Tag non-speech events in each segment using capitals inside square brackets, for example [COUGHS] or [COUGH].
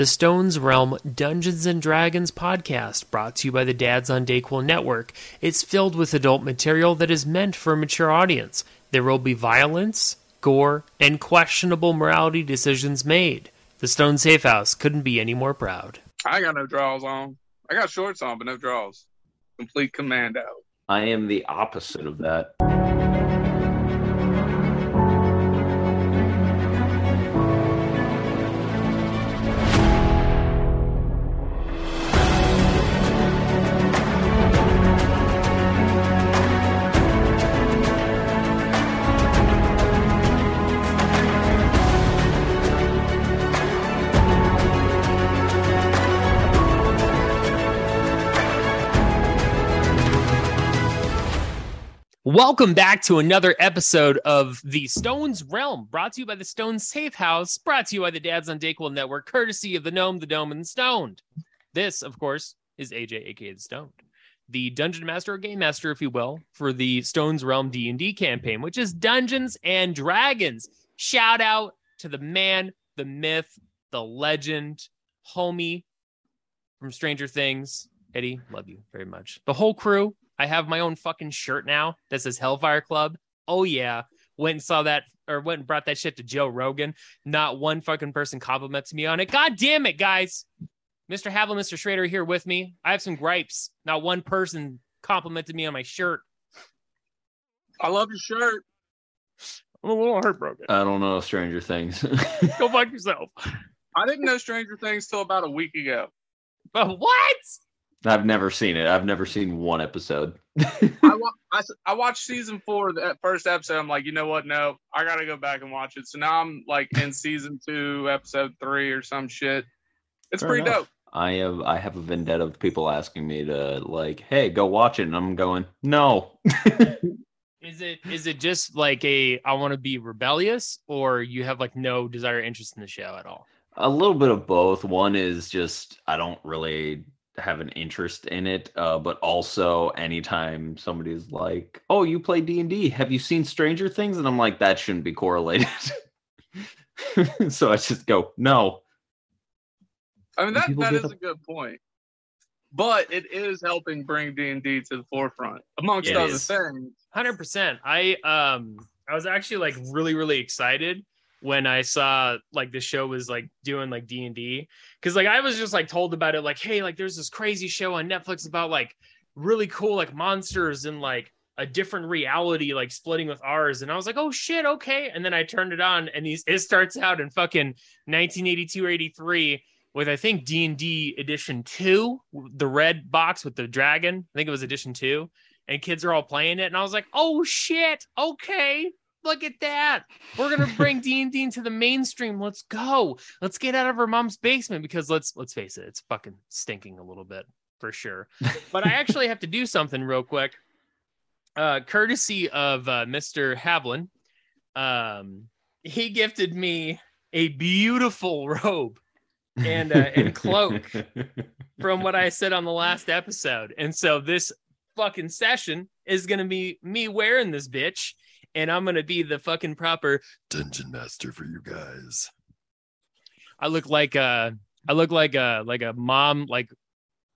The Stones Realm Dungeons and Dragons podcast, brought to you by the Dads on Dayquil Network, is filled with adult material that is meant for a mature audience. There will be violence, gore, and questionable morality decisions made. The Stone Safe House couldn't be any more proud. I got no draws on. I got shorts on, but no draws. Complete commando. I am the opposite of that. Welcome back to another episode of The Stones Realm, brought to you by the Stone Safe House, brought to you by the Dads on Dayquil Network, courtesy of the Gnome, the Dome, and the Stoned. This, of course, is AJ, aka the Stoned, the Dungeon Master or Game Master, if you will, for the Stones Realm D&D campaign, which is Dungeons and Dragons. Shout out to the man, the myth, the legend, homie from Stranger Things. Eddie, love you very much. The whole crew, I have my own fucking shirt now that says Hellfire Club. Oh yeah. Went and saw that or went and brought that shit to Joe Rogan. Not one fucking person compliments me on it. God damn it, guys. Mr. Haviland, Mr. Schrader here with me. I have some gripes. Not one person complimented me on my shirt. I love your shirt. I'm a little heartbroken. I don't know Stranger Things. [LAUGHS] Go fuck yourself. I didn't know Stranger Things till about a week ago. But what? I've never seen it. I've never seen one episode. [LAUGHS] I, wa- I, s- I watched season four, that first episode. I'm like, you know what? No, I got to go back and watch it. So now I'm like in [LAUGHS] season two, episode three or some shit. It's Fair pretty enough. dope. I have I have a vendetta of people asking me to like, hey, go watch it, and I'm going, no. [LAUGHS] Is it is it just like a I want to be rebellious or you have like no desire or interest in the show at all? a little bit of both. One is just I don't really have an interest in it, uh, but also anytime somebody's like, "Oh, you play D and D? Have you seen Stranger Things?" and I'm like, that shouldn't be correlated. [LAUGHS] so I just go, no. I mean, that, People that get is up- a good point. But it is helping bring D&D to the forefront, amongst It other is. things. Hundred percent. I um I was actually like really really excited when I saw like the show was like doing like D and D. Because like I was just like told about it like hey like there's this crazy show on Netflix about like really cool like monsters and like a different reality like splitting with ours. And I was like oh shit okay. And then I turned it on and these it starts out in fucking 1982 83 with I think D and D edition two the red box with the dragon. I think it was edition two. And kids are all playing it and i was like oh shit okay look at that. We're gonna [LAUGHS] bring d&d into the mainstream. Let's go. Let's get out of her mom's basement because let's let's face it it's fucking stinking a little bit for sure. But i actually have to do something real quick. Uh courtesy of uh, mr havlin um he gifted me a beautiful robe and uh, and cloak [LAUGHS] from what I said on the last episode. And so this fucking session is gonna be me wearing this bitch, and I'm gonna be the fucking proper dungeon master for you guys. I look like a, I look like a like a mom like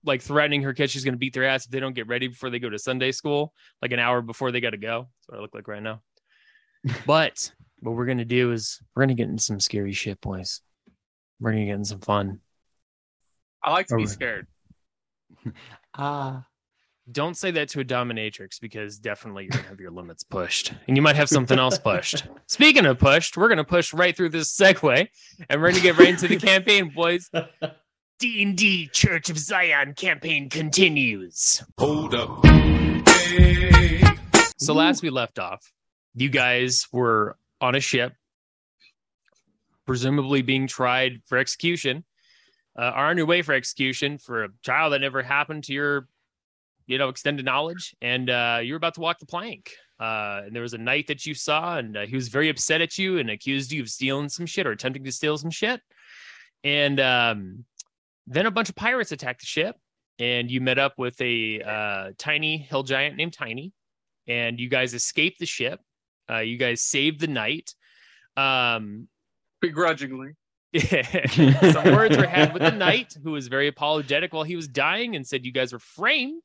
like threatening her kids she's gonna beat their ass if they don't get ready before they go to Sunday school, like an hour before they gotta go. That's what I look like right now. [LAUGHS] But what we're gonna do is we're gonna get into some scary shit, boys. We're gonna get in some fun. I like to be scared. [LAUGHS] Ah. Don't say that to a dominatrix because definitely you're gonna have your limits pushed and you might have something else pushed [LAUGHS] speaking of pushed we're gonna push right through this segue and we're gonna get right into the [LAUGHS] campaign boys d&d church of zion campaign continues Hold up. Hey. so last we left off you guys were on a ship presumably being tried for execution uh, are on your way for execution for a trial that never happened to your you know extended knowledge and uh, you were about to walk the plank uh, and there was a knight that you saw and uh, he was very upset at you and accused you of stealing some shit or attempting to steal some shit and um, then a bunch of pirates attacked the ship and you met up with a uh, tiny hill giant named tiny and you guys escaped the ship uh, you guys saved the knight um, Begrudgingly. [LAUGHS] Some words were had with the knight, who was very apologetic while he was dying and said you guys were framed.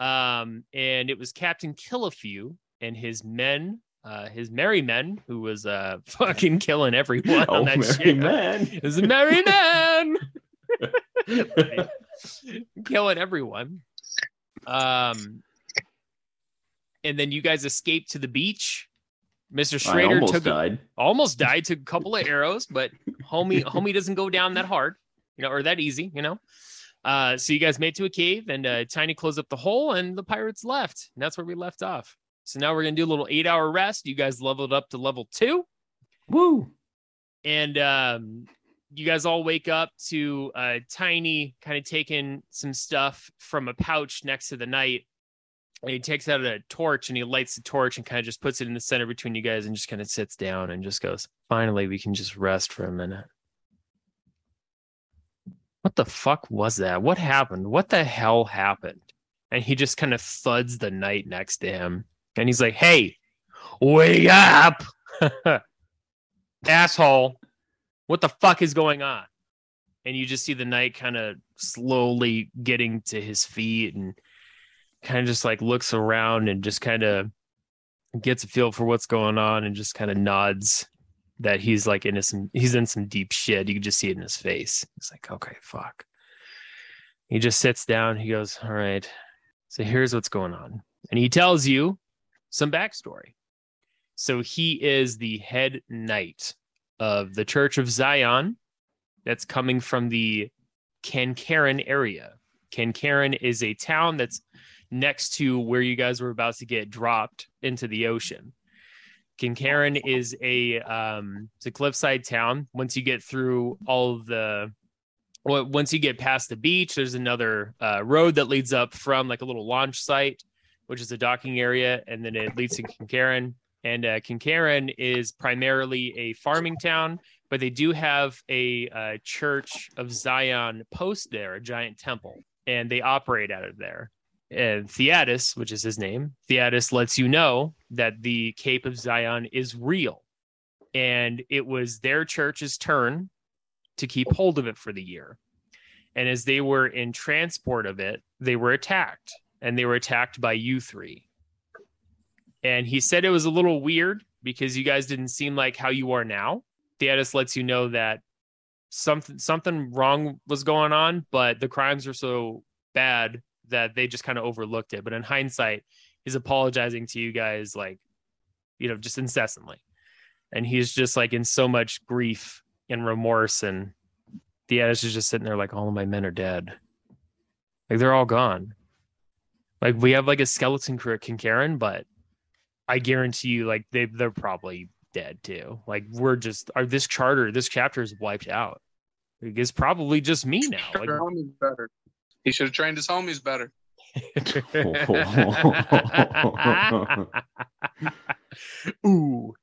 Um, and it was Captain Killafew and his men, uh, his merry men, who was uh [LAUGHS] fucking killing everyone oh, on that merry ship. man. It was a merry [LAUGHS] man [LAUGHS] killing everyone. Um, and then you guys escaped to the beach. Mr. I Schrader almost took a- died. almost died, took a couple of arrows, but homie homie doesn't go down that hard, you know, or that easy, you know. Uh, so you guys made to a cave, and uh, Tiny closed up the hole, and the pirates left. And that's where we left off. So now we're gonna do a little eight-hour rest. You guys leveled up to level two, Woo. and um, you guys all wake up to uh, Tiny kind of taking some stuff from a pouch next to the knight. And he takes out a torch and he lights the torch and kind of just puts it in the center between you guys and just kind of sits down and just goes, Finally, we can just rest for a minute. What the fuck was that? What happened? What the hell happened? And he just kind of thuds the knight next to him. And he's like, Hey, wake up, [LAUGHS] asshole. What the fuck is going on? And you just see the knight kind of slowly getting to his feet and kind of just like looks around and just kind of gets a feel for what's going on and just kind of nods that he's like in some he's in some deep shit. You can just see it in his face. He's like, okay, fuck. He just sits down. He goes, all right. So here's what's going on. And he tells you some backstory. So he is the head knight of the Church of Zion that's coming from the Kankaran area. Kankaran is a town that's next to where you guys were about to get dropped into the ocean. Kincairn is a um, it's a cliffside town. Once you get through all the, once you get past the beach, there's another uh, road that leads up from like a little launch site, which is a docking area, and then it leads to Kincairn. And uh, Kincairn is primarily a farming town, but they do have a uh, Church of Zion post there, a giant temple, and they operate out of there and Theatus, which is his name, Theatus lets you know that the Cape of Zion is real. And it was their church's turn to keep hold of it for the year. And as they were in transport of it, they were attacked, and they were attacked by you three. And he said it was a little weird because you guys didn't seem like how you are now. Theatus lets you know that something something wrong was going on, but the crimes were so bad that they just kind of overlooked it. But in hindsight, he's apologizing to you guys like, you know, just incessantly. And he's just like in so much grief and remorse. And the is just sitting there like, all of my men are dead. Like they're all gone. Like we have like a skeleton crew at Kincairn, but I guarantee you, like they they're probably dead too. Like we're just our this charter, this chapter is wiped out. Like, It's probably just me now. Like better. He should have trained his homies better. [LAUGHS] Ooh.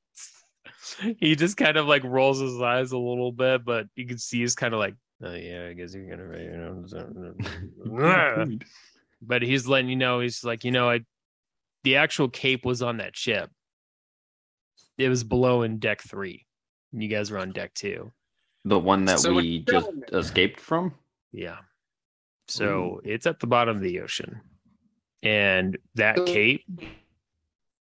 He just kind of like rolls his eyes a little bit, but you can see he's kind of like, oh yeah, I guess you're gonna, you know. [LAUGHS] but he's letting you know, he's like, you know, I, the actual cape was on that ship. It was below in deck three. and You guys were on deck two. the one that So we just escaped from. Yeah. So it's at the bottom of the ocean. And that cape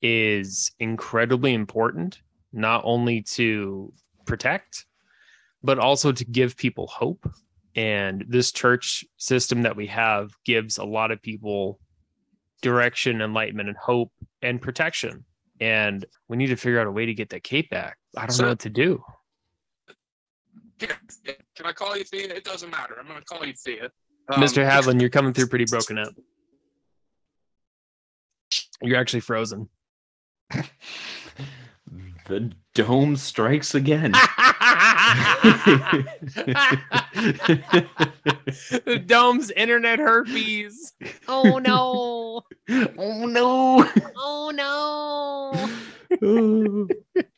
is incredibly important, not only to protect, but also to give people hope. And this church system that we have gives a lot of people direction, enlightenment, and hope and protection. And we need to figure out a way to get that cape back. I don't So- know what to do. Can I call you Thea? It doesn't matter. I'm going to call you Thea. Um, Mr. Havlin, you're coming through pretty [LAUGHS] broken up. You're actually frozen. The dome strikes again. [LAUGHS] the dome's internet herpes. Oh no. [LAUGHS] oh no! Oh no. [SIGHS]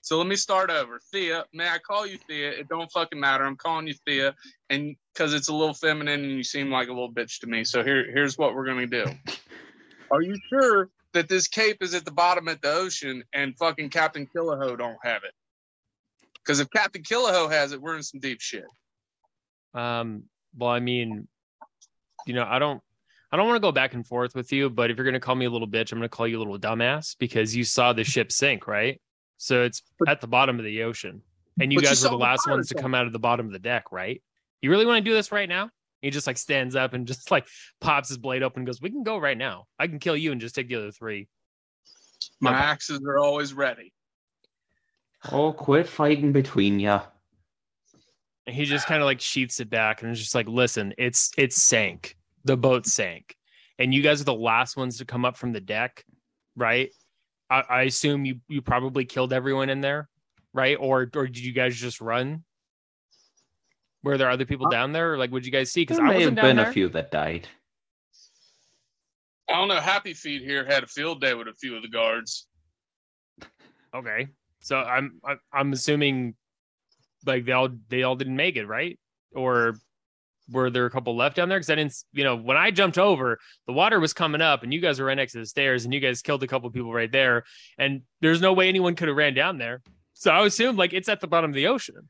So let me start over. Thea, may I call you Thea? It don't fucking matter. I'm calling you Thea, and because it's a little feminine and you seem like a little bitch to me. So here, here's what we're gonna do. [LAUGHS] Are you sure that this cape is at the bottom of the ocean and fucking Captain Killahoe don't have it? Because if Captain Killahoe has it, we're in some deep shit. Um, well, I mean, you know, I don't, I don't want to go back and forth with you, but if you're gonna call me a little bitch, I'm gonna call you a little dumbass because you saw the ship sink, right? So it's at the bottom of the ocean, and you But you guys were the the last ones to come out of the bottom of the deck, right? You really want to do this right now? He just like stands up and just [LAUGHS] like pops his blade open and goes, "We can go right now. I can kill you and just take the other three. My Okay. axes are always ready. Oh, quit fighting between ya. And he just kind of like sheets it back and is just like, listen, it's it's sank. The boat sank. And you guys are the last ones to come up from the deck, right? I, I assume you you probably killed everyone in there, right? Or or did you guys just run? Were there other people uh, down there? Or like what'd you guys see? Because There I may have wasn't down been there. a few that died. I don't know. Happy Feet here had a field day with a few of the guards. Okay. So I'm I- I'm assuming like they all they all didn't make it, right? Or were there a couple left down there? Because I didn't, you know, when I jumped over, the water was coming up, and you guys were right next to the stairs, and you guys killed a couple people right there, and there's no way anyone could have ran down there. So I assume like it's at the bottom of the ocean.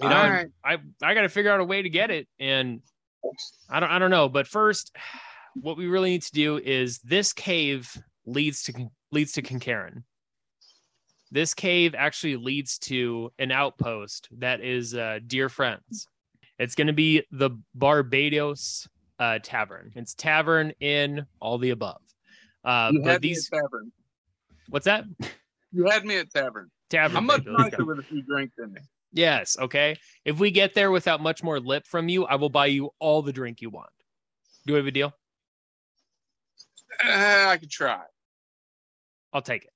You know, All and I I got to figure out a way to get it, and I don't I don't know. But first, [SIGHS] what we really need to do is this cave leads to leads to Concaran. This cave actually leads to an outpost that is uh, dear friends. It's going to be the Barbados uh, Tavern. It's tavern in all the above. Uh, You but had these, me at tavern. what's that? You had me at tavern. Tavern. I'm much thank you. Let's go. nicer with a few drinks in me. Yes. Okay. If we get there without much more lip from you, I will buy you all the drink you want. Do we have a deal? Eh, I could try. I'll take it.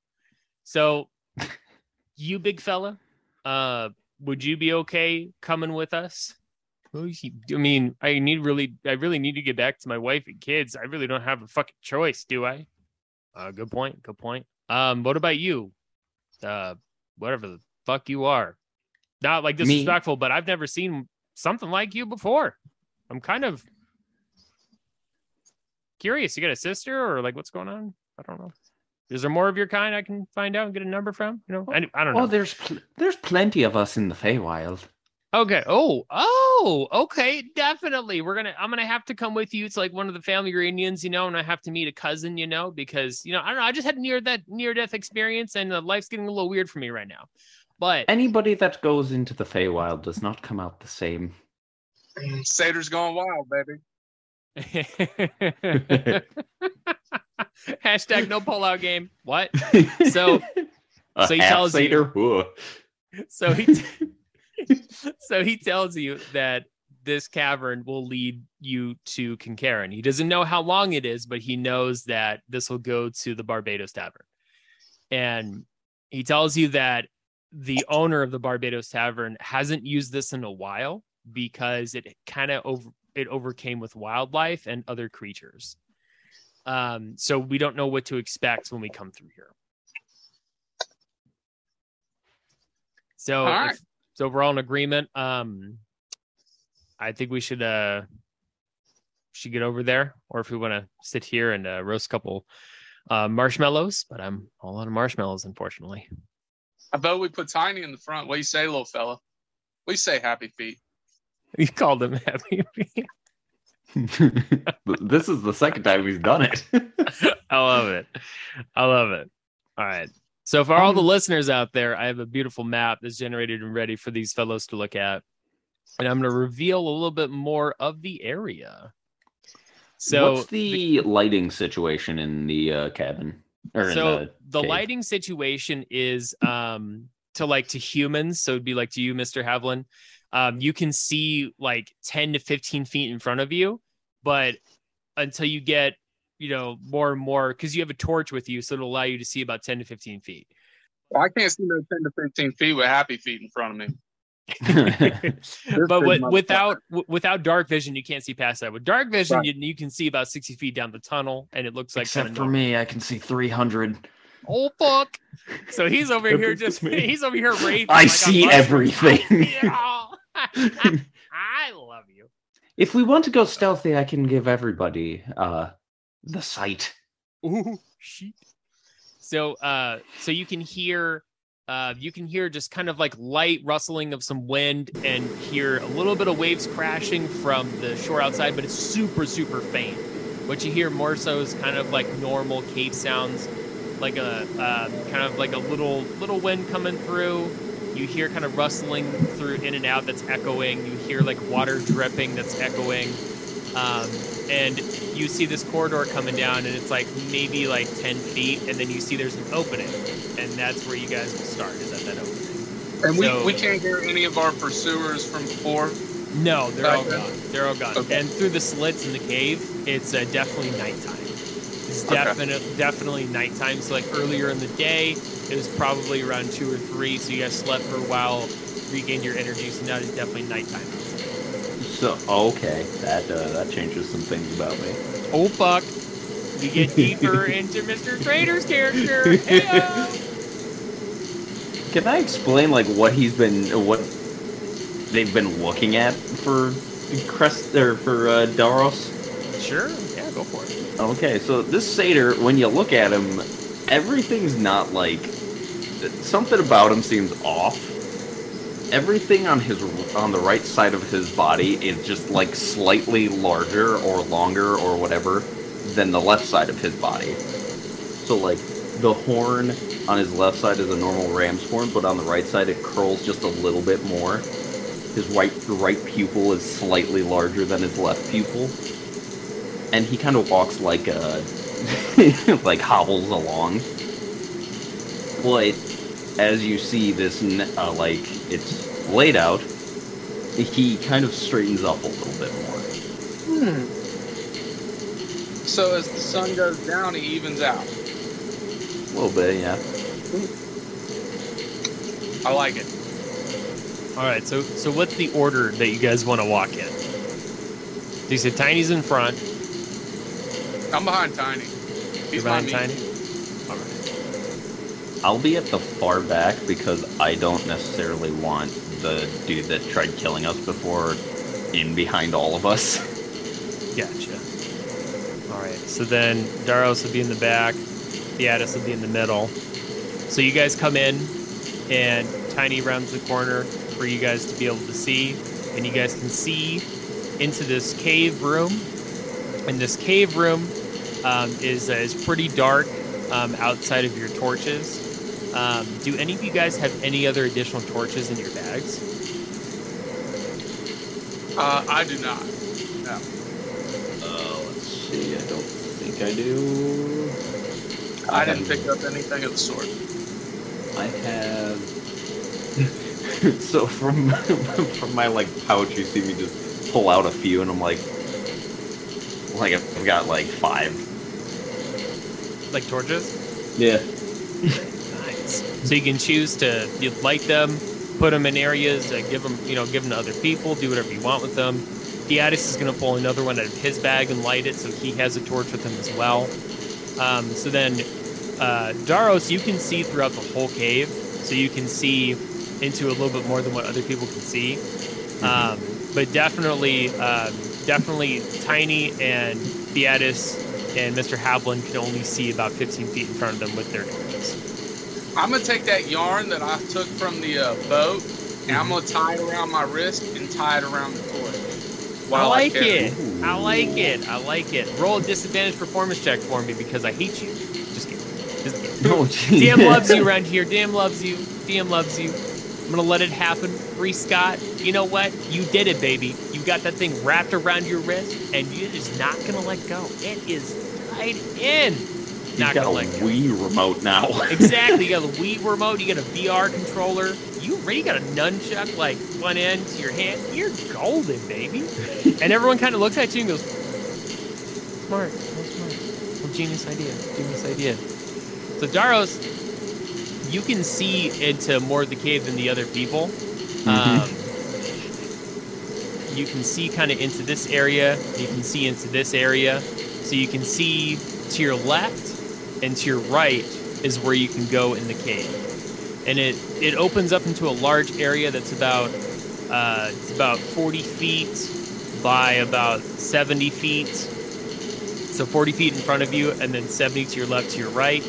So, [LAUGHS] you big fella, uh, would you be okay coming with us? I mean, I need really, I really need to get back to my wife and kids. I really don't have a fucking choice, do I? Uh, good point. Good point. Um, what about you? Uh, whatever the fuck you are. Not like Me? disrespectful, but I've never seen something like you before. I'm kind of curious. You got a sister or like what's going on? I don't know. Is there more of your kind I can find out and get a number from? You know, I, I don't know. Oh, there's pl- there's plenty of us in the Feywild. Okay. Oh, oh, okay. Definitely. We're gonna I'm gonna have to come with you. It's like one of the family reunions, you know, and I have to meet a cousin, you know, because you know, I don't know, I just had near that near death experience and uh, life's getting a little weird for me right now. But Anybody that goes into the Feywild does not come out the same. Mm, satyrs going wild, baby. [LAUGHS] hashtag no pullout game. What? [LAUGHS] So- A so he half tells you- satyr? So he [LAUGHS] so he tells you that this cavern will lead you to Concaran. He doesn't know how long it is, but he knows that this will go to the Barbados Tavern. And he tells you that the owner of the Barbados Tavern hasn't used this in a while because it kind of over it overcame with wildlife and other creatures. Um, so we don't know what to expect when we come through here. So, right. if, so we're all in agreement. Um, I think we should uh should get over there, or if we want to sit here and uh, roast a couple uh, marshmallows. But I'm all out of marshmallows, unfortunately. I vote we put Tiny in the front. What do you say, little fella? We say, Happy Feet? You called him happy. Feet. [LAUGHS] this is the second time he's done it. I love it. I love it. All right. So for all the Um, listeners out there, I have a beautiful map that's generated and ready for these fellows to look at. And I'm going to reveal a little bit more of the area. So What's the lighting situation in the uh, cabin? Or in so the the lighting situation is um to like to humans so it'd be like to you mr havlin um you can see like 10 to 15 feet in front of you but until you get you know more and more because you have a torch with you so it'll allow you to see about 10 to 15 feet Well, I can't see no 10 to 15 feet with Happy Feet in front of me. But with, without w- without dark vision you can't see past that with dark vision Right. you, you can see about 60 feet down the tunnel and it looks like Except for normal. me, I can see 300. Oh fuck! So he's over here just me. he's over here raving. I like see mushrooms. everything. [LAUGHS] Yeah. [LAUGHS] I love you. If we want to go stealthy, I can give everybody uh, the sight. Ooh, shit. So uh so you can hear uh, you can hear just kind of like light rustling of some wind and hear a little bit of waves crashing from the shore outside, but it's super, super faint. What you hear more so is kind of like normal cave sounds, like a uh, kind of like a little little wind coming through. You hear kind of rustling through in and out that's echoing. You hear like water dripping that's echoing. Um, and you see this corridor coming down, and it's like maybe like 10 feet, and then you see there's an opening, and that's where you guys will start, is at that opening. And we, So- we can't hear any of our pursuers from before. No, they're all Okay. gone. They're all gone. Okay. And through the slits in the cave, it's uh, definitely nighttime. It's Okay. definitely definitely nighttime. So like earlier in the day, it was probably around two or three. So you guys slept for a while, regained your energy. So now it's definitely nighttime. So okay, that uh, that changes some things about me. Oh fuck! We get deeper [LAUGHS] into Mr. Schrader's character. Heyo! Can I explain like what he's been what they've been looking at for Crest or for uh, Daros? Sure. Yeah, go for it. Okay, so this satyr, when you look at him, everything's not like something about him seems off. Everything on his on the right side of his body is just like slightly larger or longer or whatever than the left side of his body. So like the horn on his left side is a normal ram's horn, but on the right side it curls just a little bit more. His right right pupil is slightly larger than his left pupil and he kind of walks like a [LAUGHS] like hobbles along but as you see this uh, like it's laid out he kind of straightens up a little bit more Hmm. So as the sun goes down, he evens out. a little bit yeah I like it. All right. So so what's the order that you guys want to walk in? So you said Tiny's in front. I'm behind Tiny. You're He's behind behind me. Tiny. I'll be at the far back because i don't necessarily want the dude that tried killing us before in behind all of us Gotcha. All right. So then Daros will be in the back. Theatis will be in the middle. So you guys come in, and Tiny rounds the corner for you guys to be able to see, and you guys can see into this cave room. And this cave room um, is uh, is pretty dark um, outside of your torches. Um, do any of you guys have any other additional torches in your bags? Uh, I do not. No. uh, let's see i don't think i do I didn't pick up anything of the sort. I have. [LAUGHS] so from [LAUGHS] from my like pouch, you see me just pull out a few, and I'm like, like I've got like five. Like torches? Yeah. [LAUGHS] So you can choose to you light them, put them in areas, uh, give them, you know, give them to other people, do whatever you want with them. Theatis is going to pull another one out of his bag and light it, so he has a torch with him as well. Um, so then, uh, Daros, you can see throughout the whole cave, so you can see into a little bit more than what other people can see. Um, but definitely, um, definitely, Tiny and Theatis and Mr. Havlin can only see about 15 feet in front of them with their torches. I'm gonna take that yarn that I took from the uh, boat, and I'm gonna tie it around my wrist and tie it around the torch. I like carry it. I like it. I like it. Roll a disadvantage performance check for me because I hate you. Just kidding. Just kidding. [LAUGHS] [LAUGHS] No, DM loves you around here. DM loves you. DM loves you. I'm gonna let it happen. Free Scott. You know what? You did it, baby. You got that thing wrapped around your wrist, and you're just not gonna let go. It is tied in. He's Not got gonna a let go. Wii remote now. [LAUGHS] Exactly. You got a Wii remote. You got a VR controller. You already got a nunchuck like one end to your hand. You're golden, baby. and everyone kind of looks at you and goes, "Smart, so smart. Well, genius idea. Genius idea." So Daros, you can see into more of the cave than the other people. Um, you can see kind of into this area. You can see into this area. So you can see to your left and to your right is where you can go in the cave. And it, it opens up into a large area that's about uh, it's about 40 feet by about 70 feet. So 40 feet in front of you, and then 70 to your left, to your right.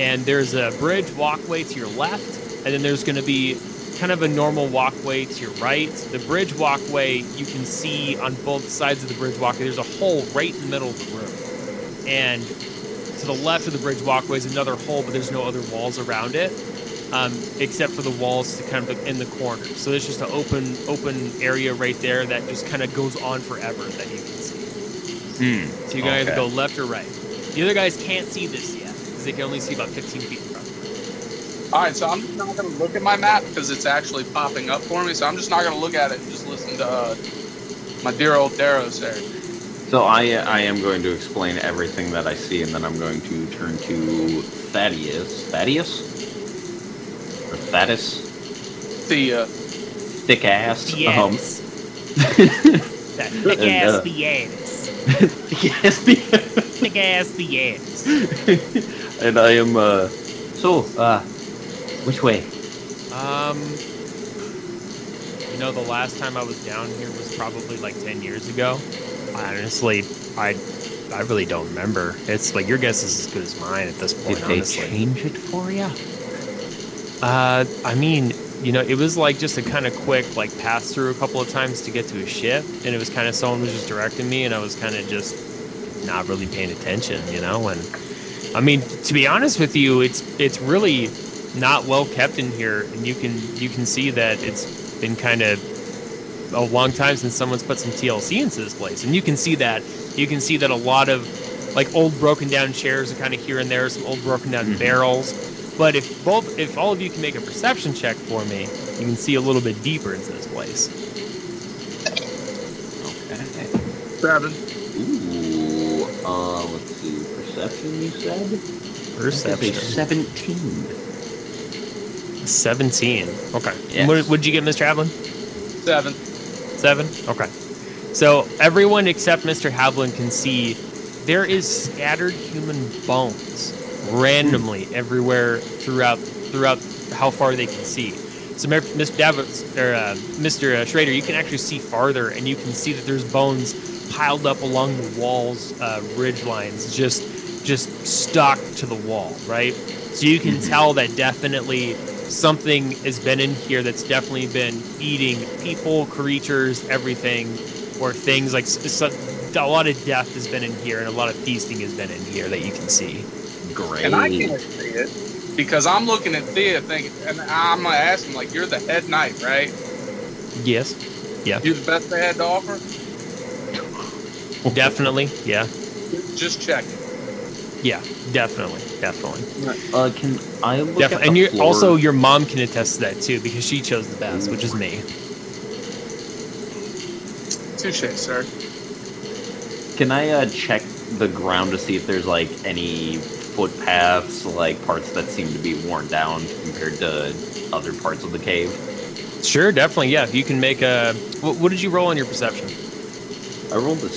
And there's a bridge walkway to your left, and then there's going to be kind of a normal walkway to your right. The bridge walkway you can see on both sides of the bridge walkway. There's a hole right in the middle of the room, and to the left of the bridge walkway is another hole, but there's no other walls around it, um, except for the walls to kind of in the corner. So there's just an open open area right there that just kind of goes on forever that you can see. Hmm. So you guys Okay. go left or right. The other guys can't see this yet because they can only see about 15 feet in front. them. All right, so I'm just not going to look at my map because it's actually popping up for me. So I'm just not going to look at it and just listen to uh, my dear old Daros there. So I I am going to explain everything that I see, and then I'm going to turn to Thaddeus. Thaddeus? Or Thaddeus? Thea. Thick ass. Um, Yes. that thick [LAUGHS] And, ass uh, Theanis. yes, the. [LAUGHS] Thick ass Theanis. [LAUGHS] and I am. uh So, uh, which way? Um, you know, the last time I was down here was probably like 10 years ago. Honestly, I I really don't remember. It's like your guess is as good as mine at this point, Did they honestly. change it for you? Uh, I mean, you know, it was like just a kind of quick like pass through a couple of times to get to a ship, and it was kind of someone was just directing me, and I was kind of just not really paying attention, you know. And I mean, to be honest with you, it's it's really not well kept in here, and you can you can see that it's been kind of a long time since someone's put some TLC into this place, and you can see that you can see that a lot of like old broken down chairs are kind of here and there, some old broken down Mhm. barrels. But if both, if all of you can make a perception check for me, you can see a little bit deeper into this place. Okay. Seven. Ooh. Uh, let's see. Perception, you said? Perception. That's a Seventeen. Seventeen. Okay. Yes. What would you get, Mr. Havlin? Seven. Seven. Okay. So everyone except Mr. Havlin can see there is scattered human bones randomly everywhere throughout throughout how far they can see. So Mr. Daros or uh, Mr. Schrader, you can actually see farther, and you can see that there's bones piled up along the walls, uh, ridge lines, just just stuck to the wall, right? So you can tell that definitely something has been in here that's definitely been eating people, creatures, everything, or things like a lot of death has been in here, and a lot of feasting has been in here that you can see. Great. And I can't see it because I'm looking at Thea thinking, and I'm going to ask him, like, you're the head knight, right? Yes, Yeah. You're the best they had to offer? definitely. Yeah, Just checking. Yeah, definitely, definitely, Uh, can I look at definitely. the And you floor? also your mom can attest to that too because she chose the best, which is me. Touche, sir. Can I uh, check the ground to see if there's like any footpaths, like parts that seem to be worn down compared to other parts of the cave? Sure, definitely. Yeah, you can make a. What, what did you roll on your perception? I rolled a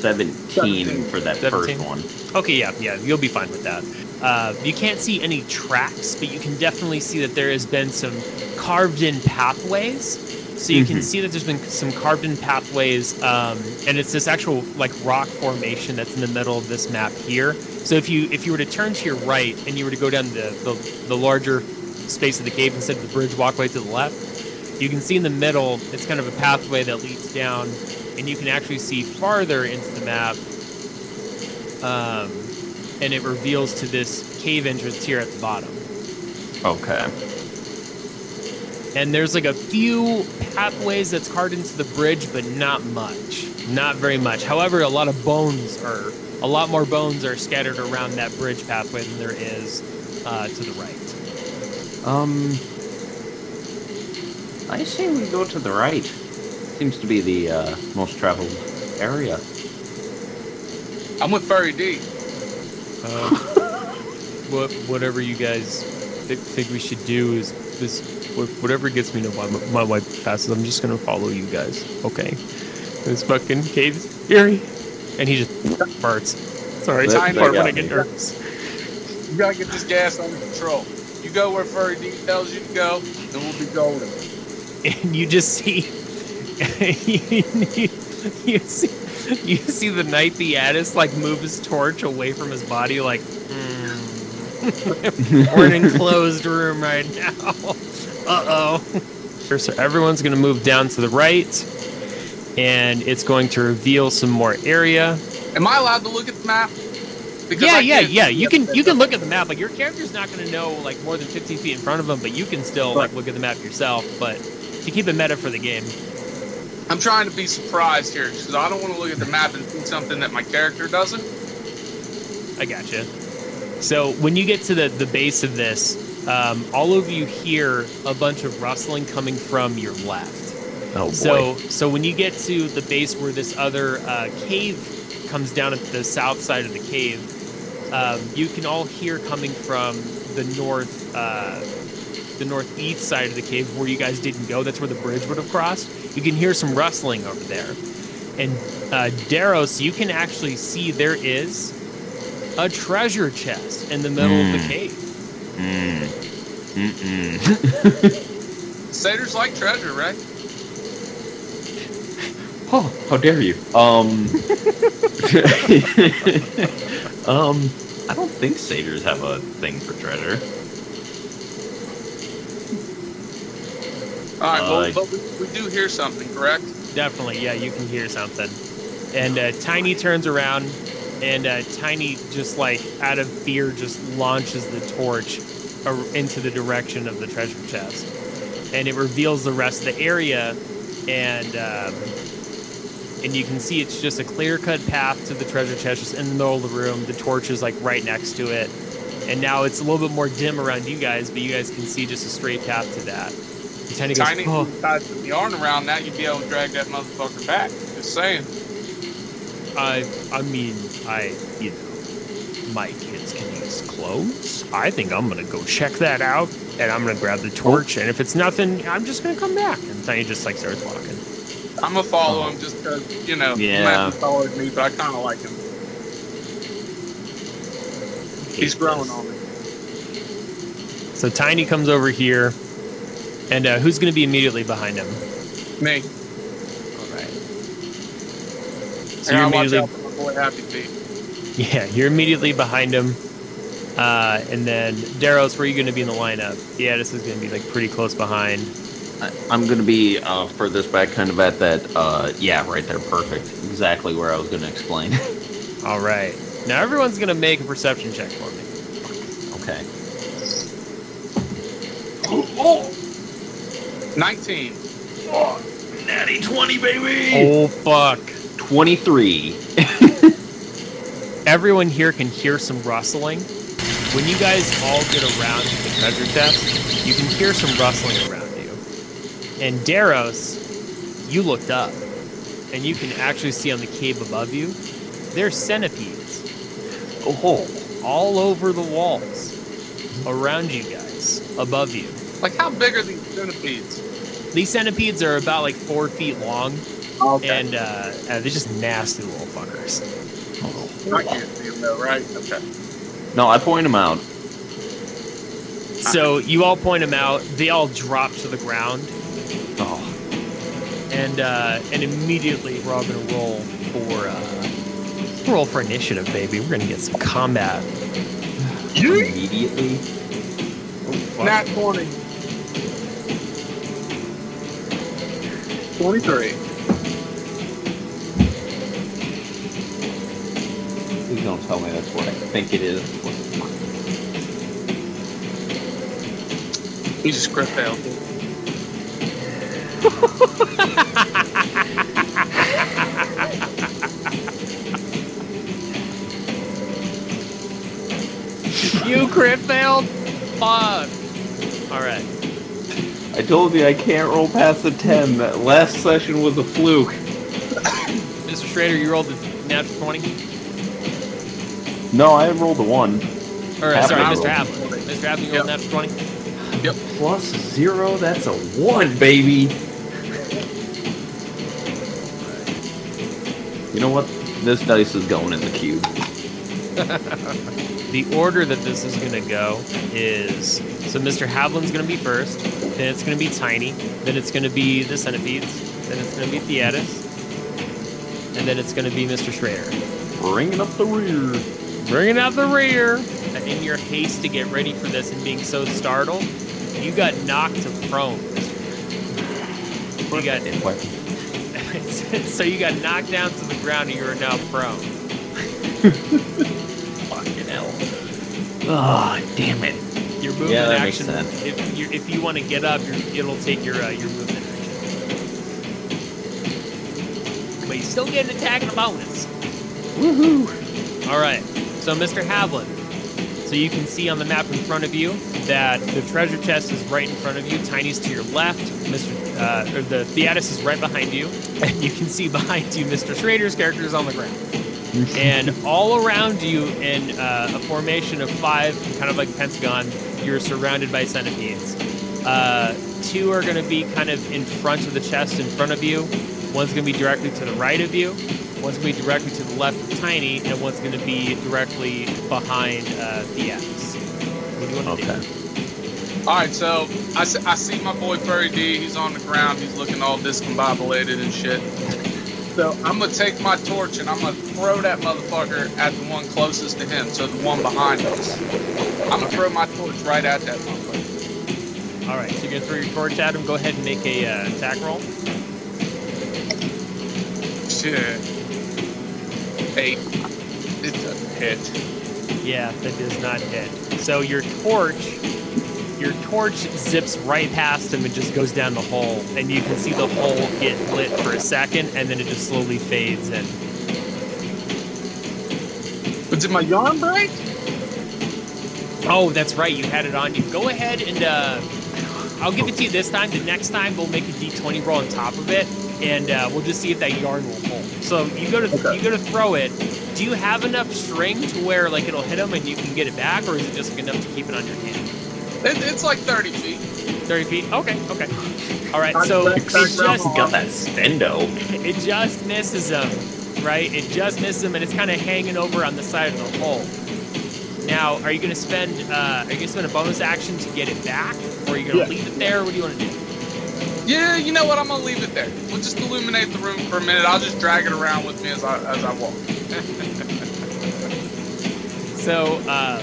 17, 17. for that 17? first one. Okay, yeah, yeah, you'll be fine with that. Uh, you can't see any tracks, but you can definitely see that there has been some carved-in pathways. So you can Mhm. see that there's been some carved-in pathways, um, and it's this actual like rock formation that's in the middle of this map here. So if you if you were to turn to your right and you were to go down the the, the larger space of the cave instead of the bridge walkway to the left, you can see in the middle it's kind of a pathway that leads down, and you can actually see farther into the map um, and it reveals to this cave entrance here at the bottom. Okay. And there's like a few pathways that's carved into the bridge, but not much, not very much. However, a lot of bones are, a lot more bones are scattered around that bridge pathway than there is uh, to the right. Um, I say we go to the right. Seems to be the uh, most traveled area. I'm with Furry D. Uh, [LAUGHS] what, whatever you guys thi- think we should do is this. whatever gets me to my, my wife fastest. I'm just gonna follow you guys. Okay. This fucking cave's eerie, and he just [LAUGHS] farts. Sorry, That- I that fart when got I get me. nervous. You gotta get this gas under control. You go where Furry D tells you to go, and we'll be golden. [LAUGHS] and you just see you, [LAUGHS] you see you see the knight the Addis like move his torch away from his body like "Hmm." [LAUGHS] We're in an enclosed room right now. Uh oh. So everyone's going to move down to the right, and it's going to reveal some more area. Am I allowed to look at the map? Because yeah, I yeah, can't yeah. You can you can look at the map. Like your character's not going to know like more than 15 feet in front of them, but you can still like look at the map yourself. But to keep it meta for the game. I'm trying to be surprised here because I don't want to look at the map and see something that my character doesn't. I gotcha. So when you get to the, the base of this, um, all of you hear a bunch of rustling coming from your left. Oh boy. So so when you get to the base where this other uh, cave comes down at the south side of the cave, um, you can all hear coming from the north uh, the northeast side of the cave where you guys didn't go. That's where the bridge would have crossed. You can hear some rustling over there. And uh, Daros, you can actually see there is a treasure chest in the middle of the Hmm. cave. Mm. Mm-mm. [LAUGHS] Satyrs like treasure, right? oh, how dare you? Um. [LAUGHS] um. I don't think satyrs have a thing for treasure. All right, well, Uh, but we, we do hear something, correct? Definitely, yeah, you can hear something. And uh, Tiny turns around, and uh, Tiny just like out of fear just launches the torch into the direction of the treasure chest, and it reveals the rest of the area, and um, and you can see it's just a clear cut path to the treasure chest, just in the middle of the room. The torch is like right next to it, and now it's a little bit more dim around you guys, but you guys can see just a straight path to that. And Tiny goes, Tiny, "Oh." if you tied some yarn around that, you'd be able to drag that motherfucker back. Just saying. I I mean, I you know, my kids can use clothes. I think I'm gonna go check that out, and I'm gonna grab the torch. And if it's nothing, I'm just gonna come back. And Tiny just like starts walking. I'm gonna follow him just because you know he Yeah. hasn't followed me, but I kind of like him. He's growing on me. So Tiny comes over here, and uh, who's gonna be immediately behind him? Me. All right. So you're immediately out for my boy Happy Feet. yeah, you're immediately behind him. Uh, and then Daros, where are you going to be in the lineup? Yeah, this is going to be like pretty close behind. I, I'm gonna be uh, furthest back, kind of at that. Uh, yeah, right there, perfect. Exactly where I was gonna explain. [LAUGHS] All right. Now everyone's going to make a perception check for me. okay. 19. Oh, Natty twenty, baby. Oh fuck! Twenty-three. [LAUGHS] Everyone here can hear some rustling. When you guys all get around to the treasure chest, you can hear some rustling around you. And Daros, you looked up, and you can actually see on the cave above you, there's centipedes Oh. all over the walls around you guys, above you. Like, how big are these centipedes? These centipedes are about like four feet long, Okay. and uh, uh, they're just nasty little fuckers. I can't see them though, right? Okay. No, I point them out. So you all point them out. They all drop to the ground, Oh. and uh, and immediately we're all gonna roll for uh, roll for initiative, baby. We're gonna get some combat. Immediately. Oh, fuck. Nat 20. 23. Please don't tell me that's what I think it is. You just crit failed. you crit failed. Fuck. All right. I told you I can't roll past the ten. That last session was a fluke. Mr. Schrader, you rolled a natural twenty. No, I rolled a one. Or uh, Half sorry, Mr. rolled. Havlin. Mr. Havlin, you rolled a natural twenty. Yep. Plus zero, that's a one, baby. You know what? This dice is going in the cube. [LAUGHS] The order that this is going to go is so Mr. Havlin's going to be first, then it's going to be Tiny, then it's going to be the Centipedes, then it's going to be Theatus, and then it's going to be Mr. Schrader. Bringing up the rear. Bringing out the rear. uh, in your haste to get ready for this and being so startled, you got knocked to prone. You got [LAUGHS] so you got knocked down to the ground and you are now prone. [LAUGHS] Fucking. Oh, damn it. Your movement Yeah, that makes sense. If you if you want to get up, it'll take your uh, your movement action. But you still get an attack and a bonus. Woohoo. All right. So, Mr. Havlin, so you can see on the map in front of you that the treasure chest is right in front of you. Tiny's to your left. Mr. Uh, or the Theatus is right behind you, and you can see behind you Mr. Schrader's character is on the ground. And all around you, in uh, a formation of five, kind of like pentagon, you're surrounded by centipedes. Uh, two are going to be kind of in front of the chest in front of you. One's going to be directly to the right of you. One's going to be directly to the left of Tiny, and one's going to be directly behind uh, Theatus. What do you want to Okay. do? All right, so I, see- I see my boy Furry D. He's on the ground. He's looking all discombobulated and shit. So I'm gonna take my torch and I'm gonna throw that motherfucker at the one closest to him. So the one behind us. I'm gonna throw my torch right at that motherfucker. All right, so you're to throw your torch at him. Go ahead and make a uh, attack roll. Shit. Eight. It doesn't hit. Yeah, that does not hit. So your torch, your torch zips right past him and just goes down the hole, and you can see the hole get lit for a second, and then it just slowly fades in. But did my yarn break? Oh, that's right, you had it on you. Go ahead and uh, I'll give it to you this time. The next time we'll make a d20 roll on top of it, and uh, we'll just see if that yarn will hold. So you go to Okay. you go to throw it. Do you have enough string to where like it'll hit him and you can get it back, or is it just enough to keep it on your hand? It, it's like 30 feet. 30 feet. Okay, okay. All right. So back- it just. Got that spendo. it just misses him, right? It just misses him, and it's kind of hanging over on the side of the hole. Now, are you going to spend uh, are you going to spend a bonus action to get it back, or are you going to Yeah. leave it there? What do you want to do? Yeah, you know what? I'm gonna leave it there. We'll just illuminate the room for a minute. I'll just drag it around with me as I as I walk. [LAUGHS] So, uh,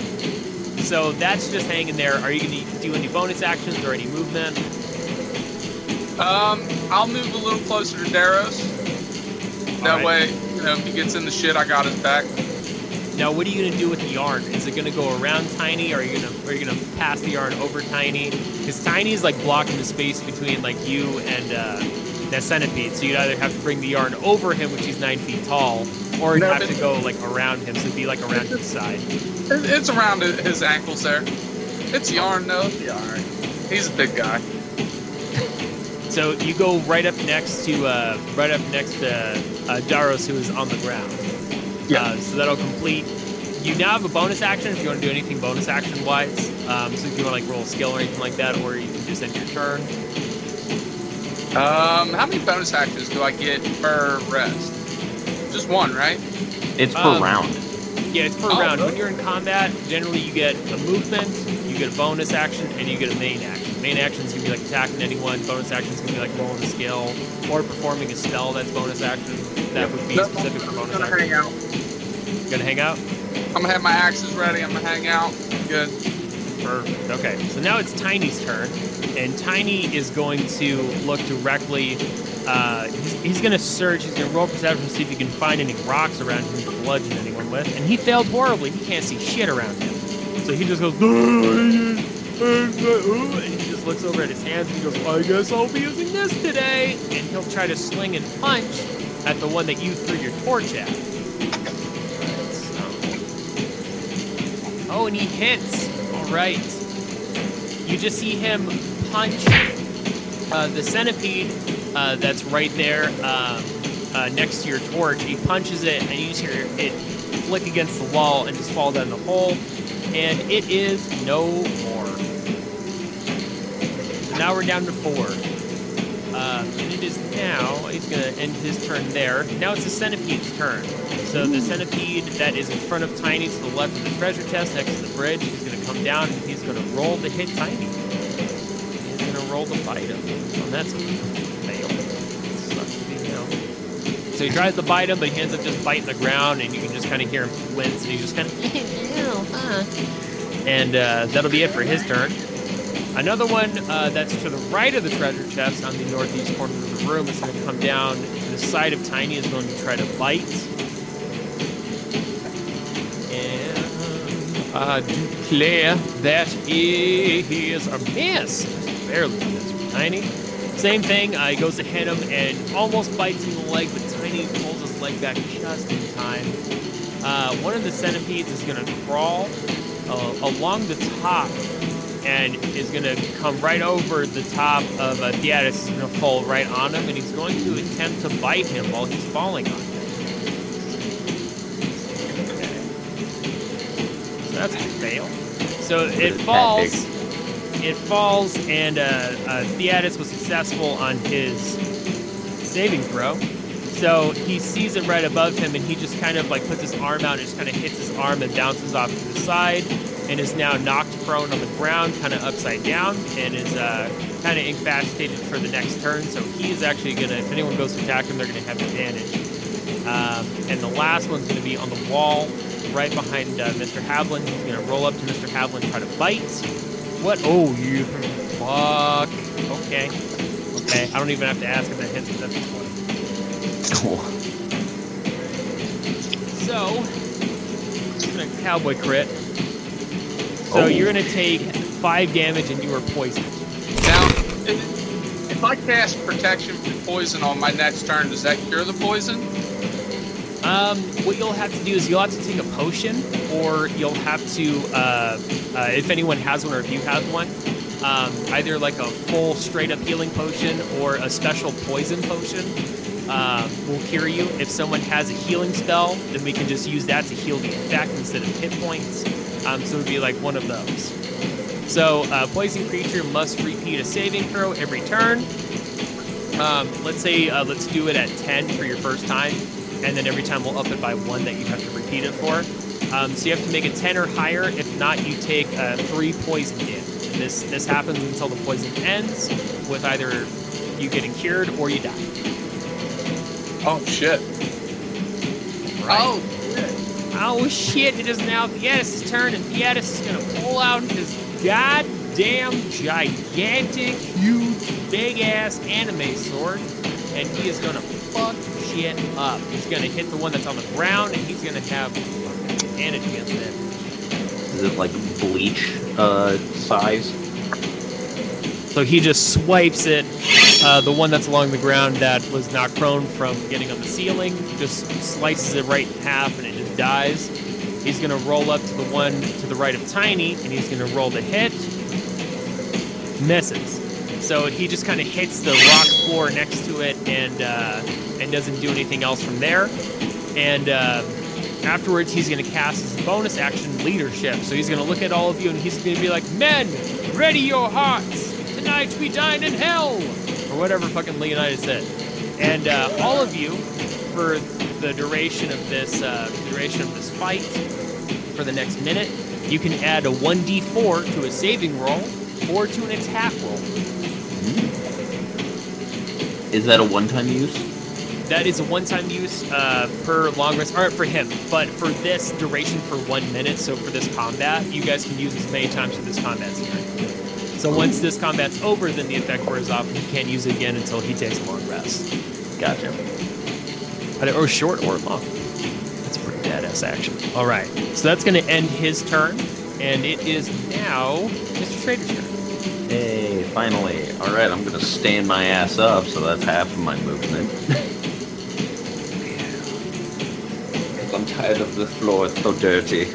so that's just hanging there. Are you going to do any bonus actions or any movement? Um, I'll move a little closer to Daros. That Alright. way, you know, if he gets in the shit, I got his back. Now, what are you going to do with the yarn? Is it going to go around Tiny, or are you going to are you going to pass the yarn over Tiny? Because Tiny is like blocking the space between like you and uh, that centipede. So you'd either have to bring the yarn over him, which he's nine feet tall, or you'd No, have to go like around him, so it'd be like around his side. It's around his ankles there. It's yarn though. It'll be all right. He's a big guy. So you go right up next to uh, right up next to uh, Daros, who is on the ground. Yeah. Uh, so that'll complete. You now have a bonus action if you want to do anything bonus action wise. Um, so if you want to like roll a skill or anything like that, or you can just end your turn. Um, how many bonus actions do I get per rest? Just one, right? It's per Um, round. Yeah, it's per Oh, round. When you're in combat, generally you get a movement, you get a bonus action, and you get a main action. Main actions can be like attacking anyone. Bonus actions can be like rolling a skill or performing a spell that's bonus action. That would be Nope, specific for I'm bonus gonna action. hang out. Gonna hang out. I'm gonna have my axes ready. I'm gonna hang out. Good. Okay, so now it's Tiny's turn, and Tiny is going to look directly. Uh, he's, he's going to search. He's going to roll perception to see if he can find any rocks around him to bludgeon anyone with, and he failed horribly. He can't see shit around him, so he just goes. [LAUGHS] And he just looks over at his hands and he goes, I guess I'll be using this today. And he'll try to sling and punch at the one that you threw your torch at. Oh, and he hits. Right. You just see him punch uh, the centipede uh, that's right there um, uh, next to your torch. He punches it, and you just hear it flick against the wall and just fall down the hole. And it is no more. So now we're down to four. Uh, and it is now, he's going to end his turn there. Now it's the centipede's turn. So the centipede that is in front of Tiny to the left of the treasure chest next to the bridge, he's going to come down and he's going to roll to hit Tiny. He's going to roll to bite him. And that's a fail. So he tries to bite him, but he ends up just biting the ground, and you can just kind of hear him wince, and he's just kind of, [LAUGHS] and uh, that'll be it for his turn. Another one uh, that's to the right of the treasure chest on the northeast corner of the room is going to come down to the side of Tiny. Is going to try to bite. I declare that is a miss. Barely a miss Tiny. Same thing. Uh, he goes to hit him and almost bites him in the leg, but Tiny pulls his leg back just in time. Uh, one of the centipedes is going to crawl uh, along the top and is going to come right over the top of uh, Theatus. To fall right on him, and he's going to attempt to bite him while he's falling on him. Okay. So that's a fail. So it falls. It falls, and uh, uh, Theatus was successful on his saving throw. So he sees it right above him, and he just kind of like puts his arm out and just kind of hits his arm and bounces off to the side, and is now knocked prone on the ground, kind of upside down, and is uh, kind of incapacitated for the next turn. So he is actually gonna, if anyone goes to attack him, they're gonna have advantage. Um, and the last one's gonna be on the wall, right behind uh, Mr. Havlin. He's gonna roll up to Mr. Havlin, try to bite. What? Oh, you fuck. Okay. Okay. I don't even have to ask if that hits. 'cause That's a 20. Cool. So, it's gonna cowboy crit. So Oh. you're gonna take five damage and you are poisoned. Now, if if I cast protection from poison on my next turn, does that cure the poison? Um, what you'll have to do is you'll have to take a potion, or you'll have to, uh, uh, if anyone has one or if you have one, um, either like a full straight up healing potion or a special poison potion um, will cure you. If someone has a healing spell, then we can just use that to heal the effect instead of hit points. Um, so it would be like one of those. So, uh, poison creature must repeat a saving throw every turn. Um, let's say, uh, let's do it at 10 for your first time, and then every time we'll up it by one that you have to repeat it for. Um, so you have to make it 10 or higher. If not, you take uh, three poison damage. This this happens until the poison ends, with either you getting cured or you die. Oh shit! Right. Oh Oh shit, it is now Theatus' turn, and Theatus is gonna pull out his goddamn gigantic, huge, big ass anime sword, and he is gonna fuck shit up. He's gonna hit the one that's on the ground, and he's gonna have advantage against it. Is it like bleach uh, size? So he just swipes it. Uh, the one that's along the ground that was knocked prone from getting on the ceiling just slices it right in half and it just dies. He's going to roll up to the one to the right of Tiny and he's going to roll the hit. Misses. So he just kind of hits the rock floor next to it and uh, and doesn't do anything else from there. And uh, afterwards, he's going to cast his bonus action leadership. So he's going to look at all of you and he's going to be like, Men, ready your hearts. Tonight we dine in hell. Or whatever fucking Leonidas said. And uh, all of you, for the duration of this uh, duration of this fight, for the next minute, you can add a 1d4 to a saving roll or to an attack roll. Is that a one-time use? That is a one-time use uh, per long rest, or for him. But for this duration, for one minute, so for this combat, you guys can use as many times as this combat's here. So once this combat's over, then the effect wears off, and he can't use it again until he takes a long rest. Gotcha. Or short or long. That's a pretty badass action. All right, so that's going to end his turn, and it is now Mr. Schrader's turn. Hey, finally. All right, I'm gonna stand my ass up, so that's half of my movement. 'Cause I'm tired of the floor; it's so dirty. [LAUGHS]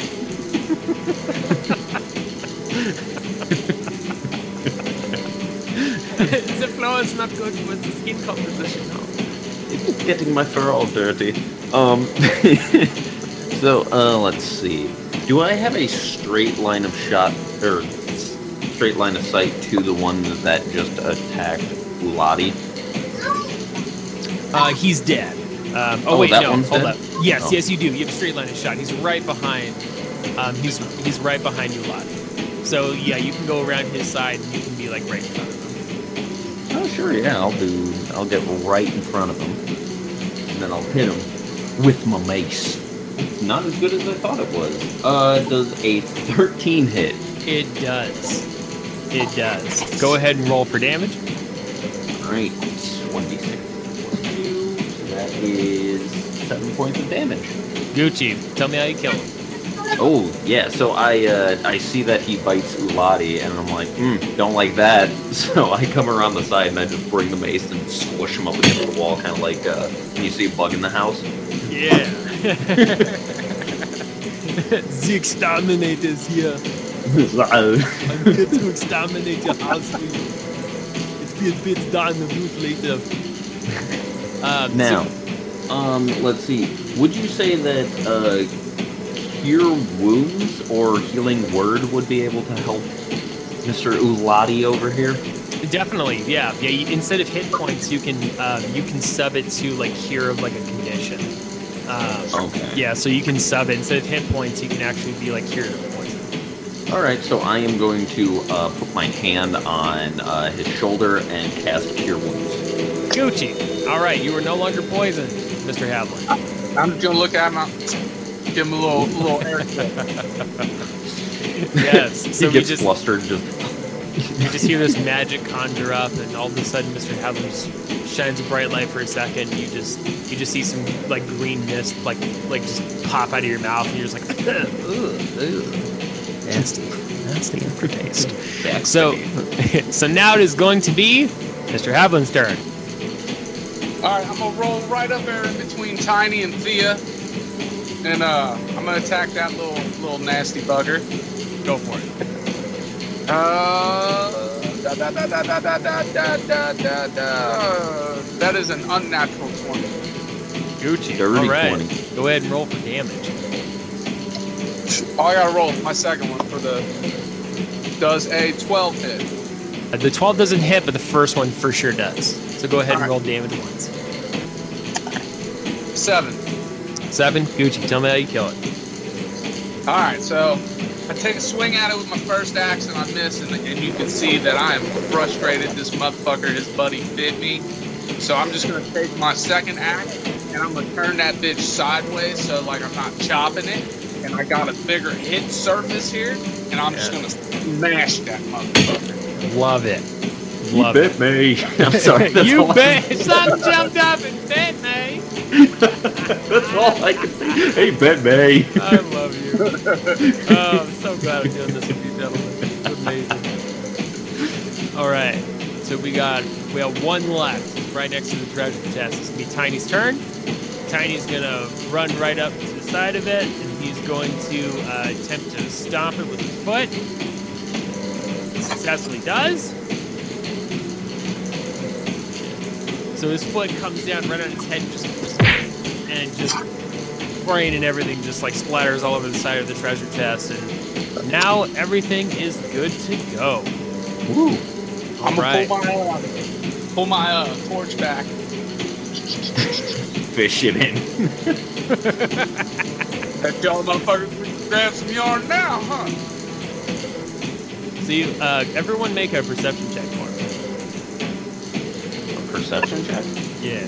the floor is not good with the skin composition now. It's getting my fur all dirty. Um. [LAUGHS] so, uh, let's see. Do I have a straight line of shot or s- straight line of sight to the one that just attacked Lottie? Uh, he's dead. Um, oh, Oh, wait, that no, one's hold dead? up. Yes, Oh. yes, you do. You have a straight line of shot. He's right behind. Um, he's he's right behind you, Lottie. So yeah, you can go around his side and you can be like right in front of him. Oh, sure, yeah. I'll do. I'll get right in front of him, and then I'll hit him with my mace. It's not as good as I thought it was. Uh, does a 13 hit? It does. It does. Go ahead and roll for damage. Alright, 1d6 plus So that is 7 points of damage. Gucci, tell me how you kill him. Oh, yeah, so I uh, I see that he bites Ulati, and I'm like, hmm, don't like that. [LAUGHS] So I come around the side and I just bring the mace and squish him up against the wall, kind of like uh, when you see a bug in the house. Yeah. [LAUGHS] the exterminators here. I'm here to exterminate your house. for you. It's be a bit down the roof later. Um, now, so- um, let's see. Would you say that uh, cure wounds or healing word would be able to help Mr. Ulati over here? definitely, yeah, yeah. You, instead of hit points, you can um, you can sub it to like cure of like a condition. Um, Okay. yeah, so you can sub it instead of hit points, you can actually be like cure of poison. All right, so I am going to uh, put my hand on uh, his shoulder and cast cure wounds. Gucci. All right, you are no longer poisoned, Mr. Havlin. I'm just gonna look at him. I'll Give him a little, little air. [LAUGHS] Yes. So he we gets just flustered, just you just hear this magic conjure up, and all of a sudden, Mr. Havlin just shines a bright light for a second. And you just you just see some like green mist like like just pop out of your mouth, and you're just like, [LAUGHS] ugh, ugh. That's the, aftertaste. So, so now it is going to be Mr. Havlin's turn. All right, I'm gonna roll right up there in between Tiny and Thea, and uh, I'm gonna attack that little little nasty bugger. Go for it. Uh. Da, da, da, that is an unnatural 20. Gucci. Dirty All right. 20. Go ahead and roll for damage. Oh, I gotta roll my second one for the. Does a 12 hit? Uh, The 12 doesn't hit, but the first one for sure does. So go ahead and roll damage once. Seven. Seven. Gucci, tell me how you kill it. All right, so I take a swing at it with my first axe and I miss, and, and you can see that I am frustrated. This motherfucker, his buddy, bit me. So I'm just gonna take my second axe and I'm gonna turn that bitch sideways so like I'm not chopping it. And I got a bigger hit surface here, and I'm just gonna smash that motherfucker. Love it. Love it. me. [LAUGHS] I'm [LAUGHS] sorry. That's you all I- bet. Some jumped up and bit me. [LAUGHS] That's all I can say. Hey, bet me. I love you. Oh, I'm so glad I'm doing this with you, gentlemen. It's amazing. All right. So we got we have one left, right next to the treasure chest. It's gonna be Tiny's turn. Tiny's gonna run right up to the side of it, and he's going to uh, attempt to stomp it with his foot. Successfully does. So his foot comes down right on his head, just and just brain and everything just like splatters all over the side of the treasure chest, and now everything is good to go. Woo. All I'm right. gonna pull my uh, pull my uh, torch back. Fish it in. [LAUGHS] That y'all motherfuckers we can grab some yarn now, huh? So you, uh, everyone make a perception check for me. Perception check. Yeah.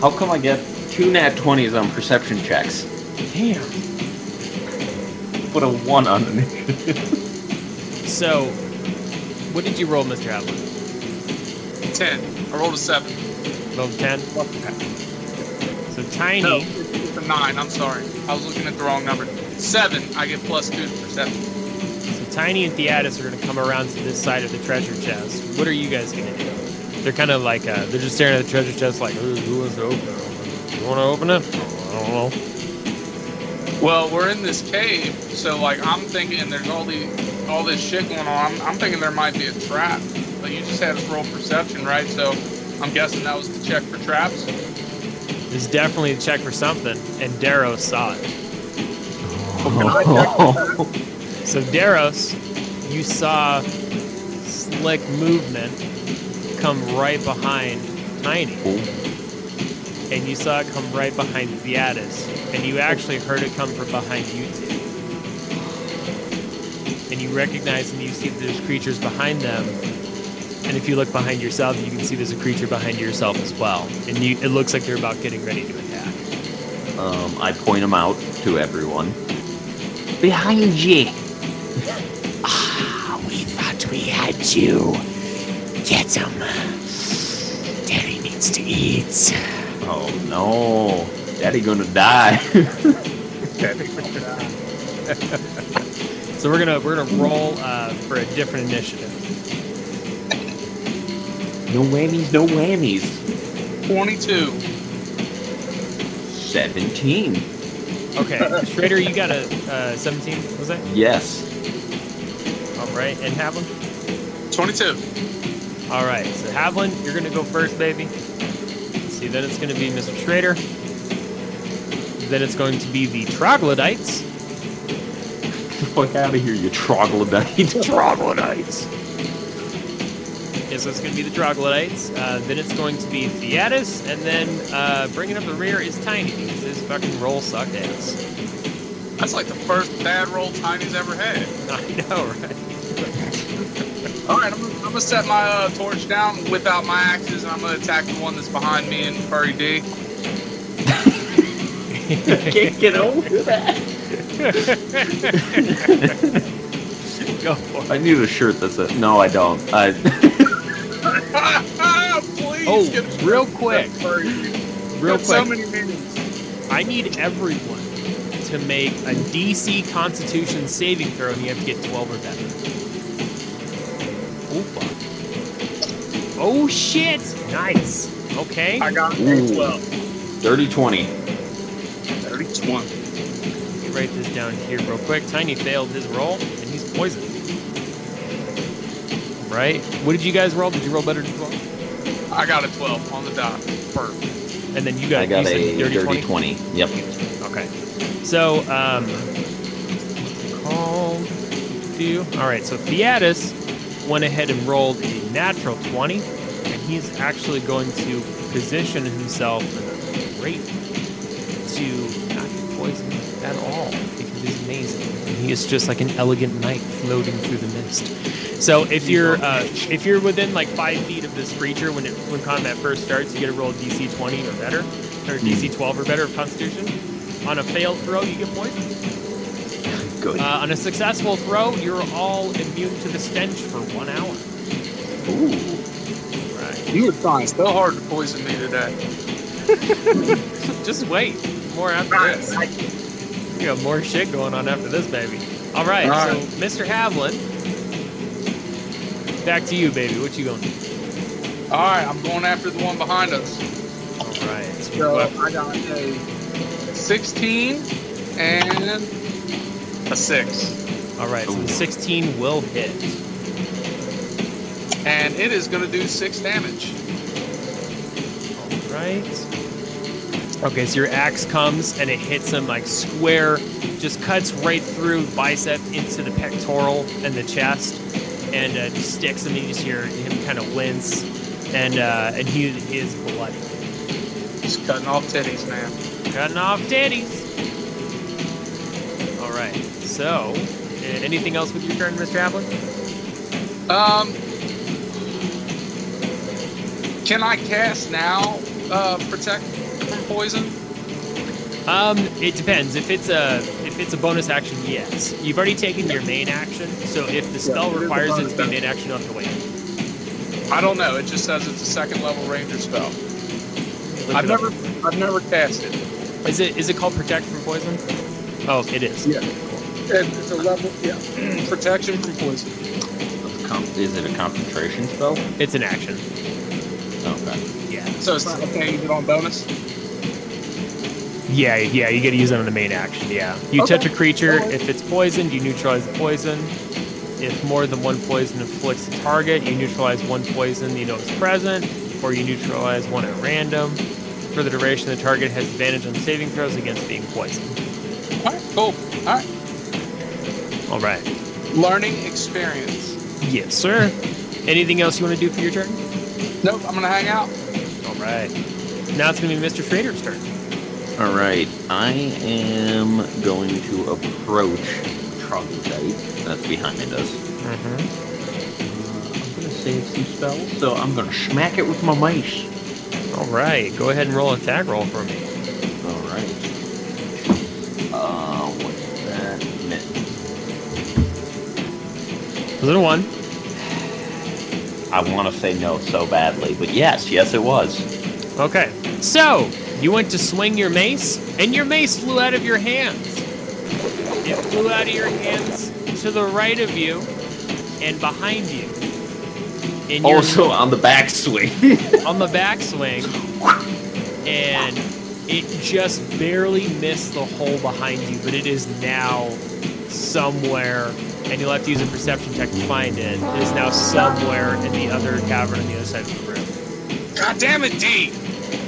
How come I get two nat 20s on perception checks, Damn. Put a one on initiative? So, what did you roll, Mr. Havlin? Ten. I rolled a seven. Roll ten. So tiny. No, it's a nine. I'm sorry. I was looking at the wrong number. Seven. I get plus two for seven. So Tiny and Theatus are going to come around to this side of the treasure chest. What are you guys going to do? They're kind of like, uh, they're just staring at the treasure chest like, "Who- who wants to open it? You want to open it? I don't know. Well, we're in this cave, so like I'm thinking there's all the all this shit going on. I'm, I'm thinking there might be a trap. But just had us roll perception, right? So I'm guessing that was the check for traps. There's definitely a check for something, and Daros saw it. [LAUGHS] So Daros, you saw slick movement come right behind Tiny, and you saw it come right behind Theatus, and you actually heard it come from behind you two. And you recognize and you see that there's creatures behind them, And if you look behind yourself, you can see there's a creature behind yourself as well. And you, it looks like they're about getting ready to attack. Um, I point them out to everyone. Behind you. [LAUGHS] Ah, we thought we had you. Get him. Daddy needs to eat. Oh no, Daddy gonna die. [LAUGHS] [LAUGHS] So we're gonna we're gonna roll uh, for a different initiative. No whammies, no whammies. 22. Seventeen. Okay, [LAUGHS] Schrader, you got a uh, 17. Was that Yes. all right? And Havlin. 22. All right, so Havlin, you're gonna go first, baby. See, then it's gonna be Mr. Schrader. Then it's going to be the troglodytes. Get the fuck out of here, you troglodyte. [LAUGHS] Troglodytes. Yeah, so it's going to be the troglodytes. Uh, then it's going to be Theatus, and then uh, bringing up the rear is Tiny because his fucking roll sucked ass. That's like the first bad roll Tiny's ever had. [LAUGHS] I know, right? [LAUGHS] All right, I'm, gonna- I'm gonna set my uh, torch down, whip out my axes, and I'm gonna attack the one that's behind me and Furry D. Can't get over that. [LAUGHS] Go for it. I need a shirt that says no, I don't. I [LAUGHS] Please Oh, get real quick. says Furry D. Real Got So quick, many meanings. I need everyone to make a DC Constitution saving throw, and you have to get 12 or better. Oh, fuck. Oh, shit! Nice. Okay. I got Ooh. a 12. dirty twenty. 30 20. Let me write this down here real quick. Tiny failed his roll, and he's poisoned. Right? What did you guys roll? Did you roll better than 12? I got a 12 on the dot. Perfect. And then you got, I got you a dirty, dirty 20? twenty. Yep. Okay. So, um, what's it called? Do all right. So Theatus went ahead and rolled a natural twenty, and he's actually going to position himself in a great to not get poisoned at all because he's amazing. And he is just like an elegant knight floating through the mist. So if you're uh, if you're within like five feet of this creature when it when combat first starts, you get to roll DC 20 or better, or DC 12 or better of Constitution. On a failed throw, you get poisoned. Good. Uh, on a successful throw, you're all immune to the stench for one hour. Ooh. Right. You were trying so hard to poison me today. [LAUGHS] Just wait. More after this. We got more shit going on after this, baby. All right. All so. Mr. Havlin, back to you, baby. What you gonna do? All right, I'm going after the one behind us. All right. So I got a 16 and a 6. All right. So the 16 will hit. And it is going to do 6 damage. All right. Okay, so your axe comes and it hits him like square, just cuts right through bicep into the pectoral and the chest, and uh, just sticks him. And you just hear him kind of wince, and uh, and he, is bloody, He's cutting off titties, man. cutting off titties. All right. So, anything else with your turn, Mr. Havlin? Um, can I cast now? Uh, protect from poison. Um, it depends. If it's a if it's a bonus action, yes. You've already taken your main action, so if the spell it is a requires it bonus to be action. main action, you'll have to wait. I don't know. It just says it's a second level ranger spell. Look I've it up. never, I've never cast it. Is it is it called protect from poison? Oh, it is. Yeah. It's a level, yeah. [CLEARS THROAT] Protection from poison. Is it a concentration spell? It's an action. Okay. Yeah. So it's not okay. can't use it on bonus. Yeah, yeah. You get to use it on the main action. Yeah. You Okay. touch a creature. Okay. If it's poisoned, you neutralize the poison. If more than one poison inflicts a target, you neutralize one poison you know is present, or you neutralize one at random. For the duration, the target has advantage on saving throws against being poisoned. All right, cool. All right. All right. Learning experience. Yes, sir. Anything else you want to do for your turn? Nope, I'm gonna hang out. All right. Now it's going to be Mr. Schrader's turn. All right. I am going to approach Troglodyte that's behind us. Mm-hmm. Uh, I'm gonna save some spells, so I'm gonna smack it with my mace. All right, go ahead and roll an attack roll for me. All right. Uh, what's that? Miss. Was it a one? I want to say no so badly, but yes, yes, it was. Okay. So, you went to swing your mace, and your mace flew out of your hands. It flew out of your hands to the right of you and behind you. And you're Also on the backswing. [LAUGHS] on the backswing, and it just barely missed the hole behind you, but it is now somewhere, and you'll have to use a perception check to find it. It is now somewhere in the other cavern on the other side of the room. God damn it, D!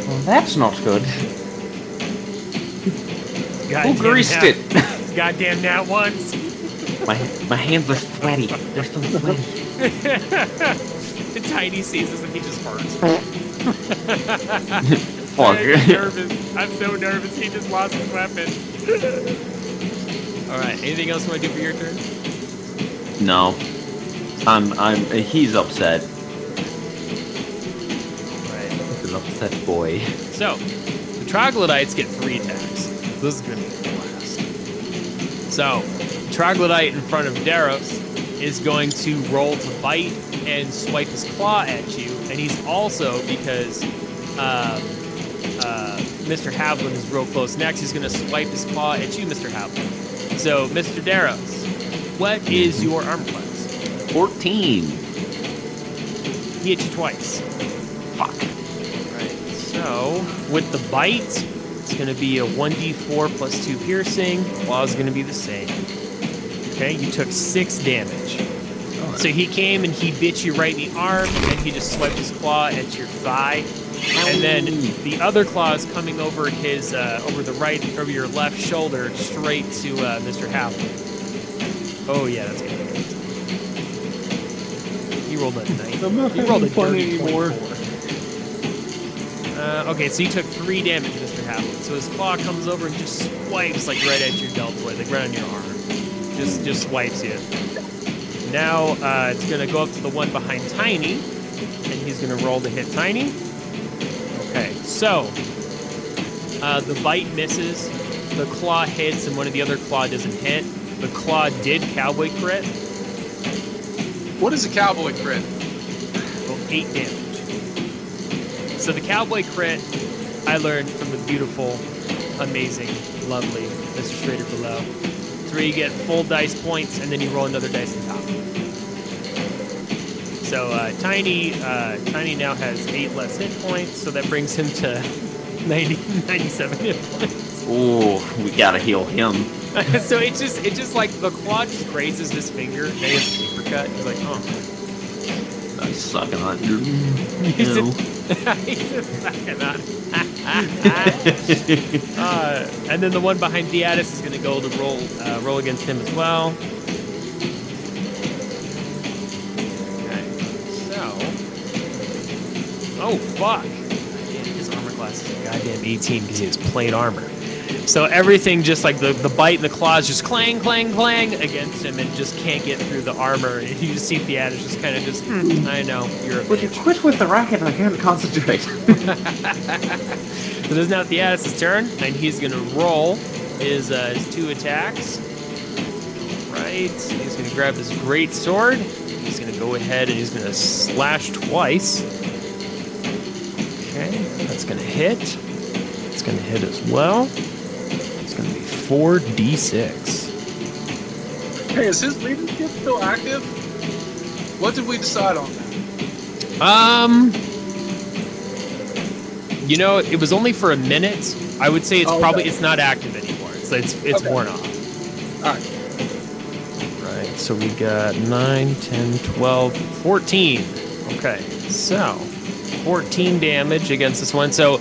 Well, that's not good. Who greased it? [LAUGHS] Goddamn nat ones. my my hands are sweaty. They're so sweaty. [LAUGHS] the tiny sees this and he just farts. [LAUGHS] Fuck. I'm nervous. I'm so nervous. He just lost his weapon. All right. Anything else you want to do for your turn? no, I'm I'm. He's upset. Upset boy. So, the troglodytes get three attacks. This is going to be a blast. So, troglodyte in front of Daros is going to roll to bite and swipe his claw at you, and he's also because um, uh, Mr. Havlin is real close next. He's going to swipe his claw at you, Mr. Havlin. So, Mr. Daros, what is your armor class? Fourteen. He hit you twice. Fuck. So with the bite, it's going to be a 1d4 plus 2 piercing. Claw is going to be the same. Okay, you took 6 damage. So he came and he bit you right in the arm, and he just swiped his claw at your thigh. And then the other claw is coming over his, uh, over the right, over your left shoulder, straight to uh, Mr. Havlin. Oh yeah, that's good. You rolled a nine. I'm not You rolled a dirty anymore. 24. Uh, okay, so you took three damage, Mr. Havlin. So his claw comes over and just swipes like right at your deltoid, like right on your arm. Just just swipes you. Now uh, it's gonna go up to the one behind Tiny, and he's gonna roll to hit Tiny. Okay, so uh, the bite misses, the claw hits, and one of the other claw doesn't hit. The claw did cowboy crit, What is a cowboy crit? well, eight damage. So the cowboy crit I learned from the beautiful, amazing, lovely Mr. Schrader below. It's where you get full dice points and then you roll another dice on top. So uh, Tiny, uh, Tiny now has eight less hit points, so that brings him to [LAUGHS] 90, 97 hit points. Ooh, we gotta heal him. [LAUGHS] so it just, it just like the claw just grazes his finger. And he has a paper cut. He's like, oh. I'm sucking on [LAUGHS] it. He's Ew. just- [LAUGHS] He's [LAUGHS] uh, and then the one behind Theatus is going to go to roll uh, roll against him as well. Okay, so oh fuck, his armor class is a goddamn 18 because he has plate armor. So everything just like the, the bite and the claws just clang clang clang against him and just can't get through the armor. And [LAUGHS] you just see Theatus just kind of just "Hmm, I know you're a Would you quit with the racket? And I can't concentrate. [LAUGHS] [LAUGHS] so this is now Theatus' turn, and he's gonna roll his uh, his two attacks. Right, he's gonna grab his great sword. He's gonna go ahead and he's gonna slash twice. Okay, that's gonna hit. It's gonna hit as well. It's gonna be four d six. Hey, is his leadership still active? What did we decide on that? Um, you know, it was only for a minute. I would say it's Oh, probably okay. it's not active anymore. It's it's, it's Okay. worn off. All right. Right, so we got 9, 10, 12, 14. Okay, so 14 damage against this one. So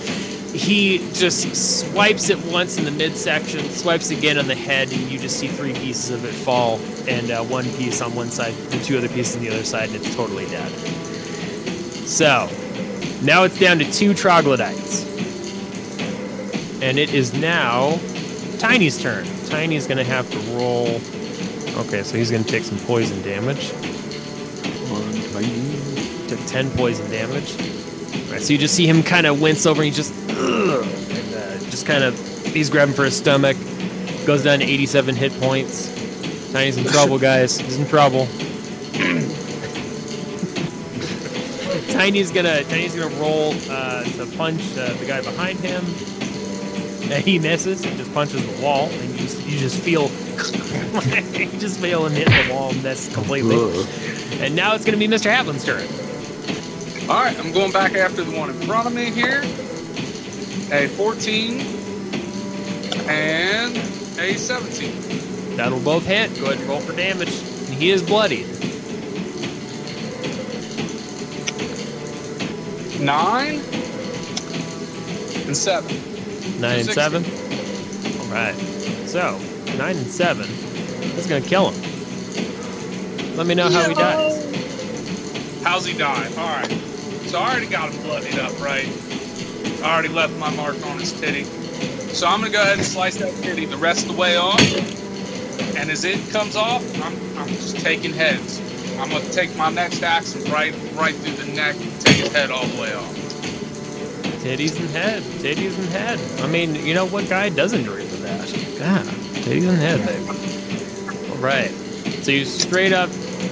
he just swipes it once in the midsection, swipes again on the head, and you just see three pieces of it fall, and uh, one piece on one side, and two other pieces on the other side, and it's totally dead. So now it's down to two troglodytes. And it is now Tiny's turn. Tiny's going to have to roll. Okay, so he's going to take some poison damage. One. Took 10 poison damage. All right, so you just see him kind of wince over and he just, and uh, just kind of, he's grabbing for his stomach. Goes down to 87 hit points. Tiny's in [LAUGHS] trouble, guys. He's in trouble. Tiny's gonna Tiny's gonna roll uh, to punch uh, the guy behind him. And he misses. He just punches the wall, and you just, you just feel [LAUGHS] you just feel him hit the wall and miss completely. Ugh. And now it's gonna be Mr. Havlin's turn. All right, I'm going back after the one in front of me here. A 14 and a 17. That'll both hit. Go ahead and roll for damage. And he is bloodied. Nine and seven. Nine and Sixty. seven. All right. So nine and seven. That's gonna kill him. Let me know how he dies. How's he die? All right. So I already got him bloodied up, right? I already left my mark on his titty. So I'm gonna go ahead and slice that titty the rest of the way off. And as it comes off, I'm, I'm just taking heads. I'm gonna take my next axe and right right through the neck and take his head all the way off. Titties and head. Titties and head. I mean, you know what guy doesn't dream of that? God, titties and head, baby. All right. So you straight up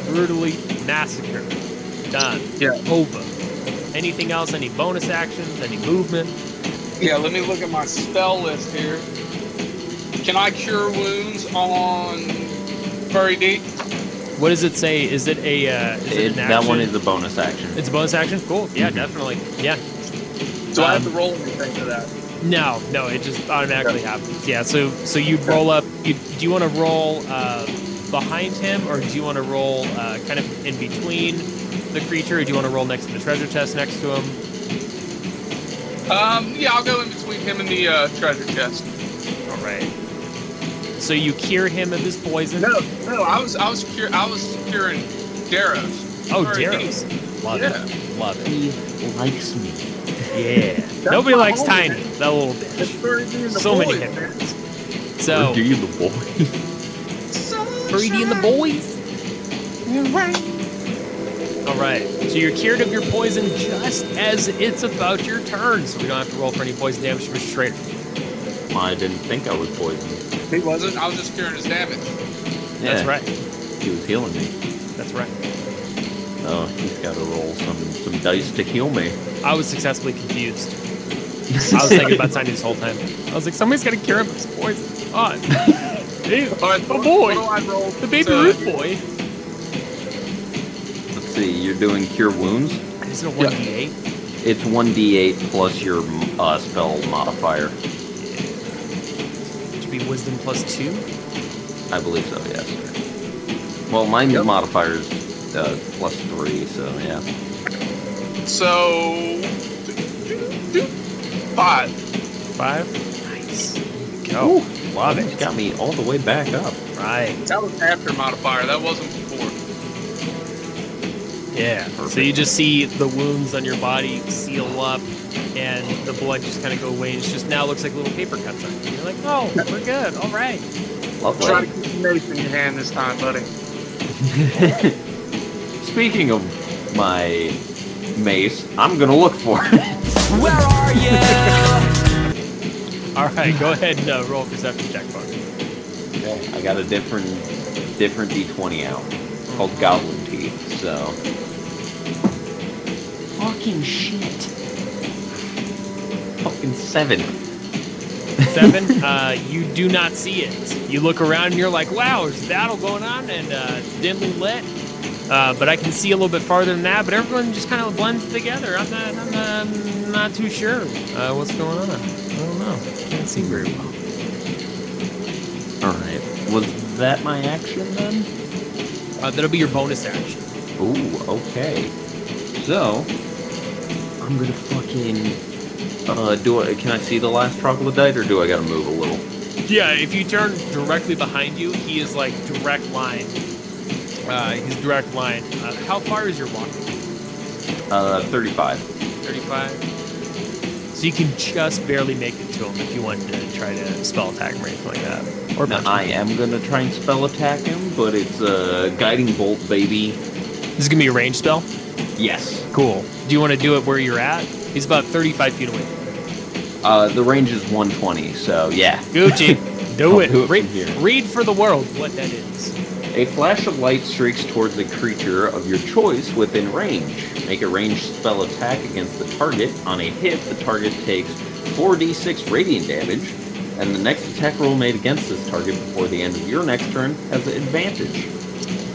brutally massacre. Done. Yeah. Over. Anything else? Any bonus actions? Any movement? Yeah, let me look at my spell list here. Can I cure wounds on Furry D? What does it say? Is it a? Uh, is it, It, an that one is a bonus action. It's a bonus action. Cool. Yeah, Mhm. definitely. Yeah. Do I Um, have to roll anything for that? No, no, it just automatically happens. Yeah. So, so you roll up. You, do you want to roll uh, behind him, or do you want to roll uh, kind of in between the creature, or do you want to roll next to the treasure chest next to him? Um, yeah, I'll go in between him and the uh, treasure chest. All right. So you cure him of his poison. No, no, I was, I was, cure, I was curing Daros. Oh, Furry D. Daros. Love Yeah. it. Love it. He likes me. Yeah. Nobody likes homie, Tiny, man. that little It's bitch. Furry D the So many boys, hit man. points. So, Do you the boy? Brady and the boys. All right. So you're cured of your poison just as it's about your turn. So we don't have to roll for any poison damage from Mr. Schrader. I didn't think I was poisoned. He wasn't. I was just curing his damage. Yeah, That's right. He was healing me. That's right. Oh, he's got to roll some some dice to heal me. I was successfully confused. I was thinking about Tiny this whole time. I was like, somebody's got to cure him of his poison. On. [LAUGHS] Hey, All right, Oh, boy. What do I roll? the baby to- root boy. Let's see. You're doing cure wounds. Is it a 1d8? It's one d8 plus your uh, spell modifier. Which would be wisdom plus 2? I believe so. Yes. Well, my Yep. modifier is uh, plus three, so yeah. So, five. 5? Nice. There you go. Love it. got me all the way back up. Right. That was after modifier. That wasn't before. Yeah. So you just see the wounds on your body seal up, and the blood just kind of go away. And it just now looks like little paper cuts on you. You're like, oh, we're good. All right. Lovely. Try to keep the mace in your hand this time, buddy. [LAUGHS] Speaking of my mace, I'm gonna look for it. Where are you? [LAUGHS] All right. Go ahead and uh, roll a perception check for me. Okay, I got a different different d20 out called Goblin Teeth. So fucking shit. Fucking seven. Seven. [LAUGHS] uh, you do not see it. You look around and you're like, wow, there's a battle going on and uh, dimly lit. Uh, but I can see a little bit farther than that. But everyone just kind of blends together. I'm not, I'm not, I'm not too sure uh, what's going on. I don't know. Can't see very well. All right. Was that my action then? Uh, that'll be your bonus action. Ooh, okay. So I'm gonna fucking. Uh, do I? Can I see the last troglodyte, or do I gotta move a little? Yeah, if you turn directly behind you, he is like direct line. Uh, he's direct line. Uh, how far is your walk? Uh, 35. 35. So you can just barely make it to him if you wanted to try to spell attack him or anything like that. Or Now, I am gonna try and spell attack him, but it's a uh, guiding bolt, baby. This is gonna be a range spell. Yes. Cool. Do you want to do it where you're at? He's about 35 feet away. Uh, the range is 120, so yeah. Gucci, [LAUGHS] do it. do it read, here. read for the world what that is. A flash of light streaks towards a creature of your choice within range. Make a ranged spell attack against the target. On a hit, the target takes 4d6 radiant damage, and the next attack roll made against this target before the end of your next turn has an advantage.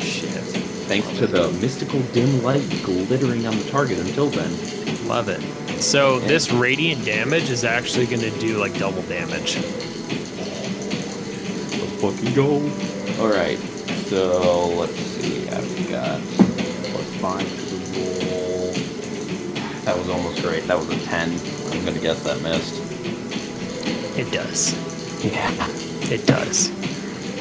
Shit. Thanks to the mystical dim light glittering on the target until then. Love it. So this radiant damage is actually going to do like double damage. Let's fucking go. Alright, so let's see. I've got plus 5 to roll. That was almost right. That was a 10. I'm gonna guess that missed. It does. Yeah. It does.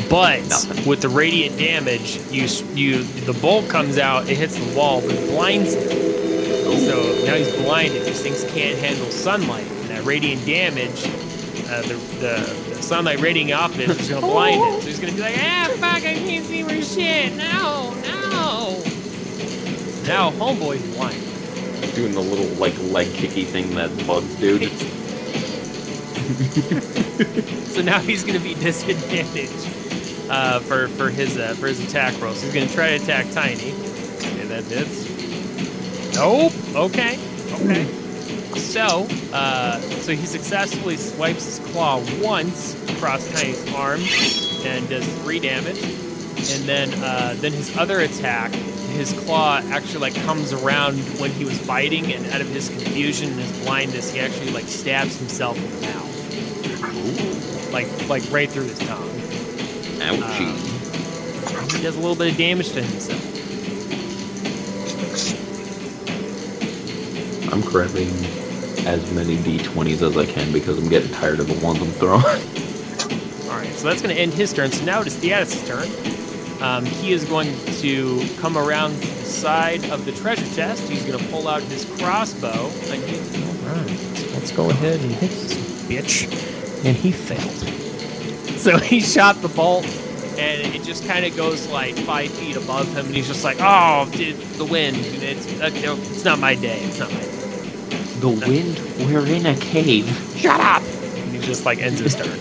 But Nothing. with the radiant damage, you you the bolt comes out, it hits the wall, but it blinds him. So now he's blinded. These things can't handle sunlight. And that radiant damage, uh, the the sunlight radiating off it is gonna blind it. [LAUGHS] So he's gonna be like, ah, fuck, I can't see for shit. No, no. Now homeboy's blind. Doing the little like leg kicky thing that bugs [LAUGHS] do. So now he's going to be disadvantaged uh, for for his uh, for his attack roll. So he's going to try to attack Tiny. Okay, that hits. Nope. Okay. Okay. So uh, so he successfully swipes his claw once across Tiny's arm and does three damage. And then uh, then his other attack, his claw actually like comes around when he was biting, and out of his confusion and his blindness, he actually like stabs himself in the mouth like like right through his tongue. ouchie. He does a little bit of damage to himself. I'm grabbing as many d20s as I can because I'm getting tired of the ones I'm throwing. [LAUGHS] All right, so that's going to end his turn. So now it is Theatus' turn. Um, he is going to come around to the side of the treasure chest. He's going to pull out his crossbow. And he, all right, let's go ahead and hit this bitch. And he failed. [LAUGHS] So he shot the bolt, and it just kind of goes like five feet above him, and he's just like, "Oh, dude, the wind! It's uh, no, it's not my day. It's not my day." The wind, we're in a cave. Shut up! And he just like ends his turn. [LAUGHS]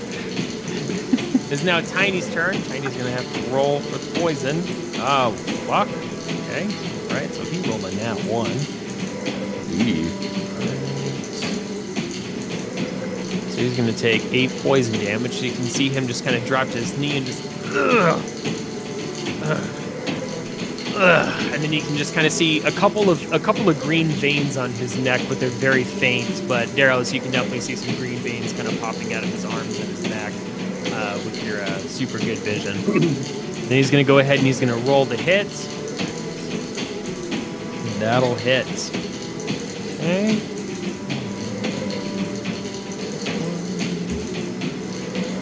it's now Tiny's turn. Tiny's gonna have to roll for poison. Oh fuck. Okay. Alright, so he rolled a nat one. So he's gonna take eight poison damage. So you can see him just kind of drop to his knee and just ugh, ugh, ugh. and then you can just kind of see a couple of a couple of green veins on his neck, but they're very faint. But Daros, you can definitely see some green veins kind of popping out of his arms and his neck uh, with your uh, super good vision. then he's gonna go ahead and he's gonna roll the hit. That'll hit. Okay.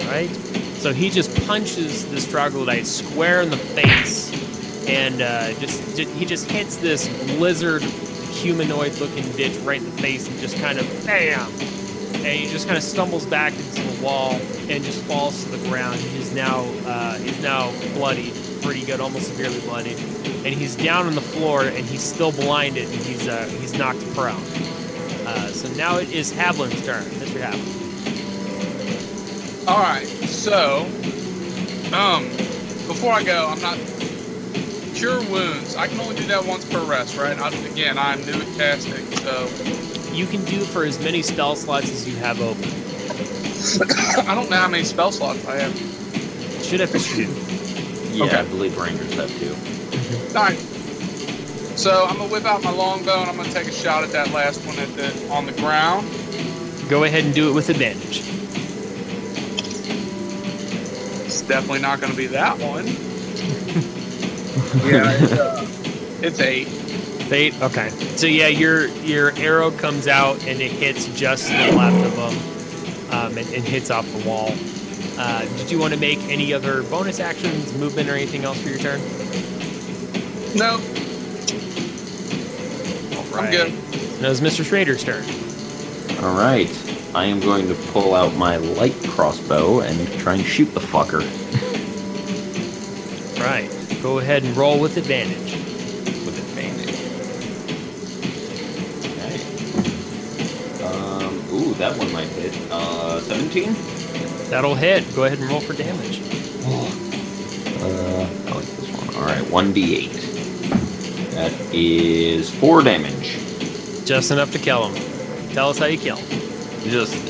Right. So he just punches this troglodyte square in the face, and uh, just, ju- he just hits this lizard humanoid-looking bitch right in the face, and just kind of bam, and he just kind of stumbles back into the wall and just falls to the ground. He's now uh, he's now bloody, pretty good, almost severely bloody and he's down on the floor, and he's still blinded, and he's uh, he's knocked prone. Uh, so now it is Havlin's turn. Mr. Havlin. All right, so, um, before I go, I'm not cure wounds. I can only do that once per rest, right? I, again, I'm new at casting, so You can do for as many spell slots as you have open. [COUGHS] I don't know how many spell slots I have. Should have two. Yeah, Okay. I believe Rangers have two. All right. So I'm gonna whip out my longbow and I'm gonna take a shot at that last one at the on the ground. Go ahead and do it with advantage. It's definitely not gonna be that one. Yeah, it's, uh, it's eight. Eight. Okay. So yeah, your your arrow comes out and it hits just to the left of him, um, and, and hits off the wall. Uh, did you want to make any other bonus actions, movement, or anything else for your turn? No, All I'm good. Now it's Mr. Schrader's turn. All right, I am going to pull out my light crossbow and try and shoot the fucker. Right. Go ahead and roll with advantage. With advantage. Okay. Um, ooh, that one might hit. Uh, 17? That'll hit. Go ahead and roll for damage. Uh, I like this one. All right, 1d8. That is 4 damage. Just enough to kill him. Tell us how you kill. Just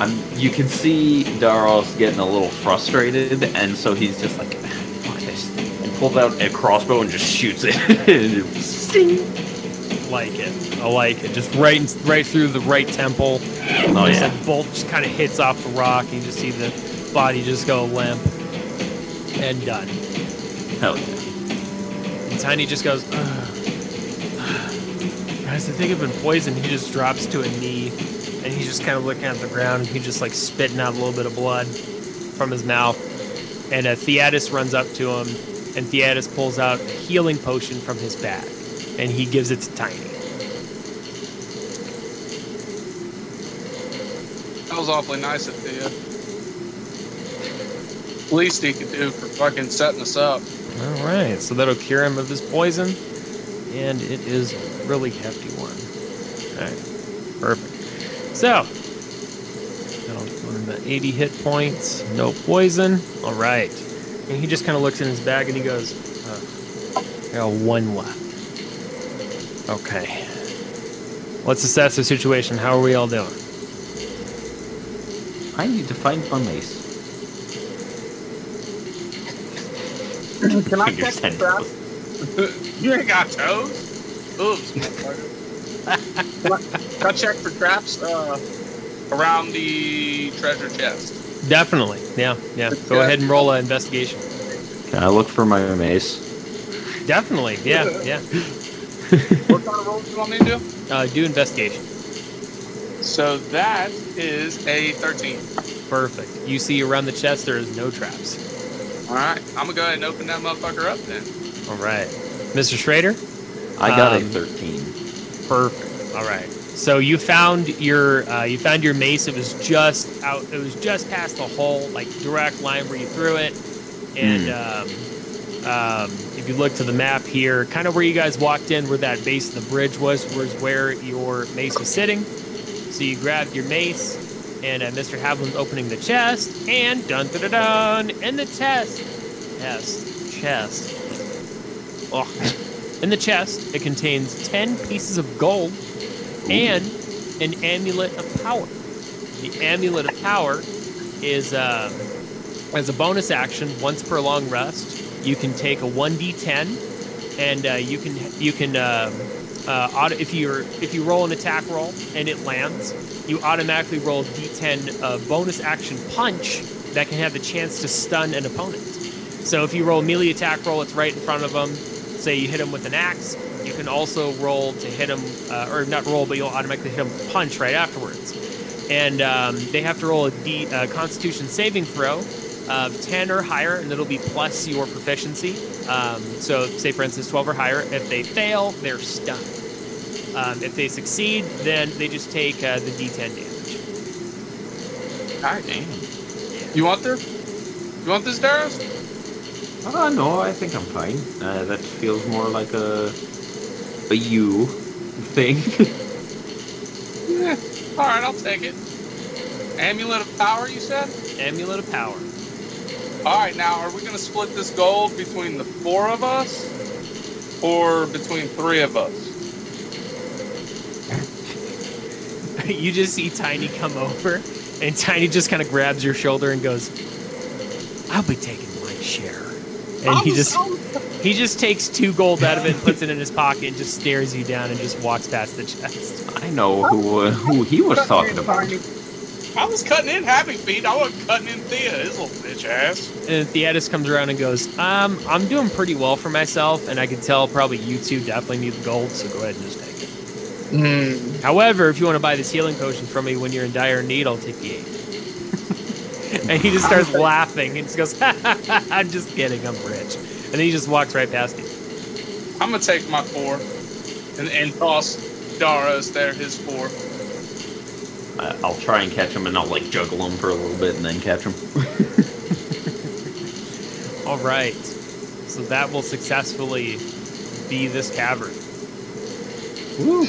I'm, you can see Daros getting a little frustrated, and so he's just like, pulls out a crossbow and just shoots it. [LAUGHS] And. Like it. I like it. Just right, right through the right temple. Oh, Just yeah. a bolt just kind of hits off the rock. and You just see the body just go limp and done. Hell yeah. And Tiny just goes, "Ugh. Guys, I think I've been poisoned. He just drops to a knee and he's just kind of looking at the ground and he's just like spitting out a little bit of blood from his mouth. And uh, Theatus runs up to him and Theatus pulls out a healing potion from his bag and he gives it to Tiny. That was awfully nice of Thea. Least he could do for fucking setting us up. All right, so that'll cure him of his poison, and it is a really hefty one. All right, perfect. So, that'll run the 80 hit points, no poison. All right, and he just kind of looks in his bag and he goes, uh, "I got one left." Okay, let's assess the situation. How are we all doing? I need to find my mace. Can I Fingers check the ten trap? toes. [LAUGHS] you ain't got toes. Oops. motherfucker. can, I, can I check for traps uh, around the treasure chest? Definitely, yeah, yeah. Go ahead and roll an investigation. Can I look for my mace? Definitely, yeah, yeah. [LAUGHS] What kind of rolls do you want me to do? Uh, do investigation. So that is a 13. Perfect. You see around the chest there is no traps. All right, I'm gonna go ahead and open that motherfucker up then. All right, Mr. Schrader. I got a Um, 13. Perfect. All right. So you found your uh, you found your mace. It was just out. It was just past the hole, like direct line where you threw it. And um, um, if you look to the map here, kind of where you guys walked in, where that base of the bridge was, was where your mace was sitting. So you grabbed your mace, and uh, Mr. Havlin's opening the chest, and dun dun dun dun, in the chest, chest, chest. Oh. In the chest, it contains 10 pieces of gold and an amulet of power. The amulet of power is um, as a bonus action once per long rest. You can take a 1d10, and uh, you can you can um, uh, auto, if you're if you roll an attack roll and it lands, you automatically roll a d10 uh, bonus action punch that can have the chance to stun an opponent. So if you roll a melee attack roll, it's right in front of them. Say you hit them with an axe, you can also roll to hit him, uh, or not roll, but you'll automatically hit him with a punch right afterwards. And um, they have to roll a D, uh, Constitution saving throw of 10 or higher, and it'll be plus your proficiency. Um, so, say for instance, 12 or higher. If they fail, they're stunned. Um, if they succeed, then they just take uh, the D10 damage. God damn. You want this? You want this, Darius? Uh, no, I think I'm fine. Uh, that feels more like a a you thing. Yeah. [LAUGHS] All right, I'll take it. Amulet of power, you said? Amulet of Power. All right, now are we gonna split this gold between the four of us, or between three of us? [LAUGHS] you just see Tiny come over, and Tiny just kind of grabs your shoulder and goes, "I'll be taking my share." And he I'm just so- he just takes two gold out of it, and puts it in his pocket, and just stares you down, and just walks past the chest. I know who uh, who he was talking about. I was cutting in Happy Feet. I wasn't cutting in Thea, his little bitch ass. And Theatus comes around and goes, "Um, I'm doing pretty well for myself, and I can tell probably you two definitely need the gold, so go ahead and just take it. Hmm. However, if you want to buy this healing potion from me when you're in dire need, I'll take the eight. [LAUGHS] and he just starts [LAUGHS] laughing and just goes, [LAUGHS] "I'm just kidding, I'm rich." And then he just walks right past you. I'm gonna take my four, and, and toss Daros there his four. Uh, I'll try and catch him, and I'll like juggle him for a little bit, and then catch him. [LAUGHS] All right, so that will successfully be this cavern. Woo.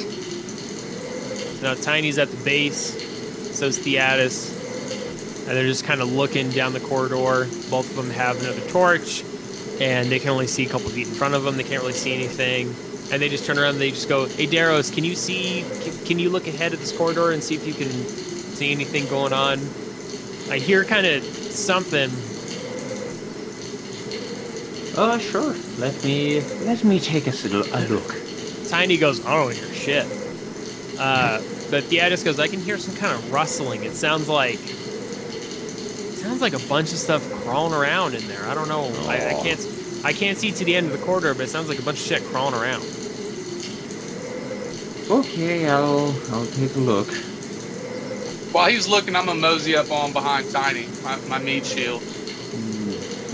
Now Tiny's at the base. so's Theatus. And they're just kind of looking down the corridor. Both of them have another torch, and they can only see a couple feet in front of them. They can't really see anything. And they just turn around and they just go, Hey, Daros, can you see, can, you look ahead of this corridor and see if you can see anything going on? I hear kind of something. Uh, sure. Let me let me take a, a look. Tiny goes, I don't hear shit. Uh, but Theatus goes, I can hear some kind of rustling. It sounds like sounds like a bunch of stuff crawling around in there. I don't know. I, I can't I can't see to the end of the corridor, but it sounds like a bunch of shit crawling around. Okay, I'll I'll take a look. While he's looking, I'm gonna mosey up on behind Tiny, my, my meat shield.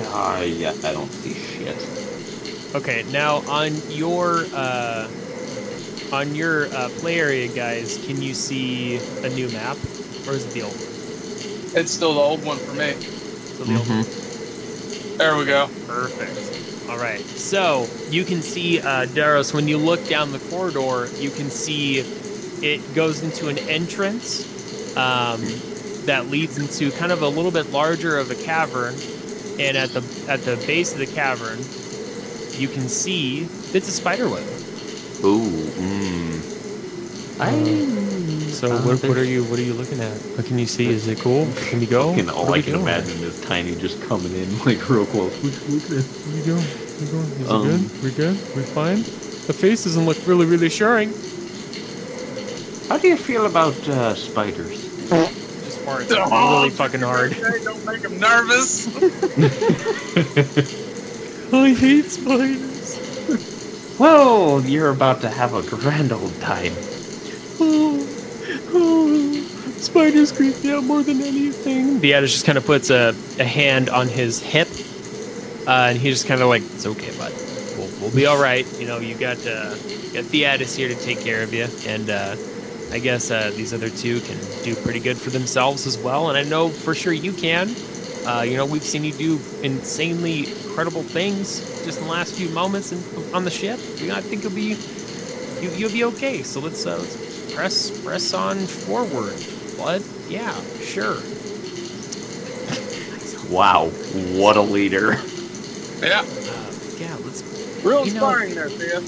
Ah, yeah, I don't see shit. Okay, now on your uh, on your uh, play area, guys, can you see a new map, or is it the old one? It's still the old one for me. So the old one. There we go. Perfect. All right. So you can see, uh, Daros, when you look down the corridor, you can see it goes into an entrance um, that leads into kind of a little bit larger of a cavern. And at the at the base of the cavern, you can see bits of spider web. Ooh, mmm. I. So Uh, what, what are you what are you looking at? What can you see? Is it cool? Can you go? Fucking all are I can doing? imagine is Tiny just coming in [LAUGHS] like real close. Look, look at this. Where you going? Where you going? Is Um, it good? We good? We fine? The face doesn't look really really assuring. How do you feel about uh, spiders? Just farts Oh, really fucking hard. Hey, don't make him nervous. [LAUGHS] [LAUGHS] I hate spiders. Well, you're about to have a grand old time. Oh, spiders creep me out more than anything. Addis just kind of puts a, a hand on his hip, uh, and he just kind of like, "It's okay, bud. We'll, we'll be all right. You know, you got uh, got the here to take care of you, and uh, I guess uh, these other two can do pretty good for themselves as well. And I know for sure you can. Uh, you know, we've seen you do insanely incredible things just in the last few moments in, on the ship. You know, I think you'll be you, you'll be okay. So let's, uh, let's press press on forward, bud. Yeah, sure. Wow, what a leader. yeah, Uh, yeah, let's real You know- sparring there, Thea.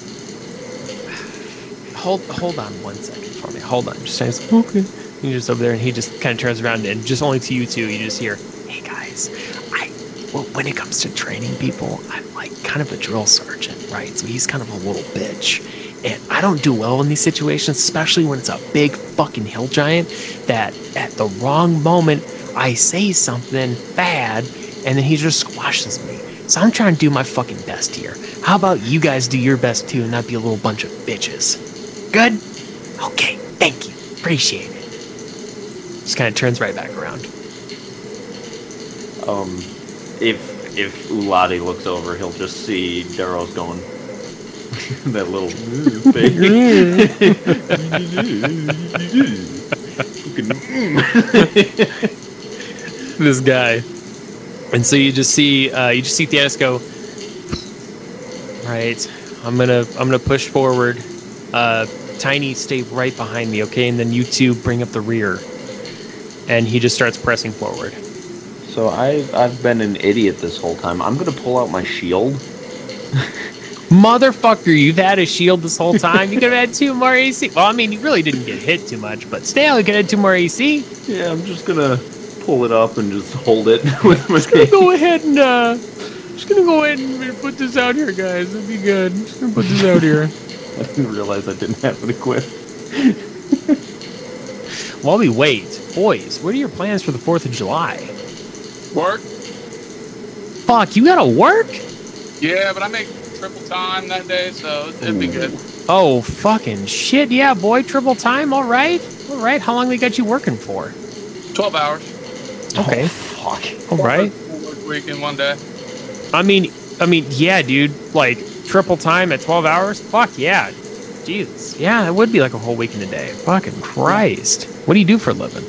hold hold on one second for me. Hold on, just says okay. He's just over there, and he just kind of turns around, and just only to you two, you just hear, "Hey guys, I well, when it comes to training people, I'm like kind of a drill sergeant, right? So he's kind of a little bitch." And I don't do well in these situations, especially when it's a big fucking hill giant that at the wrong moment I say something bad and then he just squashes me. So I'm trying to do my fucking best here. How about you guys do your best too and not be a little bunch of bitches? Good? Okay, thank you. Appreciate it. Just kind of turns right back around. Um, if if Ulati looks over, he'll just see Daros going. [LAUGHS] that little thing. [LAUGHS] this guy. And so you just see uh, you just see Theatus go. Right, I'm gonna I'm gonna push forward. Uh, Tiny, stay right behind me, okay? And then you two bring up the rear. And he just starts pressing forward. so I've I've been an idiot this whole time. I'm gonna pull out my shield. [LAUGHS] Motherfucker, you've had a shield this whole time. You could have had two more AC. Well, I mean, you really didn't get hit too much, but still, you could have had two more AC. Yeah, I'm just gonna pull it up and just hold it [LAUGHS] with my Just gonna go ahead and uh, just gonna go ahead and put this out here, guys. It'd be good. Just gonna put this out here. [LAUGHS] I didn't realize I didn't have it equipped. [LAUGHS] While we wait, boys, what are your plans for the Fourth of July? Work. Fuck, you gotta work? Yeah, but I make triple time that day, so it'd be good. Oh, fucking shit, yeah, boy, triple time. All right, all right. How long they got you working for? Twelve hours. Okay, Fuck. all right. Week in one day. I mean, I mean, yeah, dude. Like triple time at twelve hours. Fuck yeah. Jesus. Yeah, it would be like a whole week in a day. Fucking Christ. What do you do for a living?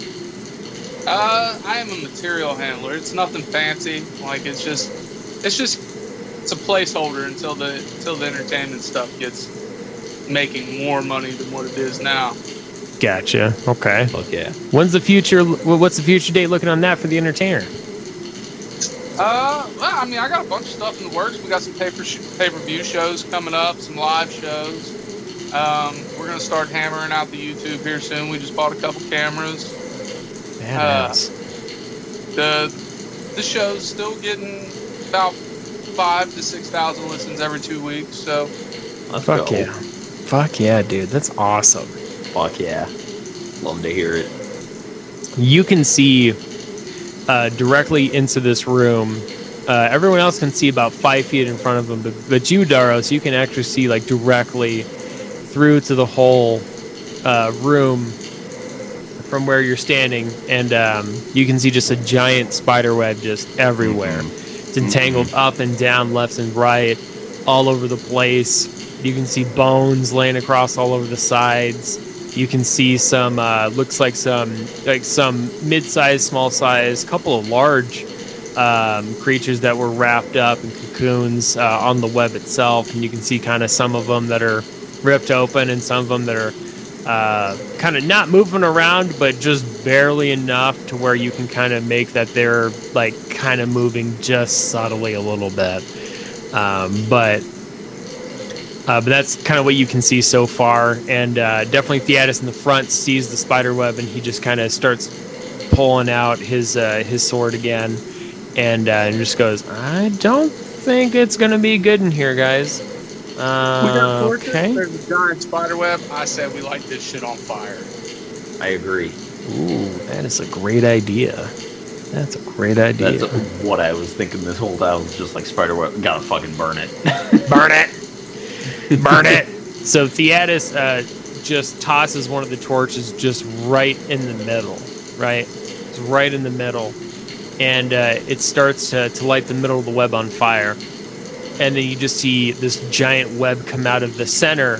Uh, I am a material handler. It's nothing fancy. Like it's just, it's just, it's a placeholder until the until the entertainment stuff gets making more money than what it is now. Gotcha. Okay. Fuck yeah. When's the future? What's the future date looking on that for the entertainer? Uh, well, I mean, I got a bunch of stuff in the works. We got some pay per pay per view shows coming up, some live shows. Um, we're gonna start hammering out the YouTube here soon. We just bought a couple cameras. Badass. The the show's still getting about five to six thousand listens every two weeks. So Let's Fuck go. yeah. Fuck yeah, dude. That's awesome. Fuck yeah. Love to hear it. You can see uh, directly into this room. Uh, everyone else can see about five feet in front of them, but, but you, Daros, you can actually see like directly through to the whole uh, room from where you're standing, and um, you can see just a giant spider web just everywhere. Entangled up and down, left and right, all over the place. You can see bones laying across all over the sides. You can see some uh, looks like some like some mid-sized, small-sized, couple of large um, creatures that were wrapped up in cocoons uh, on the web itself, and you can see kind of some of them that are ripped open and some of them that are uh, kind of not moving around, but just barely enough to where you can kind of make that they're like kind of moving just subtly a little bit. Um, but uh, but that's kind of what you can see so far, and uh, definitely Theatus in the front sees the spider web, and he just kind of starts pulling out his uh, his sword again, and, uh, and just goes, "I don't think it's gonna be good in here, guys." We got Uh, torches. okay. There's a giant spider web. I said we light this shit on fire. I agree. Ooh, that is a great idea. That's a great idea. That's what I was thinking this whole time. Was just like spider web. Gotta fucking burn it. [LAUGHS] burn it, burn it. [LAUGHS] So Theatus uh, just tosses one of the torches just right in the middle, right? It's right in the middle, and uh, it starts to, to light the middle of the web on fire. And then you just see this giant web come out of the center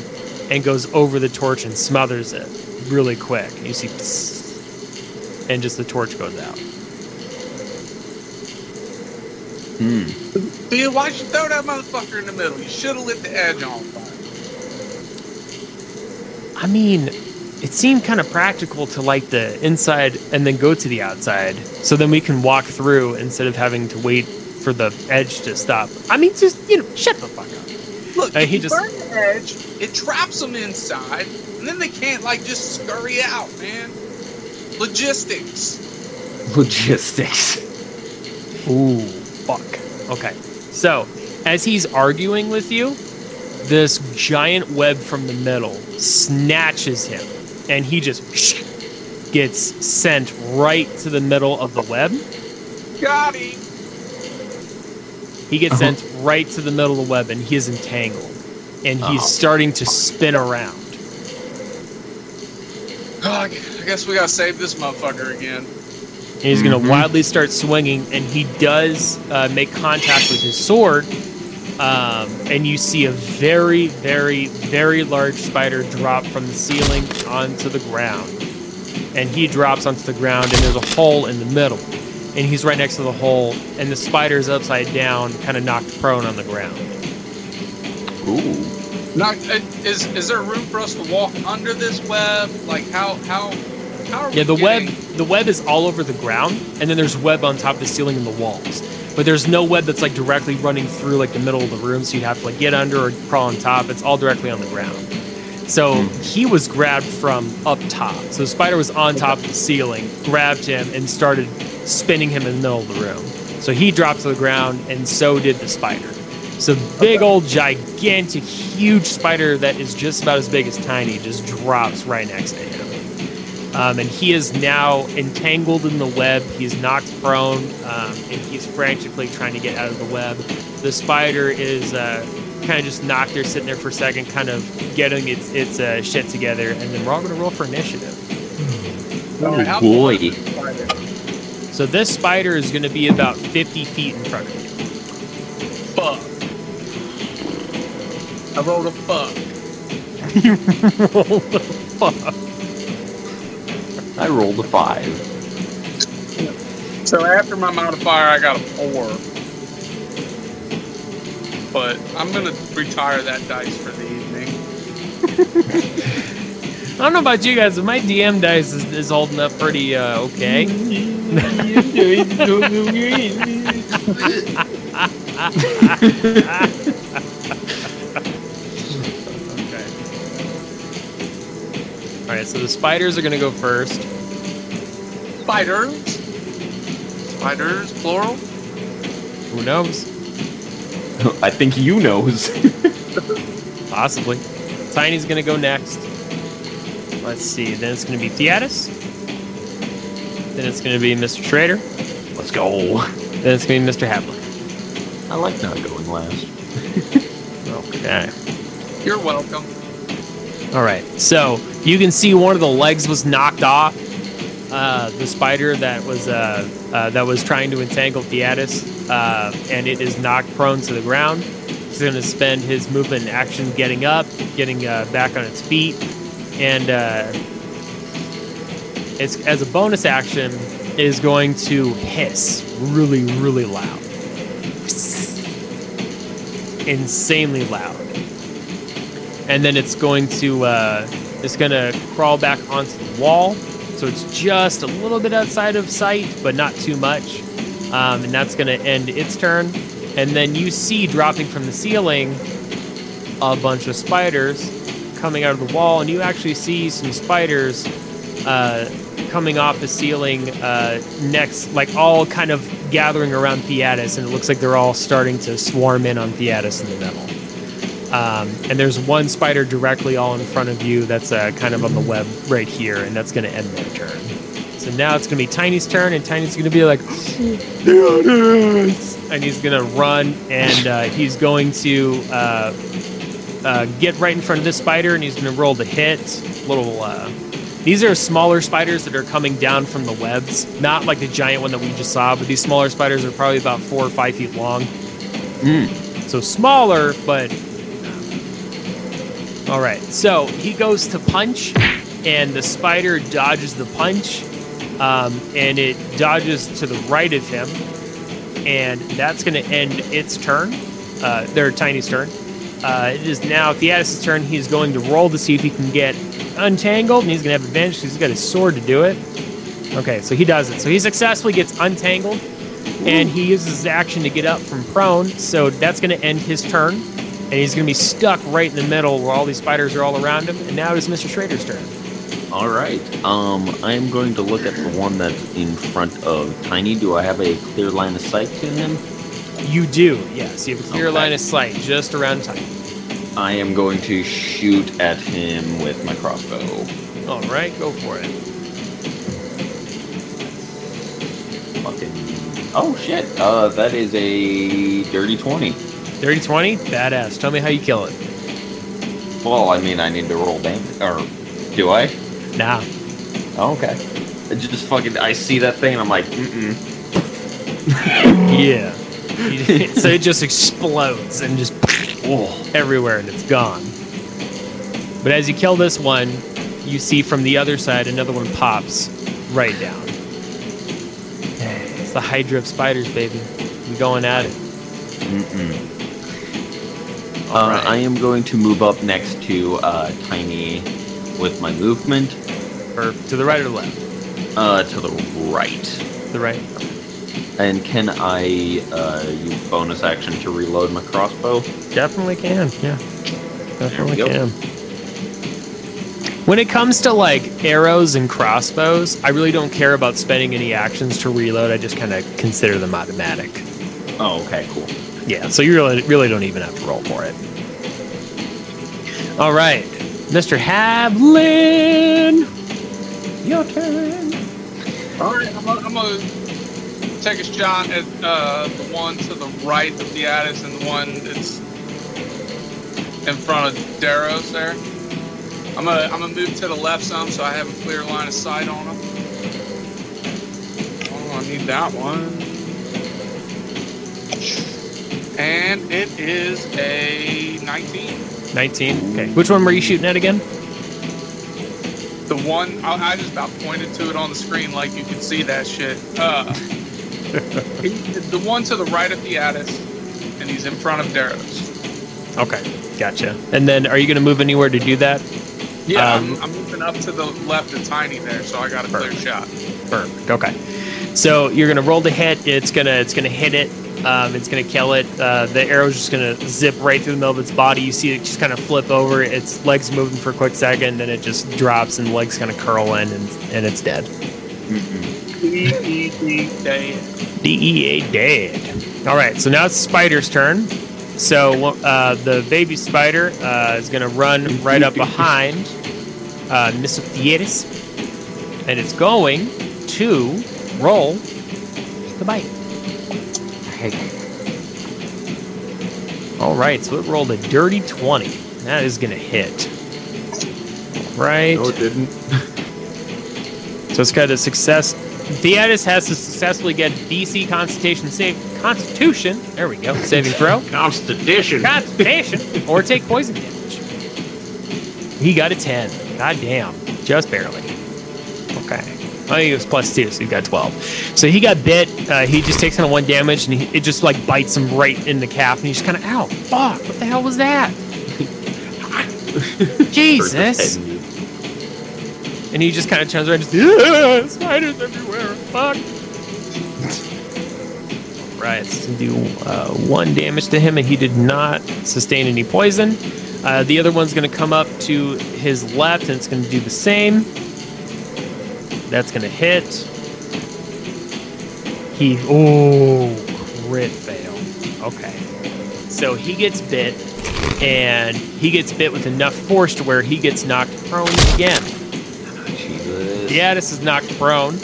and goes over the torch and smothers it really quick. You see, psst, and just the torch goes out. Hmm. Dude, why'd you throw that motherfucker in the middle? You should have lit the edge on fire. I mean, it seemed kind of practical to light the inside and then go to the outside, so then we can walk through instead of having to wait for the edge to stop. I mean, just you know, shut the fuck up. Look, Uh, if he you just- burn the edge, it traps them inside, and then they can't like just scurry out, man. Logistics. [LAUGHS] Logistics. Ooh, fuck. Okay, so as he's arguing with you, this giant web from the middle snatches him, and he just gets sent right to the middle of the web. Got him. He gets sent right to the middle of the web and he is entangled. And he's Oh. starting to spin around. Oh, I guess we gotta save this motherfucker again. And he's going Mhm. to wildly start swinging. And he does uh, make contact with his sword. Um, and you see a very, very, very large spider drop from the ceiling onto the ground. And he drops onto the ground, and there's a hole in the middle. And he's right next to the hole, and the spider's upside down, kind of knocked prone on the ground. Ooh. Now, uh, is is there room for us to walk under this web? Like how how how are Yeah, we the web getting- the web is all over the ground, and then there's web on top of the ceiling and the walls. But there's no web that's like directly running through like the middle of the room, so you'd have to like get under or crawl on top. It's all directly on the ground. So he was grabbed from up top. So the spider was on top of the ceiling, grabbed him, and started spinning him in the middle of the room. So he dropped to the ground, and so did the spider. So big old gigantic huge spider that is just about as big as tiny just drops right next to him. Um, and he is now entangled in the web. He's knocked prone, um, and he's frantically trying to get out of the web. The spider is uh, kind of just knocked there, sitting there for a second, kind of getting its its uh, shit together. And then we're all going to roll for initiative. All right, how Oh, boy. So this spider is going to be about 50 feet in front of you. Fuck. I rolled a fuck. [LAUGHS] you rolled a fuck. I rolled a five. So after my modifier, I got a four. But I'm gonna retire that dice for the evening. [LAUGHS] I don't know about you guys, but my DM dice is, is holding up pretty uh, okay. [LAUGHS] okay. All right, so the spiders are gonna go first. Spiders. Spiders, plural. Who knows? [LAUGHS] I think you knows. [LAUGHS] Possibly. Tiny's gonna go next. Let's see. Then it's gonna be Theatus. Then it's gonna be Mr. Schrader. Let's go. Then it's gonna be Mr. Havlin. I like not going last. Okay. You're welcome. All right. So you can see one of the legs was knocked off. Uh, the spider that was uh, uh, that was trying to entangle Theatus, uh, and it is knocked prone to the ground. He's going to spend his movement and action getting up, getting uh, back on its feet, and uh, it's as a bonus action is going to hiss really, really loud, insanely loud and then it's going to uh, it's going to crawl back onto the wall. So it's just a little bit outside of sight, but not too much. Um, and that's going to end its turn. And then you see dropping from the ceiling a bunch of spiders coming out of the wall, and you actually see some spiders uh, coming off the ceiling uh, next, like all kind of gathering around Theatus, and it looks like they're all starting to swarm in on Theatus in the middle. Um, and there's one spider directly all in front of you that's uh, kind of on the web right here, and that's going to end their turn. So now it's going to be Tiny's turn, and Tiny's going to be like, "Theatus!" and he's going to run, and uh, he's going to uh, uh, get right in front of this spider, and he's going to roll the hit. Little. Uh, these are smaller spiders that are coming down from the webs, not like the giant one that we just saw, but these smaller spiders are probably about four or five feet long. Mm. So smaller, but all right. So he goes to punch, and the spider dodges the punch, um, and it dodges to the right of him, and that's going to end its turn. Uh, their Tiny's turn. Uh, it is now Theatus' turn. He's going to roll to see if he can get untangled, and he's going to have advantage 'cause he's got his sword to do it. Okay, so he does it. So he successfully gets untangled, and he uses his action to get up from prone. So that's going to end his turn, and he's going to be stuck right in the middle where all these spiders are all around him. And now it is Mr. Schrader's turn. All right. Um, I am going to look at the one that's in front of Tiny. Do I have a clear line of sight to him? You do, yes. You have a clear Okay. line of sight just around time. I am going to shoot at him with my crossbow. All right, go for it. Fucking. Oh shit. Uh, that is a dirty twenty. 30 20, badass. Tell me how you kill it. Well, I mean, I need to roll damage, or do I? Nah. Oh, okay. I just fucking. I see that thing, and I'm like, mm mm [LAUGHS] Yeah. [LAUGHS] so it just explodes and just everywhere and it's gone. But as you kill this one, you see from the other side another one pops right down. It's the Hydra of spiders, baby. We going at it. Mm-mm. Uh, right. I am going to move up next to uh, Tiny with my movement Or to the right or the left? uh, to the right. The right. And can I uh, use bonus action to reload my crossbow? Definitely can. Yeah. Definitely go. can. When it comes to like arrows and crossbows, I really don't care about spending any actions to reload. I just kind of consider them automatic. Oh, okay, cool. Yeah, so you really really don't even have to roll for it. All right, Mr. Havlin, your turn. All right, I'm gonna, I'm gonna take a shot at uh, the one to the right of the Addis and the one that's in front of Daros there. I'm gonna I'm gonna move to the left some so I have a clear line of sight on them. Oh, I need that one. And it is a 19. 19. Okay, which one were you shooting at again? The one I, I just about pointed to it on the screen like you can see that shit. Uh, the one to the right of the Addis, and he's in front of Daros. Okay, gotcha. And then, are you going to move anywhere to do that? Yeah, Um, I'm, I'm moving up to the left of Tiny there, so I got a clear shot. Perfect. Okay. So you're gonna roll the hit. It's gonna it's gonna hit it. Um, it's gonna kill it. Uh, the arrow's just gonna zip right through the middle of its body. You see it just kind of flip over. Its legs moving for a quick second, then it just drops and the legs kind of curl in, and, and it's dead. Day. DEA dead. All right. So now it's spider's turn. So uh, the baby spider uh, is gonna run right up behind uh, Mr. Theatus, and it's going to roll the bite. All right, so it rolled a dirty 20. That is going to hit. Right. No, it didn't. [LAUGHS] So it's got a success. Theatus has to successfully get DC Constitution save. Constitution. There we go. Saving throw. Constitution. Constitution. or take poison damage. He got a 10. God damn. Just barely. Okay. I think it was plus two, so he got 12. So he got bit. Uh, he just takes kind of one damage, and he, it just like bites him right in the calf, and he's kind of, ow, fuck, what the hell was that? [LAUGHS] [LAUGHS] Jesus. And he just kind of turns around and just, "Yeah, spiders everywhere. Fuck. Right, it's do uh, one damage to him, and he did not sustain any poison. Uh, the other one's going to come up to his left, and it's going to do the same. That's going to hit. He, oh, crit fail. Okay. So he gets bit, and he gets bit with enough force to where he gets knocked prone again. Jesus. Theatus is knocked prone,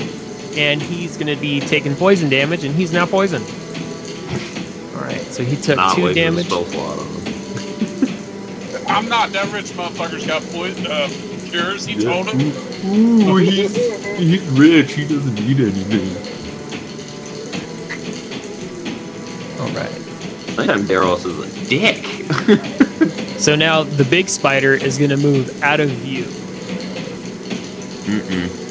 and he's going to be taking poison damage, and he's now poisoned. All right, so he took Not two wasting a damage. spell slot on him. [LAUGHS] I'm not that rich motherfucker's got poison, uh, cures. He told him. Ooh, he's, he's rich. He doesn't need anything. All right. Sometimes Daros is a dick. [LAUGHS] So now the big spider is going to move out of view. Mm-mm.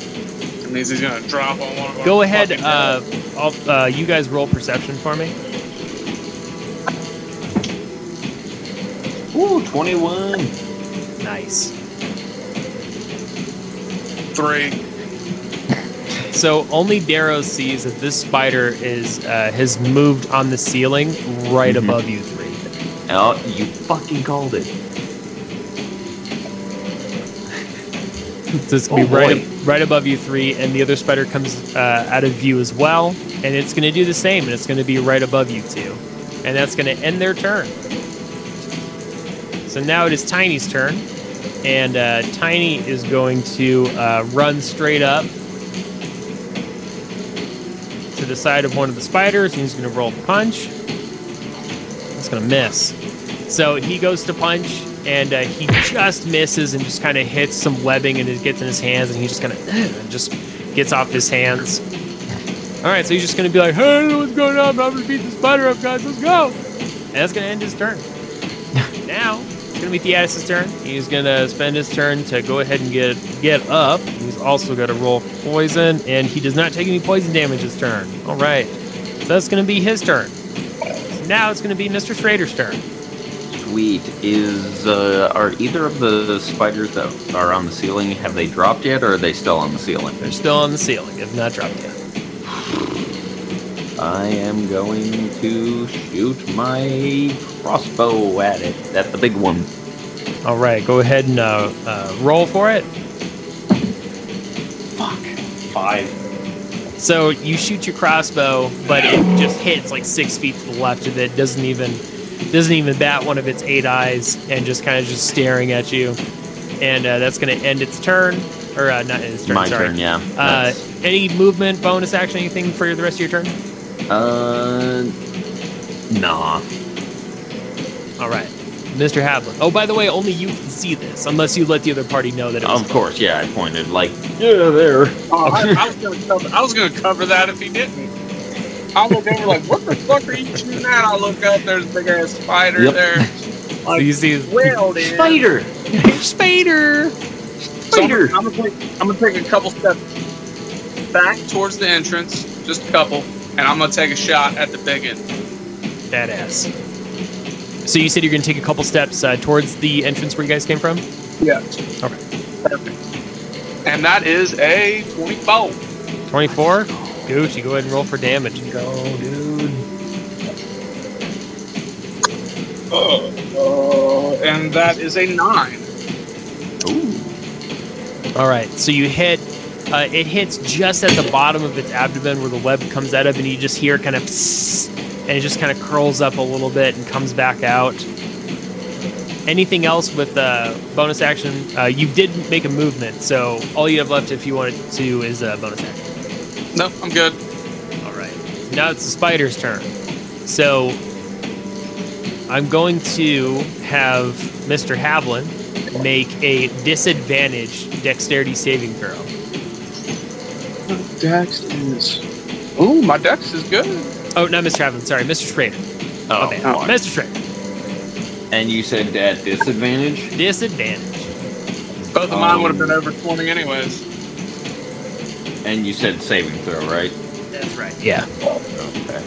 It means he's gonna drop on one of our Go ahead. Uh, I'll, uh, you guys roll perception for me. Ooh, 21. Nice. three. So only Daros sees that this spider is uh, has moved on the ceiling right Mhm. above you three. Oh, you fucking called it. [LAUGHS] So it's gonna Oh, be right, right above you three, and the other spider comes uh, out of view as well, and it's gonna do the same, and it's gonna be right above you two, and that's gonna end their turn. So now it is Tiny's turn, and uh, Tiny is going to uh, run straight up to the side of one of the spiders, and he's gonna roll a punch. It's gonna miss. So he goes to punch, and uh, he just misses and just kind of hits some webbing, and it gets in his hands, and he just kind of [SIGHS] just gets off his hands. All right, so he's just gonna be like, "Hey, I don't know what's going on? I'm gonna beat the spider up, guys. Let's go!" And that's gonna end his turn. [LAUGHS] now it's gonna be Theatus' turn. He's gonna spend his turn to go ahead and get get up. He's also gonna roll poison, and he does not take any poison damage this turn. All right, so that's gonna be his turn. So now it's gonna be Mr. Schrader's turn. Sweet. Is uh, are either of the spiders that are on the ceiling have they dropped yet, or are they still on the ceiling? They're still on the ceiling. Have not dropped yet. I am going to shoot my crossbow at it. At the big one. All right, go ahead and uh, uh, roll for it. Fuck. Five. So you shoot your crossbow, but it just hits like six feet to the left of it. Doesn't even doesn't even bat one of its eight eyes, and just kind of just staring at you. And uh, that's going to end its turn, or uh, not its turn. my sorry. turn. Yeah. Uh, That's- any movement, bonus action, anything for the rest of your turn? uh. Nah. All right, Mr. Havlin. Oh, by the way, only you can see this, unless you let the other party know that it was. Of course. Yeah. I pointed like. Yeah. There. Oh, I, I was gonna cover. I was gonna cover that if he didn't. I look over like, what the fuck are you shooting at? I look up. There's a big ass spider Yep. there. So you see Well, then. Spider. spider. So I'm, Spider. I'm gonna take. I'm gonna take a couple steps back towards the entrance, just a couple, and I'm gonna take a shot at the big end. Badass. So you said you're going to take a couple steps uh, towards the entrance where you guys came from. Yeah. Okay. Perfect. And that is a 24. 24. Gooch, you go ahead and roll for damage. Go, dude. Uh, and that is a 9. Ooh. All right, so you hit. Uh, it hits just at the bottom of its abdomen where the web comes out of, and you just hear kind of, psst, and it just kind of curls up a little bit and comes back out. Anything else with uh, bonus action? Uh, you did make a movement, so all you have left, if you wanted to, is a bonus action. No, I'm good. All right. Now it's the spider's turn. So I'm going to have Mr. Havlin make a disadvantaged dexterity saving throw. Dex is. Ooh, my Dex is good. Oh, not Mr. Havlin. Sorry, Mr. Schrader. Oh, Okay, oh. Mr. Schrader. and you said at disadvantage? Disadvantage. Both of mine would have Um, been over 20 anyways. And you said saving throw, right? That's right. Yeah. Okay.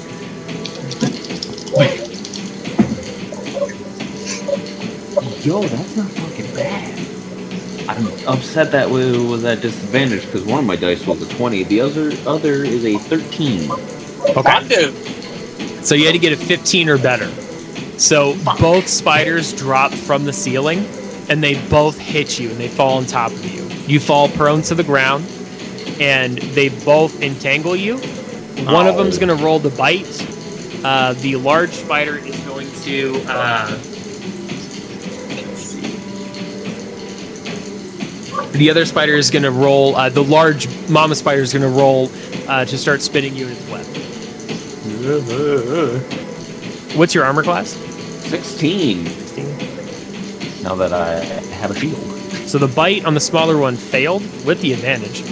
Yo, that's not fucking bad. I'm upset that we was at disadvantage because one of my dice was a 20. The other other is a 13. I do. So you had to get a 15 or better. So both spiders drop from the ceiling and they both hit you and they fall on top of you. You fall prone to the ground and they both entangle you. One of Oh. them's going to roll the bite. Uh, the large spider is going to. Uh, the other spider is going to roll. Uh, the large mama spider is going to roll uh, to start spinning you in its web. What's your armor class? 16. Now that I have a shield. So the bite on the smaller one failed with the advantage.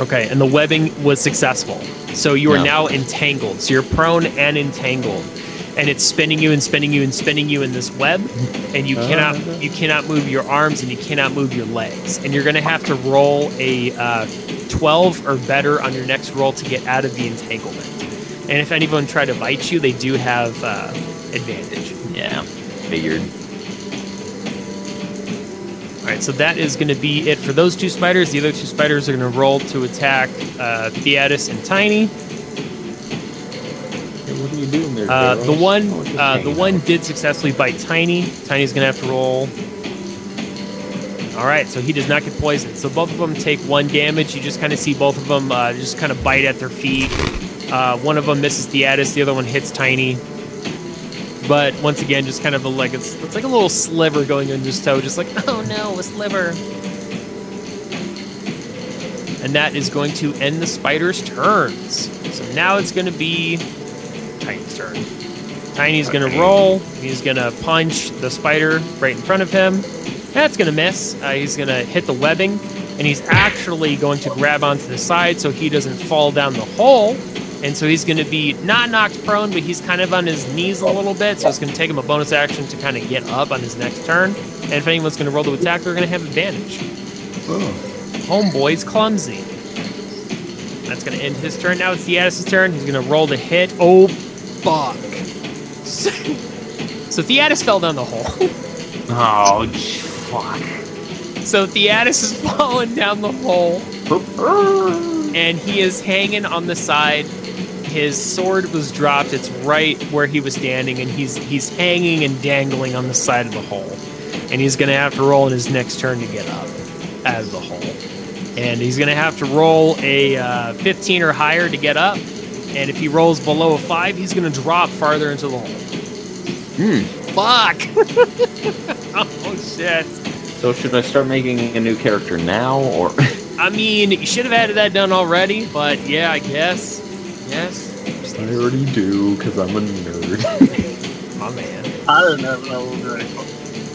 Okay, and the webbing was successful. So you are now entangled. So you're prone and entangled. And it's spinning you and spinning you and spinning you in this web, and you cannot you cannot move your arms and you cannot move your legs. And you're gonna have to roll a uh, 12 or better on your next roll to get out of the entanglement. And if anyone tried to bite you, they do have uh, advantage. Yeah, figured. All right, so that is going to be it for those two spiders. The other two spiders are going to roll to attack uh, Theatus and Tiny. what are you doing there? Uh, the one, Oh, uh, the one out. did successfully bite Tiny. Tiny's going to have to roll. All right, so he does not get poisoned. So both of them take one damage. You just kind of see both of them uh, just kind of bite at their feet. Uh, one of them misses Theatus. The other one hits Tiny. But once again, just kind of a, like it's, it's like a little sliver going on his toe, just like oh no, a sliver. And that is going to end the spider's turns. So now it's going to be Tiny's turn. Tiny's going to roll. He's going to punch the spider right in front of him. That's going to miss. Uh, he's going to hit the webbing, and he's actually going to grab onto the side so he doesn't fall down the hole. And so he's going to be not knocked prone, but he's kind of on his knees a little bit. So it's going to take him a bonus action to kind of get up on his next turn. And if anyone's going to roll to attack, they're going to have advantage. Homeboy's clumsy. That's going to end his turn. Now it's Theatus' turn. He's going to roll to hit. Oh, fuck. So, so Theatus fell down the hole. Oh, [LAUGHS] fuck. So Theatus is [LAUGHS] falling down the hole, uh-uh. and he is hanging on the side. His sword was dropped. It's right where he was standing, and he's he's hanging and dangling on the side of the hole. And he's gonna have to roll in his next turn to get up out of the hole. And he's gonna have to roll a uh, 15 or higher to get up. And if he rolls below a five, he's gonna drop farther into the hole. Hmm. Fuck! [LAUGHS] oh shit! So should I start making a new character now, or [LAUGHS] I mean, you should have had that done already, but yeah, I guess. Yes. I already do because I'm a nerd. [LAUGHS] My man. I don't ever know what we're ready.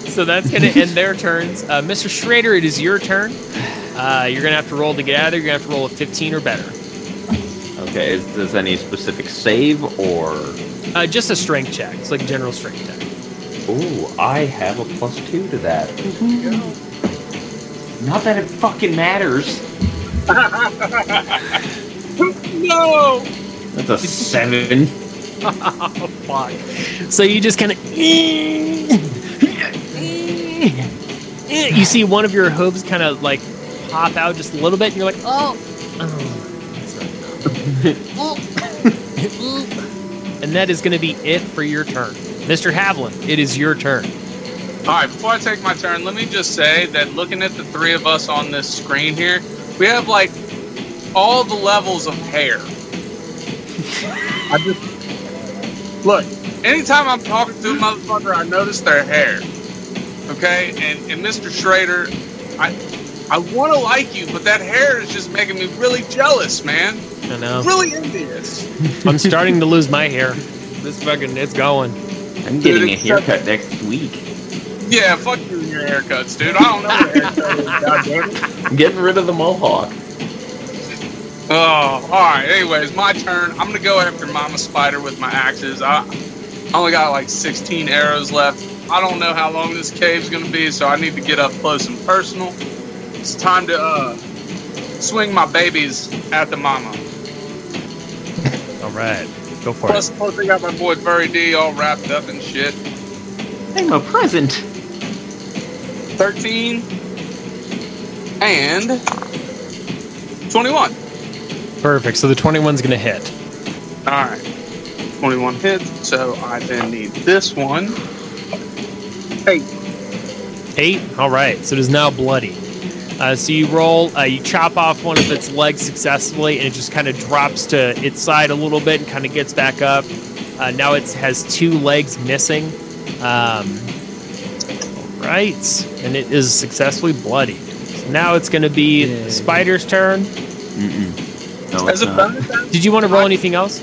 So that's going to end their turns. Uh, Mr. Schrader, it is your turn. Uh, you're going to have to roll to get out of there. You're going to have to roll a 15 or better. okay, is this any specific save or? Uh, just a strength check. It's like a general strength check. Ooh, I have a plus two to that. Not that it fucking matters. [LAUGHS] no! That's a seven. [LAUGHS] oh, fuck. So you just kind of. you see one of your hooves kind of like pop out just a little bit, and you're like, oh, oh. [LAUGHS] and that is going to be it for your turn, Mr. Havlin. It is your turn. All right, before I take my turn, let me just say that looking at the three of us on this screen here, we have like all the levels of hair. I just look. Anytime I'm talking to a motherfucker, I notice their hair. Okay, and and Mr. Schrader, I I want to like you, but that hair is just making me really jealous, man. I know. Really envious. [LAUGHS] I'm starting to lose my hair. This fucking, it's going. I'm getting a Dude, haircut next week. Yeah, fuck you and your haircuts, dude. I don't know what haircut is, [LAUGHS] goddammit. I'm getting rid of the mohawk. Oh, all right. Anyways, my turn. I'm gonna go after Mama Spider with my axes. I, I only got like 16 arrows left. I don't know how long this cave's gonna be, so I need to get up close and personal. It's time to uh, swing my babies at the mama. All right, go for it. Plus, plus, I got my boy Furry D all wrapped up and shit. I'm a present. 13 and 21. It. Perfect. So the 21's going to hit. All right. 21 hits, so I then need this one. Hey, Eight. All right. So it is now bloody. Uh, so you roll, uh, you chop off one of its legs successfully, and it just kind of drops to its side a little bit and kind of gets back up. Uh, now it has two legs missing. Um, all right, and it is successfully bloodied. So now it's going to be the spider's turn. Mm-mm. No, as a bonus action? Did you want to roll anything else?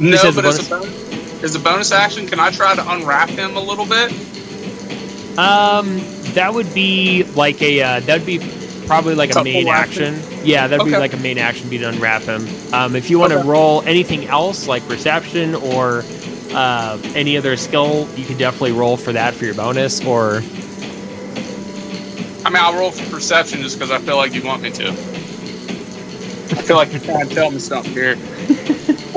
No, says but a as a, bonus, as a bonus action, can I try to unwrap him a little bit? Um, that would be like a uh, that would be probably like a Couple main action? action. Yeah, that'd be like a main action. Be to unwrap him. Um, if you want to Okay. roll anything else like perception or uh, any other skill, you could definitely roll for that for your bonus. Or I mean, I'll roll for perception just because I feel like you want me to. I feel like you're trying to tell me something here. [LAUGHS]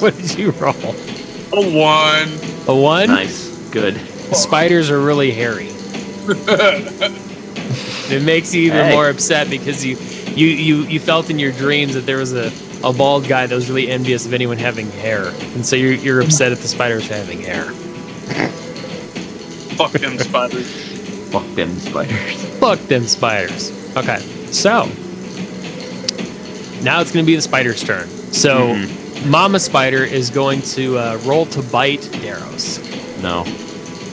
what did you roll? A one. A one. Nice. Good. Spiders are really hairy. [LAUGHS] It makes you even Hey. more upset because you, you, you, you felt in your dreams that there was a, a bald guy that was really envious of anyone having hair, and so you're, you're upset at the spiders having hair. Fuck them spiders. Fuck them spiders. Fuck them spiders. Okay, so now it's going to be the spider's turn. So Mhm. Mama Spider is going to uh, roll to bite Daros. No,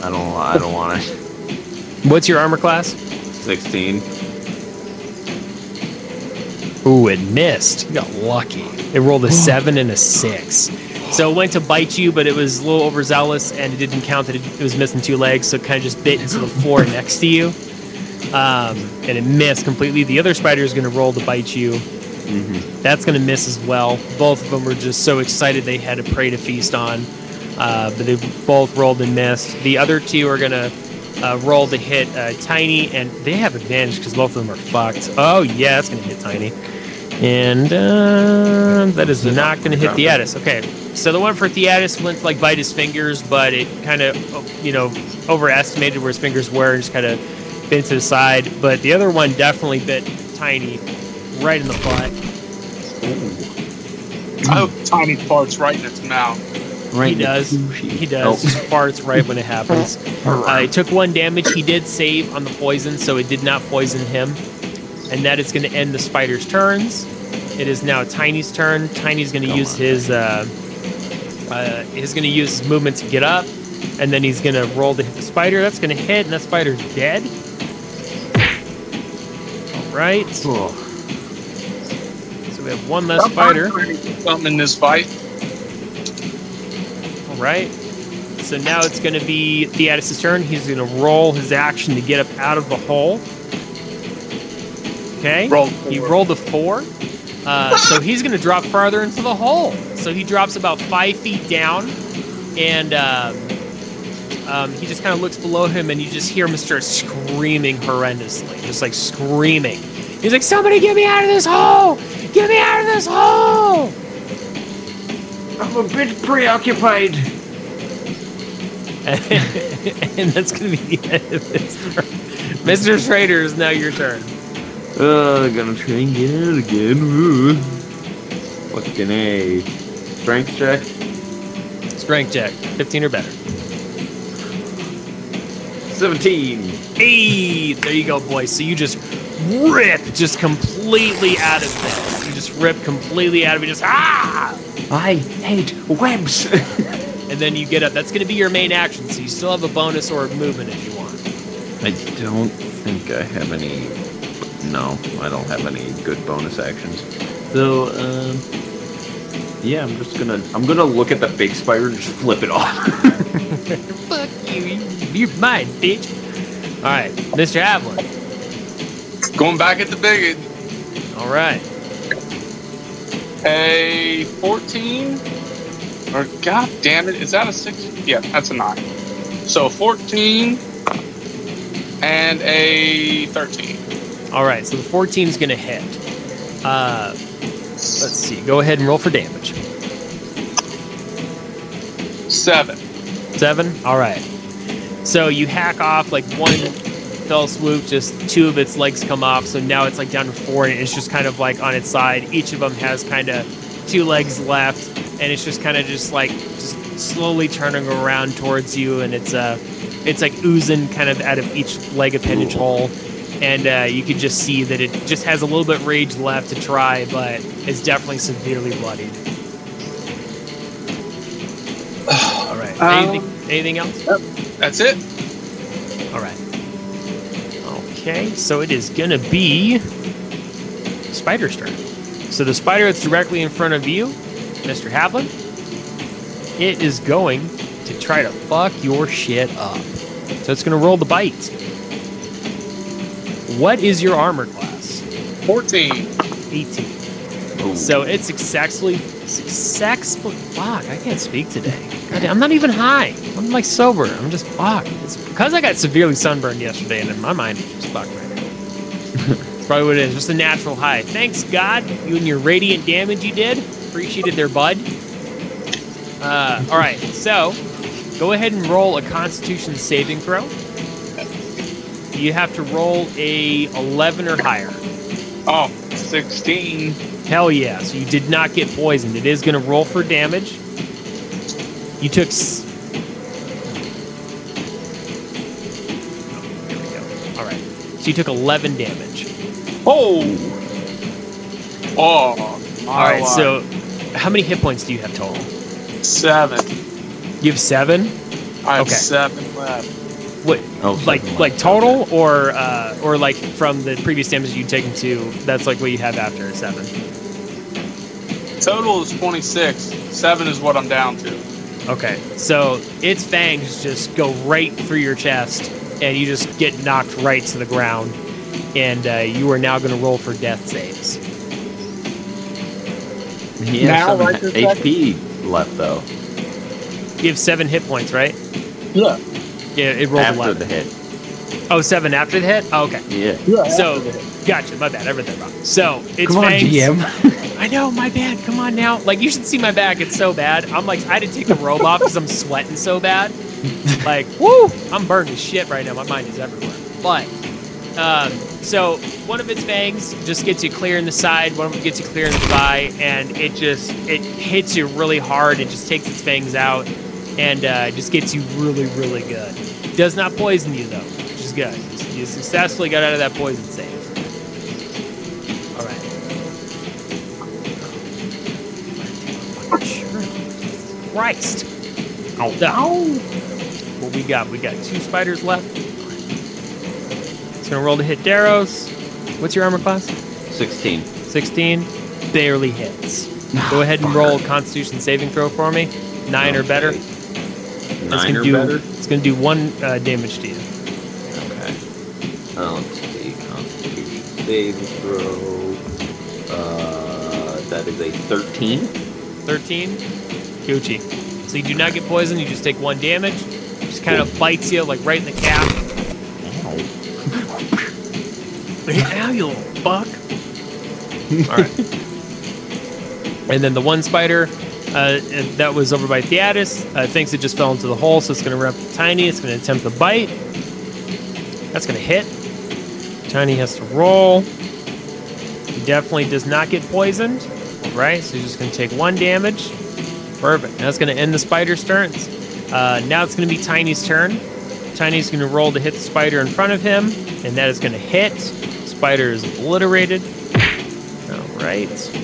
I don't. I don't want it. What's your armor class? Sixteen. Ooh, it missed. You got lucky. It rolled a seven and a six. So it went to bite you, but it was a little overzealous and it didn't count that it, it was missing two legs, so it kind of just bit into the floor next to you. Um, and it missed completely. The other spider is going to roll to bite you. Mm-hmm. That's going to miss as well. Both of them were just so excited they had a prey to feast on, uh, but they both rolled and missed. The other two are going to uh, roll to hit uh, Tiny, and they have advantage because both of them are fucked. Oh, yeah, it's going to hit Tiny. And uh, that is not going to hit Theatus. Okay, so the one for Theatus went to like bite his fingers, but it kind of, you know, overestimated where his fingers were and just kind of bent to the side. But the other one definitely bit Tiny right in the butt. I hope Tiny farts right in its mouth. Right. He does. He does. Just farts right when it happens. [LAUGHS] Uh, he took one damage. He did save on the poison, so it did not poison him. And that is going to end the spider's turns. It is now Tiny's turn. Tiny's going to use on. his uh, uh, he's going to use his movement to get up, and then he's going to roll to hit the spider. That's going to hit, and that spider's dead. All right. Oh, we have one less spider. Something in this fight. All right. So now it's going to be Theatus' turn. He's going to roll his action to get up out of the hole. Okay. Roll. He rolled a four. Uh, so he's going to drop farther into the hole. So he drops about five feet down, and um, um, he just kind of looks below him, and you just hear him start screaming horrendously, just like screaming. He's like, "Somebody get me out of this hole! Get me out of this hole!" I'm a bit preoccupied. [LAUGHS] and that's going to be the end of this turn. Mr. Schrader is now your turn. Uh, gonna try and get it again. Ooh. Fucking A. Strength check. Strength check, 15 or better. 17. Hey, there you go, boy. So you just rip just completely out of there. You just rip completely out of it. Just ah, I hate webs. [LAUGHS] and then you get up. That's going to be your main action. So you still have a bonus or a movement if you want. I don't think I have any. No, I don't have any good bonus actions. So, um, yeah, I'm just gonna. I'm gonna look at the big spider and just flip it off. [LAUGHS] Fuck you, you're mine, bitch. All right, Mr. Havlin. Going back at the bigot. All right. A 14? Or god damn it, is that a six? Yeah, that's a nine. So 14 and a 13. All right. So the 14 is going to hit. Uh, let's see. Go ahead and roll for damage. Seven. Seven. All right. So you hack off like one fell swoop, just two of its legs come off. So now it's like down to four, and it's just kind of like on its side. Each of them has kind of two legs left, and it's just kind of just like just slowly turning around towards you, and it's uh, it's like oozing kind of out of each leg appendage hole. And uh, you can just see that it just has a little bit rage left to try, but it's definitely severely bloodied. [SIGHS] All right. Um, anything, anything else? That's it. All right. Okay, so it is gonna be Spider's turn. So the spider that's directly in front of you, Mr. Havlin, it is going to try to fuck your shit up. So it's gonna roll the bite. What is your armor class? 14. 18. Ooh. So it's successfully successfully fuck, I can't speak today. God, I'm not even high. I'm like sober. I'm just fuck. It's because I got severely sunburned yesterday and in my mind it's fuck right. That's probably what it is. Just a natural high. Thanks God, you and your radiant damage you did. Appreciated there, bud. Uh, all right, so go ahead and roll a constitution saving throw. You have to roll a 11 or higher. Oh, 16. Hell yeah. So you did not get poisoned. It is going to roll for damage. You took. S- oh, here we go. All right. So you took 11 damage. Oh. Oh. All right. life. So how many hit points do you have total? seven. You have seven? I have Okay. seven left. What? Oh, Like something like that. total or uh, or like from the previous damage you'd taken to that's like what you have after seven. Total is 26. Seven is what I'm down to. Okay, so its fangs just go right through your chest, and you just get knocked right to the ground. And uh, you are now going to roll for death saves. He has Now, seven right this HP left though. You have seven hit points, right? Yeah. Yeah, it rolled After 11. the hit. Oh, seven after the hit? Oh, okay. Yeah. Yeah. So, gotcha. My bad. I read that wrong. So, it's Come on, fangs. GM. [LAUGHS] I know, my bad. Come on now. Like, you should see my back. It's so bad. I'm like, I had to take the robe off because I'm sweating so bad. Like, woo! I'm burning shit right now. My mind is everywhere. But, um, so one of its fangs just gets you clear in the side, one of them gets you clear in the thigh, and it just it hits you really hard It just takes its fangs out and uh, just gets you really, really good. Does not poison you though, which is good. You successfully got out of that poison save. Christ. Oh, What we got? We got two spiders left. It's gonna roll to hit Daros. What's your armor class? 16. 16. Barely hits. Go ahead and roll Constitution saving throw for me. Nine or better. Okay. It's Nine gonna or do, better? It's gonna do one uh, damage to you. Okay. Uh, let's see. Constitution save throw. Uh, that is a 13. 13. Gucci. So you do not get poisoned. You just take one damage. Just kind of bites you like right in the calf. Ow, you little fuck. All right. and then the one spider Uh, that was over by Theatus. Uh, thinks it just fell into the hole, so it's going to run up Tiny. It's going to attempt the bite. That's going to hit. Tiny has to roll. He definitely does not get poisoned. Right? So he's just going to take one damage. Perfect. That's going to end the spider's turns. Uh, now it's going to be Tiny's turn. Tiny's going to roll to hit the spider in front of him, and that is going to hit. Spider is obliterated. All right.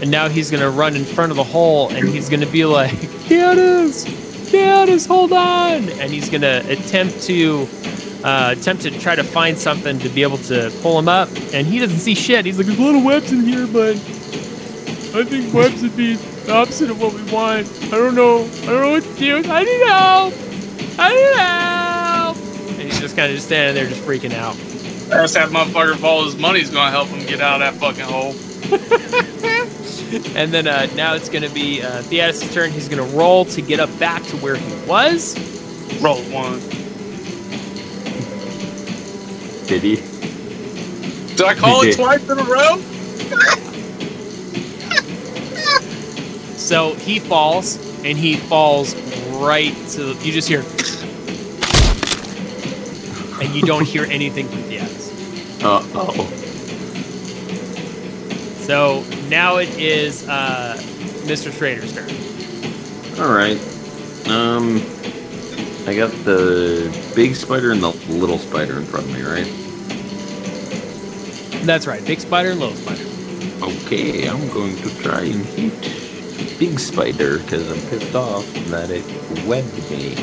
And now he's going to run in front of the hole, and he's going to be like, Deodatus! Deodatus, hold on! And he's going to attempt to uh, attempt to try to find something to be able to pull him up. And he doesn't see shit. He's like, there's a lot of webs in here, but I think webs would be the opposite of what we want. I don't know. I don't know what to do. I need help. I need help. And he's just kind of just standing there, just freaking out. Ask that motherfucker if all his money's gonna help him get out of that fucking hole. [LAUGHS] And then uh, now it's going to be uh, Theatus' turn. He's going to roll to get up back to where he was. Roll one. Did he? Did I call it twice in a row? [LAUGHS] So he falls, and he falls right to. You just hear. And you don't hear anything from Theatus. Uh oh. So now it is uh, Mr. Schrader's turn. All right. Um, I got the big spider and the little spider in front of me, right? That's right, big spider and little spider. Okay, I'm going to try and hit big spider because I'm pissed off that it webbed me.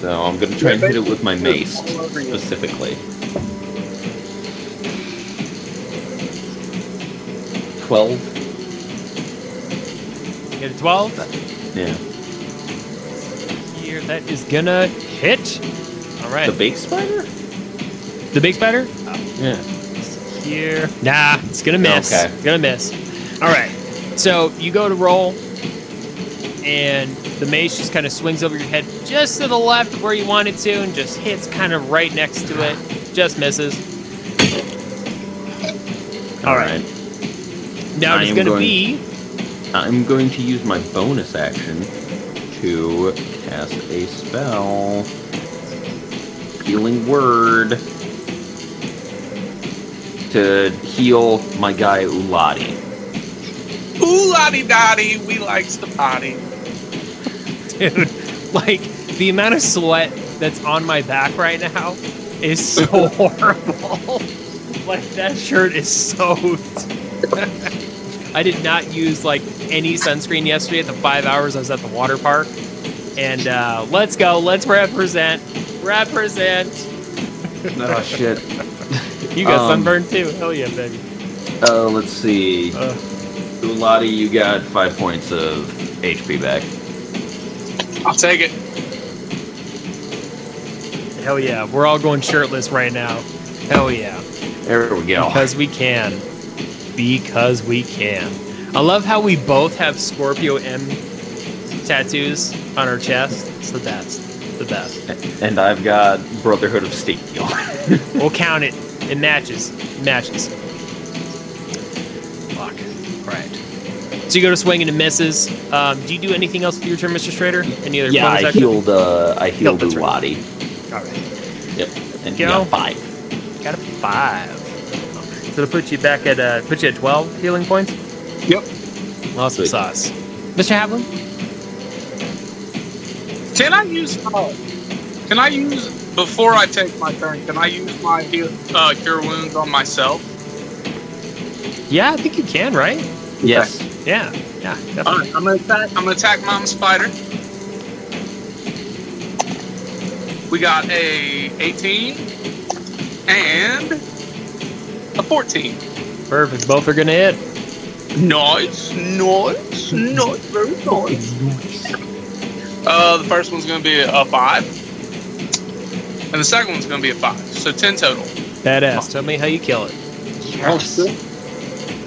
So I'm gonna try and hit it with my mace specifically. Twelve. Get a 12. Yeah. Here, that is gonna hit. All right. The big spider? The big spider? Yeah. Here. Nah, it's gonna miss. Okay. It's gonna miss. All right. So you go to roll, and the mace just kind of swings over your head just to the left of where you want it to, and just hits kind of right next to it. Just misses. All right. Now I it's am gonna going- be. I'm going to use my bonus action to cast a spell. Healing word to heal my guy Ulati. Ooh, lottie dottie, we likes the potty. dude like the amount of sweat that's on my back right now is so [LAUGHS] horrible. Like that shirt is soaked. I did not use like any sunscreen yesterday at the five hours i was at the water park. And uh, let's go. Let's represent. Represent. [LAUGHS] Oh shit. you got Um, sunburned too? Hell yeah baby. Uh, let's see. uh, Ulati, you got five points of HP back. I'll take it. hell yeah we're all going shirtless right now hell yeah There we go. Because we can. Because we can. I love how we both have Scorpio M tattoos on our chest. It's the best. The best. And I've got Brotherhood of Steel. [LAUGHS] We'll count it. It matches. It matches. So you go to swing and it misses. Um, do you do anything else with your turn, Mr. Schrader? Any other yeah, I action? healed. Uh, I healed that's right. All right. Yep. And he Go. got five. Got a five. So it'll put you back at uh, put you at twelve healing points. Yep. Awesome Sweet. sauce, Mr. Havlin. Can I use? Uh, can I use before I take my turn? Can I use my heal, uh, cure wounds on myself? Yeah, I think you can, right? Yes. Yeah, yeah, All definitely. right, I'm gonna attack. I'm gonna attack Mom Spider. We got a 18 and a 14. Perfect. Both are gonna hit. Nice, nice, nice, very nice. Uh, the first one's gonna be a five, and the second one's gonna be a five. So ten total. Badass. Tell me how you kill it.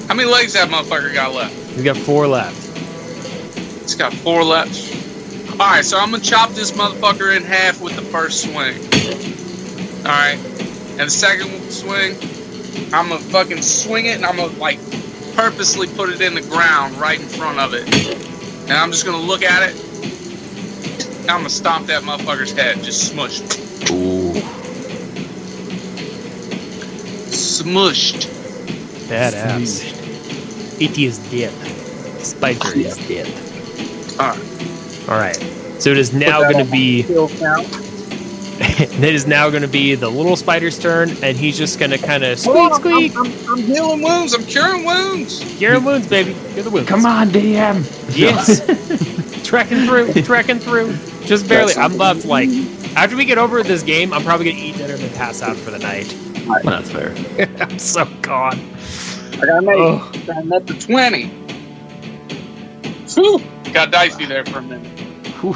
How many legs that motherfucker got left? We got four left. It's got four left. All right, so I'm gonna chop this motherfucker in half with the first swing. All right, and the second swing, I'm gonna fucking swing it, and I'm gonna like purposely put it in the ground right in front of it. And I'm just gonna look at it. and I'm gonna stomp that motherfucker's head. Just smush. Ooh. Smushed. Badass. It is dead. Spider is [LAUGHS] dead. Alright. All right. So it is now going to be Kill [LAUGHS] it is now going to be the little spider's turn, and he's just going to kind of squeak squeak. I'm, I'm, I'm healing wounds. I'm curing wounds. Curing wounds, baby. Cure the wounds. Come on, DM. Yes. [LAUGHS] trekking through, trekking through. Just barely. I'm left like after we get over this game, I'm probably gonna eat dinner and then pass out for the night. That's fair. I'm so gone. I got made. Oh. Got met the 20. Whew. Got dicey there for a minute. Whew.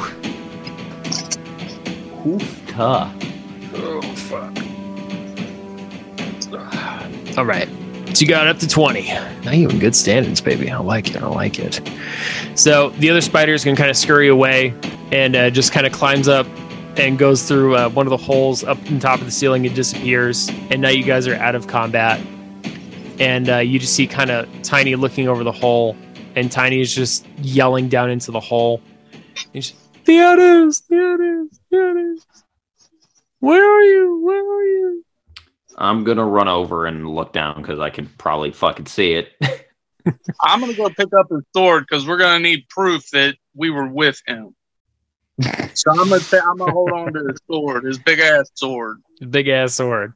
Hoofta. Oh, fuck. All right. So you got up to 20. Not in good standings, baby. I like it. I like it. So the other spider is going to kind of scurry away and uh, just kind of climbs up and goes through uh, one of the holes up on top of the ceiling and disappears. And now you guys are out of combat. And uh, you just see kind of Tiny looking over the hole. And Tiny is just yelling down into the hole. He's Theodus, Theodus, Theodus. Where are you? Where are you? I'm gonna run over and look down because I can probably fucking see it. [LAUGHS] I'm gonna go pick up his sword because we're gonna need proof that we were with him. [LAUGHS] So I'm gonna ta- I'm gonna hold on to his sword, his big ass sword. big ass sword.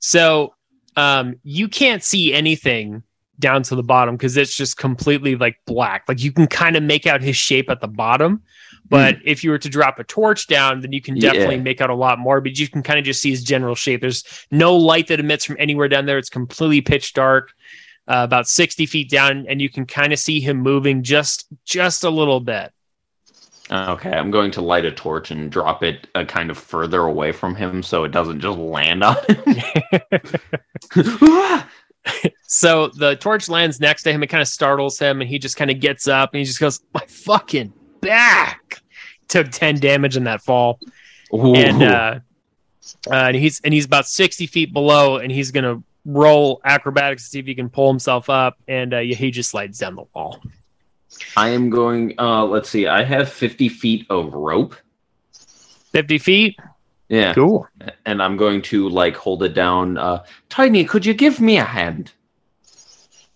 So um you can't see anything down to the bottom because it's just completely like black. Like you can kind of make out his shape at the bottom. But if you were to drop a torch down, then you can definitely Yeah. make out a lot more. But you can kind of just see his general shape. There's no light that emits from anywhere down there. It's completely pitch dark, uh, about 60 feet down, and you can kind of see him moving just just a little bit. Okay, I'm going to light a torch and drop it uh, kind of further away from him so it doesn't just land on him. [LAUGHS] [LAUGHS] So the torch lands next to him. It kind of startles him, and he just kind of gets up and he just goes, "My fucking back!" Took ten damage in that fall, and uh, uh, and he's and he's about sixty feet below, and he's gonna roll acrobatics to see if he can pull himself up, and uh, he just slides down the wall. I am going. Uh, let's see. I have 50 feet of rope. Fifty feet, Yeah, cool. and I'm going to like hold it down. Uh, Tiny, could you give me a hand?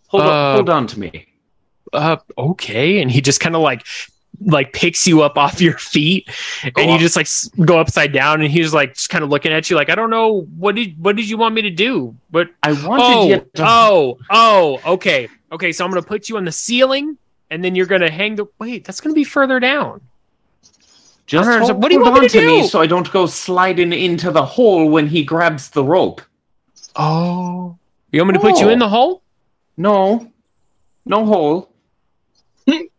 Hold Uh, on, hold on to me. Uh, okay, and he just kind of like like picks you up [LAUGHS] off your feet, and you up. just like go upside down, and he's like just kind of looking at you, like I don't know what did what did you want me to do, but I wanted oh, you to. oh, oh, okay, okay. So I'm gonna put you on the ceiling, and then you're gonna hang the. Wait, that's gonna be further down. just hold, what do you want me to to me so I don't go sliding into the hole when he grabs the rope. Oh, you want me to put you Oh. in the hole? No, no hole. [LAUGHS]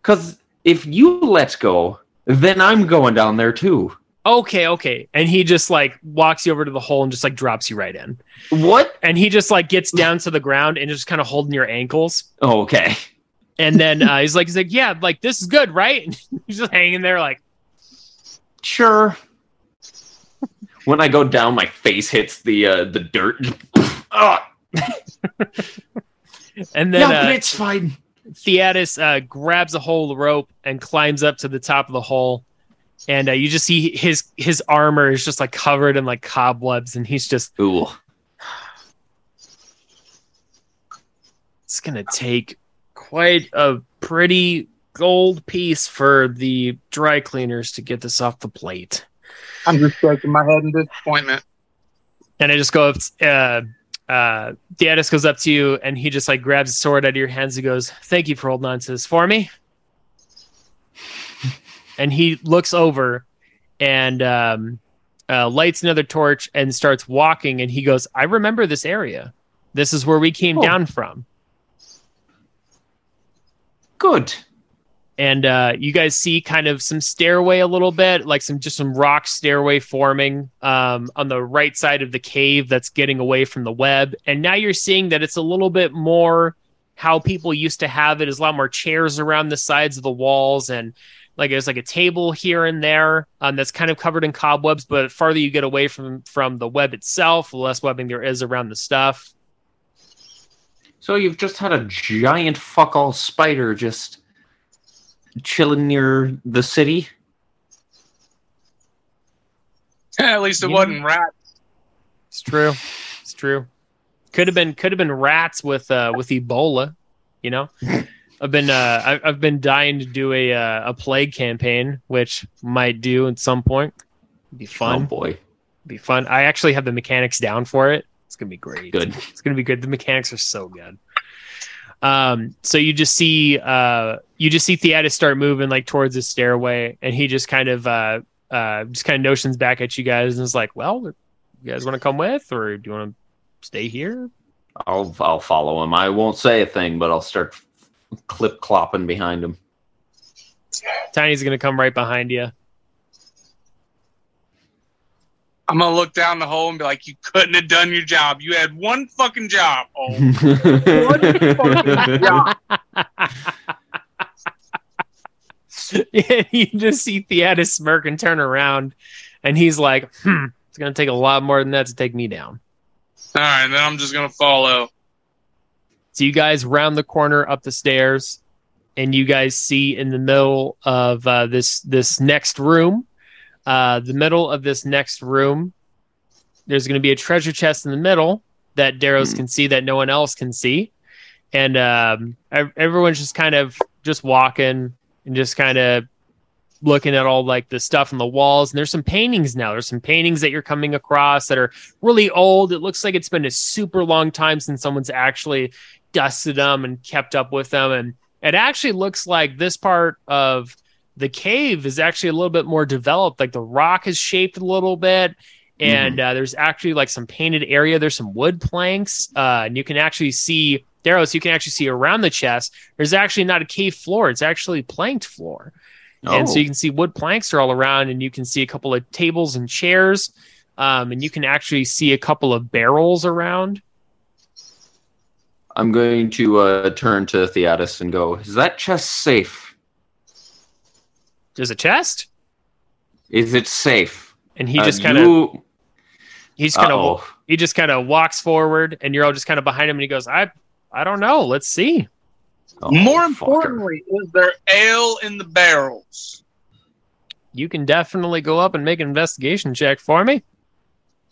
Because if you let go, then I'm going down there too. Okay, okay. And he just like walks you over to the hole and just like drops you right in. What? And he just like gets down to the ground and just kind of holding your ankles. Oh, okay. And then uh, he's like, he's like, yeah, like this is good, right? And [LAUGHS] he's just hanging there, like, Sure. when I go down, my face hits the uh, the dirt. [LAUGHS] Ah, [LAUGHS] and then yeah, but uh, it's fine. Theatus uh, grabs a hold of the rope and climbs up to the top of the hole. And uh, you just see his his armor is just like covered in like cobwebs, and he's just Ooh. it's gonna take quite a pretty gold piece for the dry cleaners to get this off the plate. I'm just shaking my head in disappointment. and I just go up. Uh, uh, goes up to you, and he just like grabs a sword out of your hands and goes, "Thank you for holding on to this for me." [LAUGHS] and he looks over and um, uh, lights another torch and starts walking. And he goes, "I remember this area. This is where we came Oh. down from." Good. and uh, you guys see kind of some stairway a little bit, like some just some rock stairway forming um, on the right side of the cave that's getting away from the web. And now you're seeing that it's a little bit more how people used to have it. Is a lot more chairs around the sides of the walls and. Like there's like a table here and there um, that's kind of covered in cobwebs, but farther you get away from from the web itself, the less webbing there is around the stuff. So you've just had a giant fuck all spider just chilling near the city? [LAUGHS] At least it Yeah. wasn't rats. It's true. It's true. Could have been could have been rats with uh with Ebola, you know. [LAUGHS] I've been uh I- I've been dying to do a uh, a plague campaign, which might do at some point. Be Oh fun. boy. Be fun. I actually have the mechanics down for it. It's gonna be great. Good. It's gonna be good. The mechanics are so good. Um, so you just see uh you just see Theatus start moving like towards the stairway, and he just kind of uh uh just kind of notions back at you guys and is like, Well, you guys want to come with or do you want to stay here? I'll I'll follow him. I won't say a thing, but I'll start [LAUGHS] clip clopping behind him. Tiny's gonna come right behind you. I'm gonna look down the hole and be like, "You couldn't have done your job. You had one fucking job." Oh, [LAUGHS] and you just see Theatus smirk and turn around, and he's like, hmm, it's gonna take a lot more than that to take me down. all right. Then I'm just gonna follow. So you guys round the corner up the stairs, and you guys see in the middle of uh, this this next room, uh, the middle of this next room, there's going to be a treasure chest in the middle that Daros Hmm. can see that no one else can see, and um, everyone's just kind of just walking and just kind of looking at all like the stuff on the walls. And there's some paintings now. There's some paintings that you're coming across that are really old. It looks like it's been a super long time since someone's actually dusted them and kept up with them. And it actually looks like this part of the cave is actually a little bit more developed. Like the rock is shaped a little bit and uh, there's actually like some painted area. There's some wood planks uh, and you can actually see Daros, you can actually see around the chest there's actually not a cave floor. It's actually planked floor. And so Oh. you can see wood planks are all around and you can see a couple of tables and chairs um, and you can actually see a couple of barrels around. I'm going to uh, turn to Theatus and go, Is that chest safe? There's a chest Is it safe? and he Uh, just kind of you- he just kind of he just kind of walks forward and you're all just kind of behind him and he goes i i don't know let's see Oh, More fucker. importantly, is there ale in the barrels? you can definitely go up and make an investigation check for me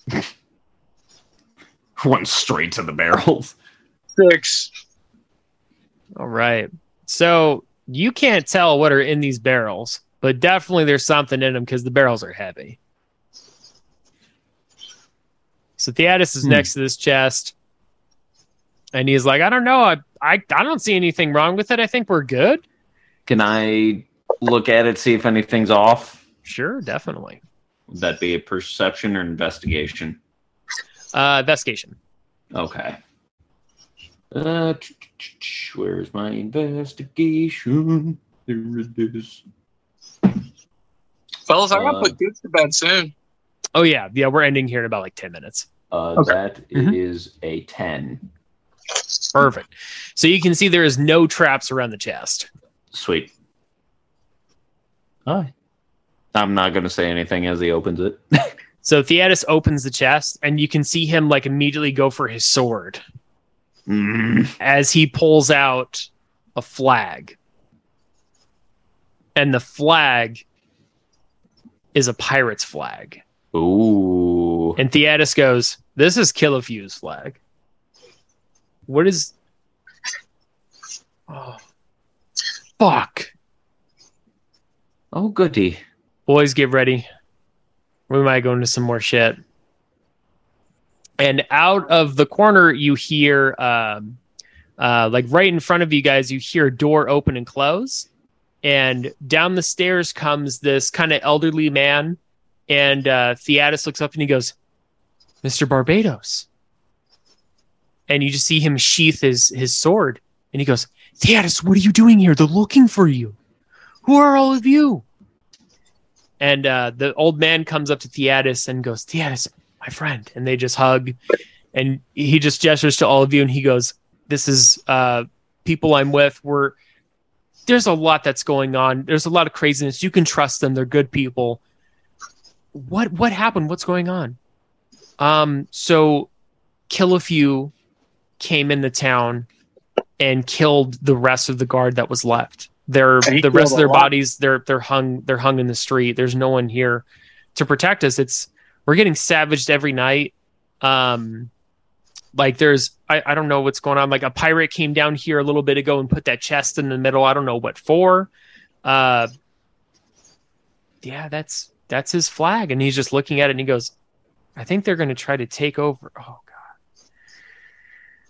[LAUGHS] Went straight to the barrels. Six. all right so you can't tell what are in these barrels but definitely there's something in them because the barrels are heavy so Theatus is Hmm. next to this chest and he's like i don't know I, I i don't see anything wrong with it i think we're good Can I look at it, see if anything's off? sure definitely Would that be a perception or investigation? uh investigation Okay. Uh, where's my investigation? There it is. Fellas, I gotta Uh, put kids to bed soon. oh yeah yeah we're ending here in about like 10 minutes Uh, Okay. That is Mhm. a 10. Perfect. So you can see there is no traps around the chest. Sweet. Hi. I'm not going to say anything as he opens it. [LAUGHS] So Theatus opens the chest, and you can see him like immediately go for his sword Mm. as he pulls out a flag. And the flag is a pirate's flag. Ooh. And Theatus goes, This is Killafew's flag. What is. Oh. Fuck. Oh, goody. Boys, get ready. We might go into some more shit. And out of the corner, you hear, um, uh, like right in front of you guys, you hear a door open and close. And down the stairs comes this kind of elderly man. And uh, Theatus looks up and he goes, Mr. Barbados. And you just see him sheath his, his sword. And he goes, Theatus, what are you doing here? They're looking for you. Who are all of you? And uh, the old man comes up to Theatus and goes, Theatus, my friend. And they just hug. And he just gestures to all of you and he goes, This is uh, people I'm with. We're there's a lot that's going on. There's a lot of craziness. You can trust them. They're good people. What what happened? What's going on? Um, so Kill a Few came in the town and killed the rest of the guard that was left. They're the rest of their bodies. They're they're hung. They're hung in the street. There's no one here to protect us. It's we're getting savaged every night. Um, like there's I, I don't know what's going on. Like a pirate came down here a little bit ago and put that chest in the middle. I don't know what for. Uh, yeah, that's that's his flag, and he's just looking at it and he goes, "I think they're going to try to take over." Oh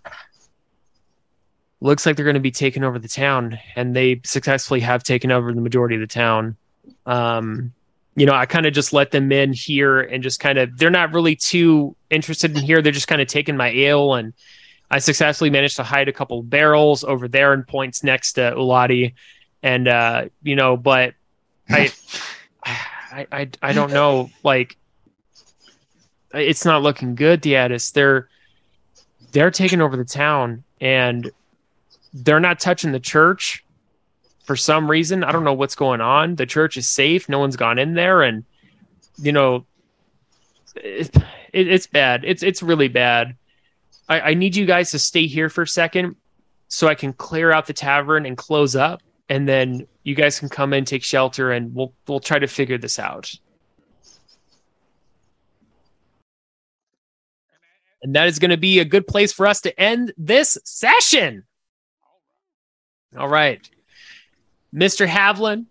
god. Looks like they're going to be taking over the town, and they successfully have taken over the majority of the town. Um, you know, I kind of just let them in here and just kind of, they're not really too interested in here. They're just kind of taking my ale. And I successfully managed to hide a couple barrels over there and points next to Ulati. And, uh, you know, but I, [LAUGHS] I, I, I don't know. Like, it's not looking good, Diatis. They're, they're taking over the town and they're not touching the church for some reason. I don't know what's going on. The church is safe. No one's gone in there, and you know, it, it, it's bad. It's it's really bad. I, I need you guys to stay here for a second, so I can clear out the tavern and close up, and then you guys can come in, take shelter, and we'll we'll try to figure this out. And that is going to be a good place for us to end this session. All right. Mr. Havlin,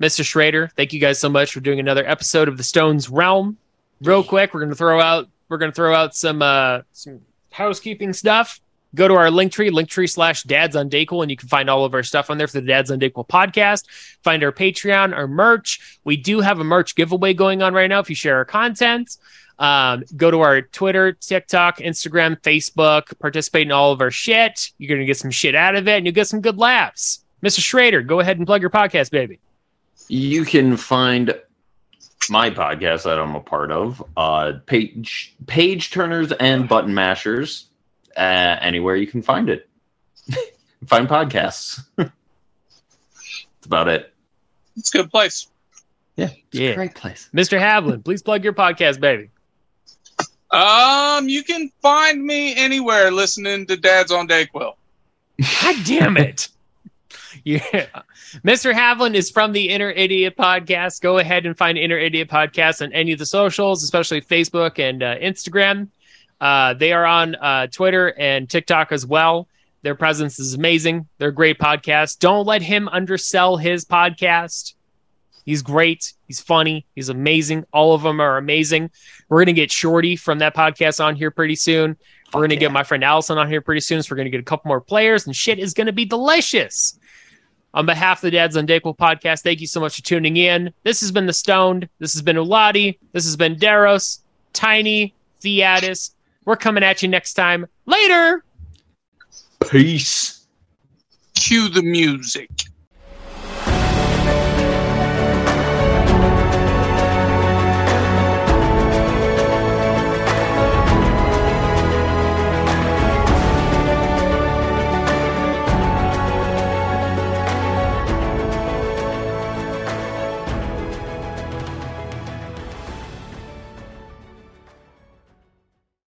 Mr. Schrader, thank you guys so much for doing another episode of the Stones Realm. Real quick, we're gonna throw out we're gonna throw out some uh some housekeeping stuff. Go to our link tree, linktree slash dads on Dayquil, and you can find all of our stuff on there for the Dads on Dayquil podcast. Find our Patreon, our merch. We do have a merch giveaway going on right now if you share our content. Um, go to our Twitter, TikTok, Instagram, Facebook, participate in all of our shit. You're to get some shit out of it and you'll get some good laughs. Mr. Schrader, go ahead and plug your podcast, baby. You can find my podcast that I'm a part of, uh, page page turners and button mashers, uh, anywhere you can find it. [LAUGHS] find podcasts. [LAUGHS] That's about it. It's a good place. Yeah, it's Yeah. a great place. Mr. Havlin, please plug your podcast, baby. Um, you can find me anywhere listening to Dad's on Dayquil. God damn it. Yeah. Mr. Havlin is from the Inner Idiot Podcast. Go ahead and find Inner Idiot Podcast on any of the socials, especially Facebook and uh, Instagram. Uh, they are on uh, Twitter and TikTok as well. Their presence is amazing. They're a great podcast. Don't let him undersell his podcast. He's great. He's funny. He's amazing. All of them are amazing. We're going to get Shorty from that podcast on here pretty soon. We're going to get my friend Allison on here pretty soon. So we're going to get a couple more players, and shit is going to be delicious. On behalf of the Dads on Dayquil podcast, thank you so much for tuning in. This has been The Stoned. This has been Ulati. This has been Daros, Tiny, Theatus. We're coming at you next time. Later. Peace. Cue the music.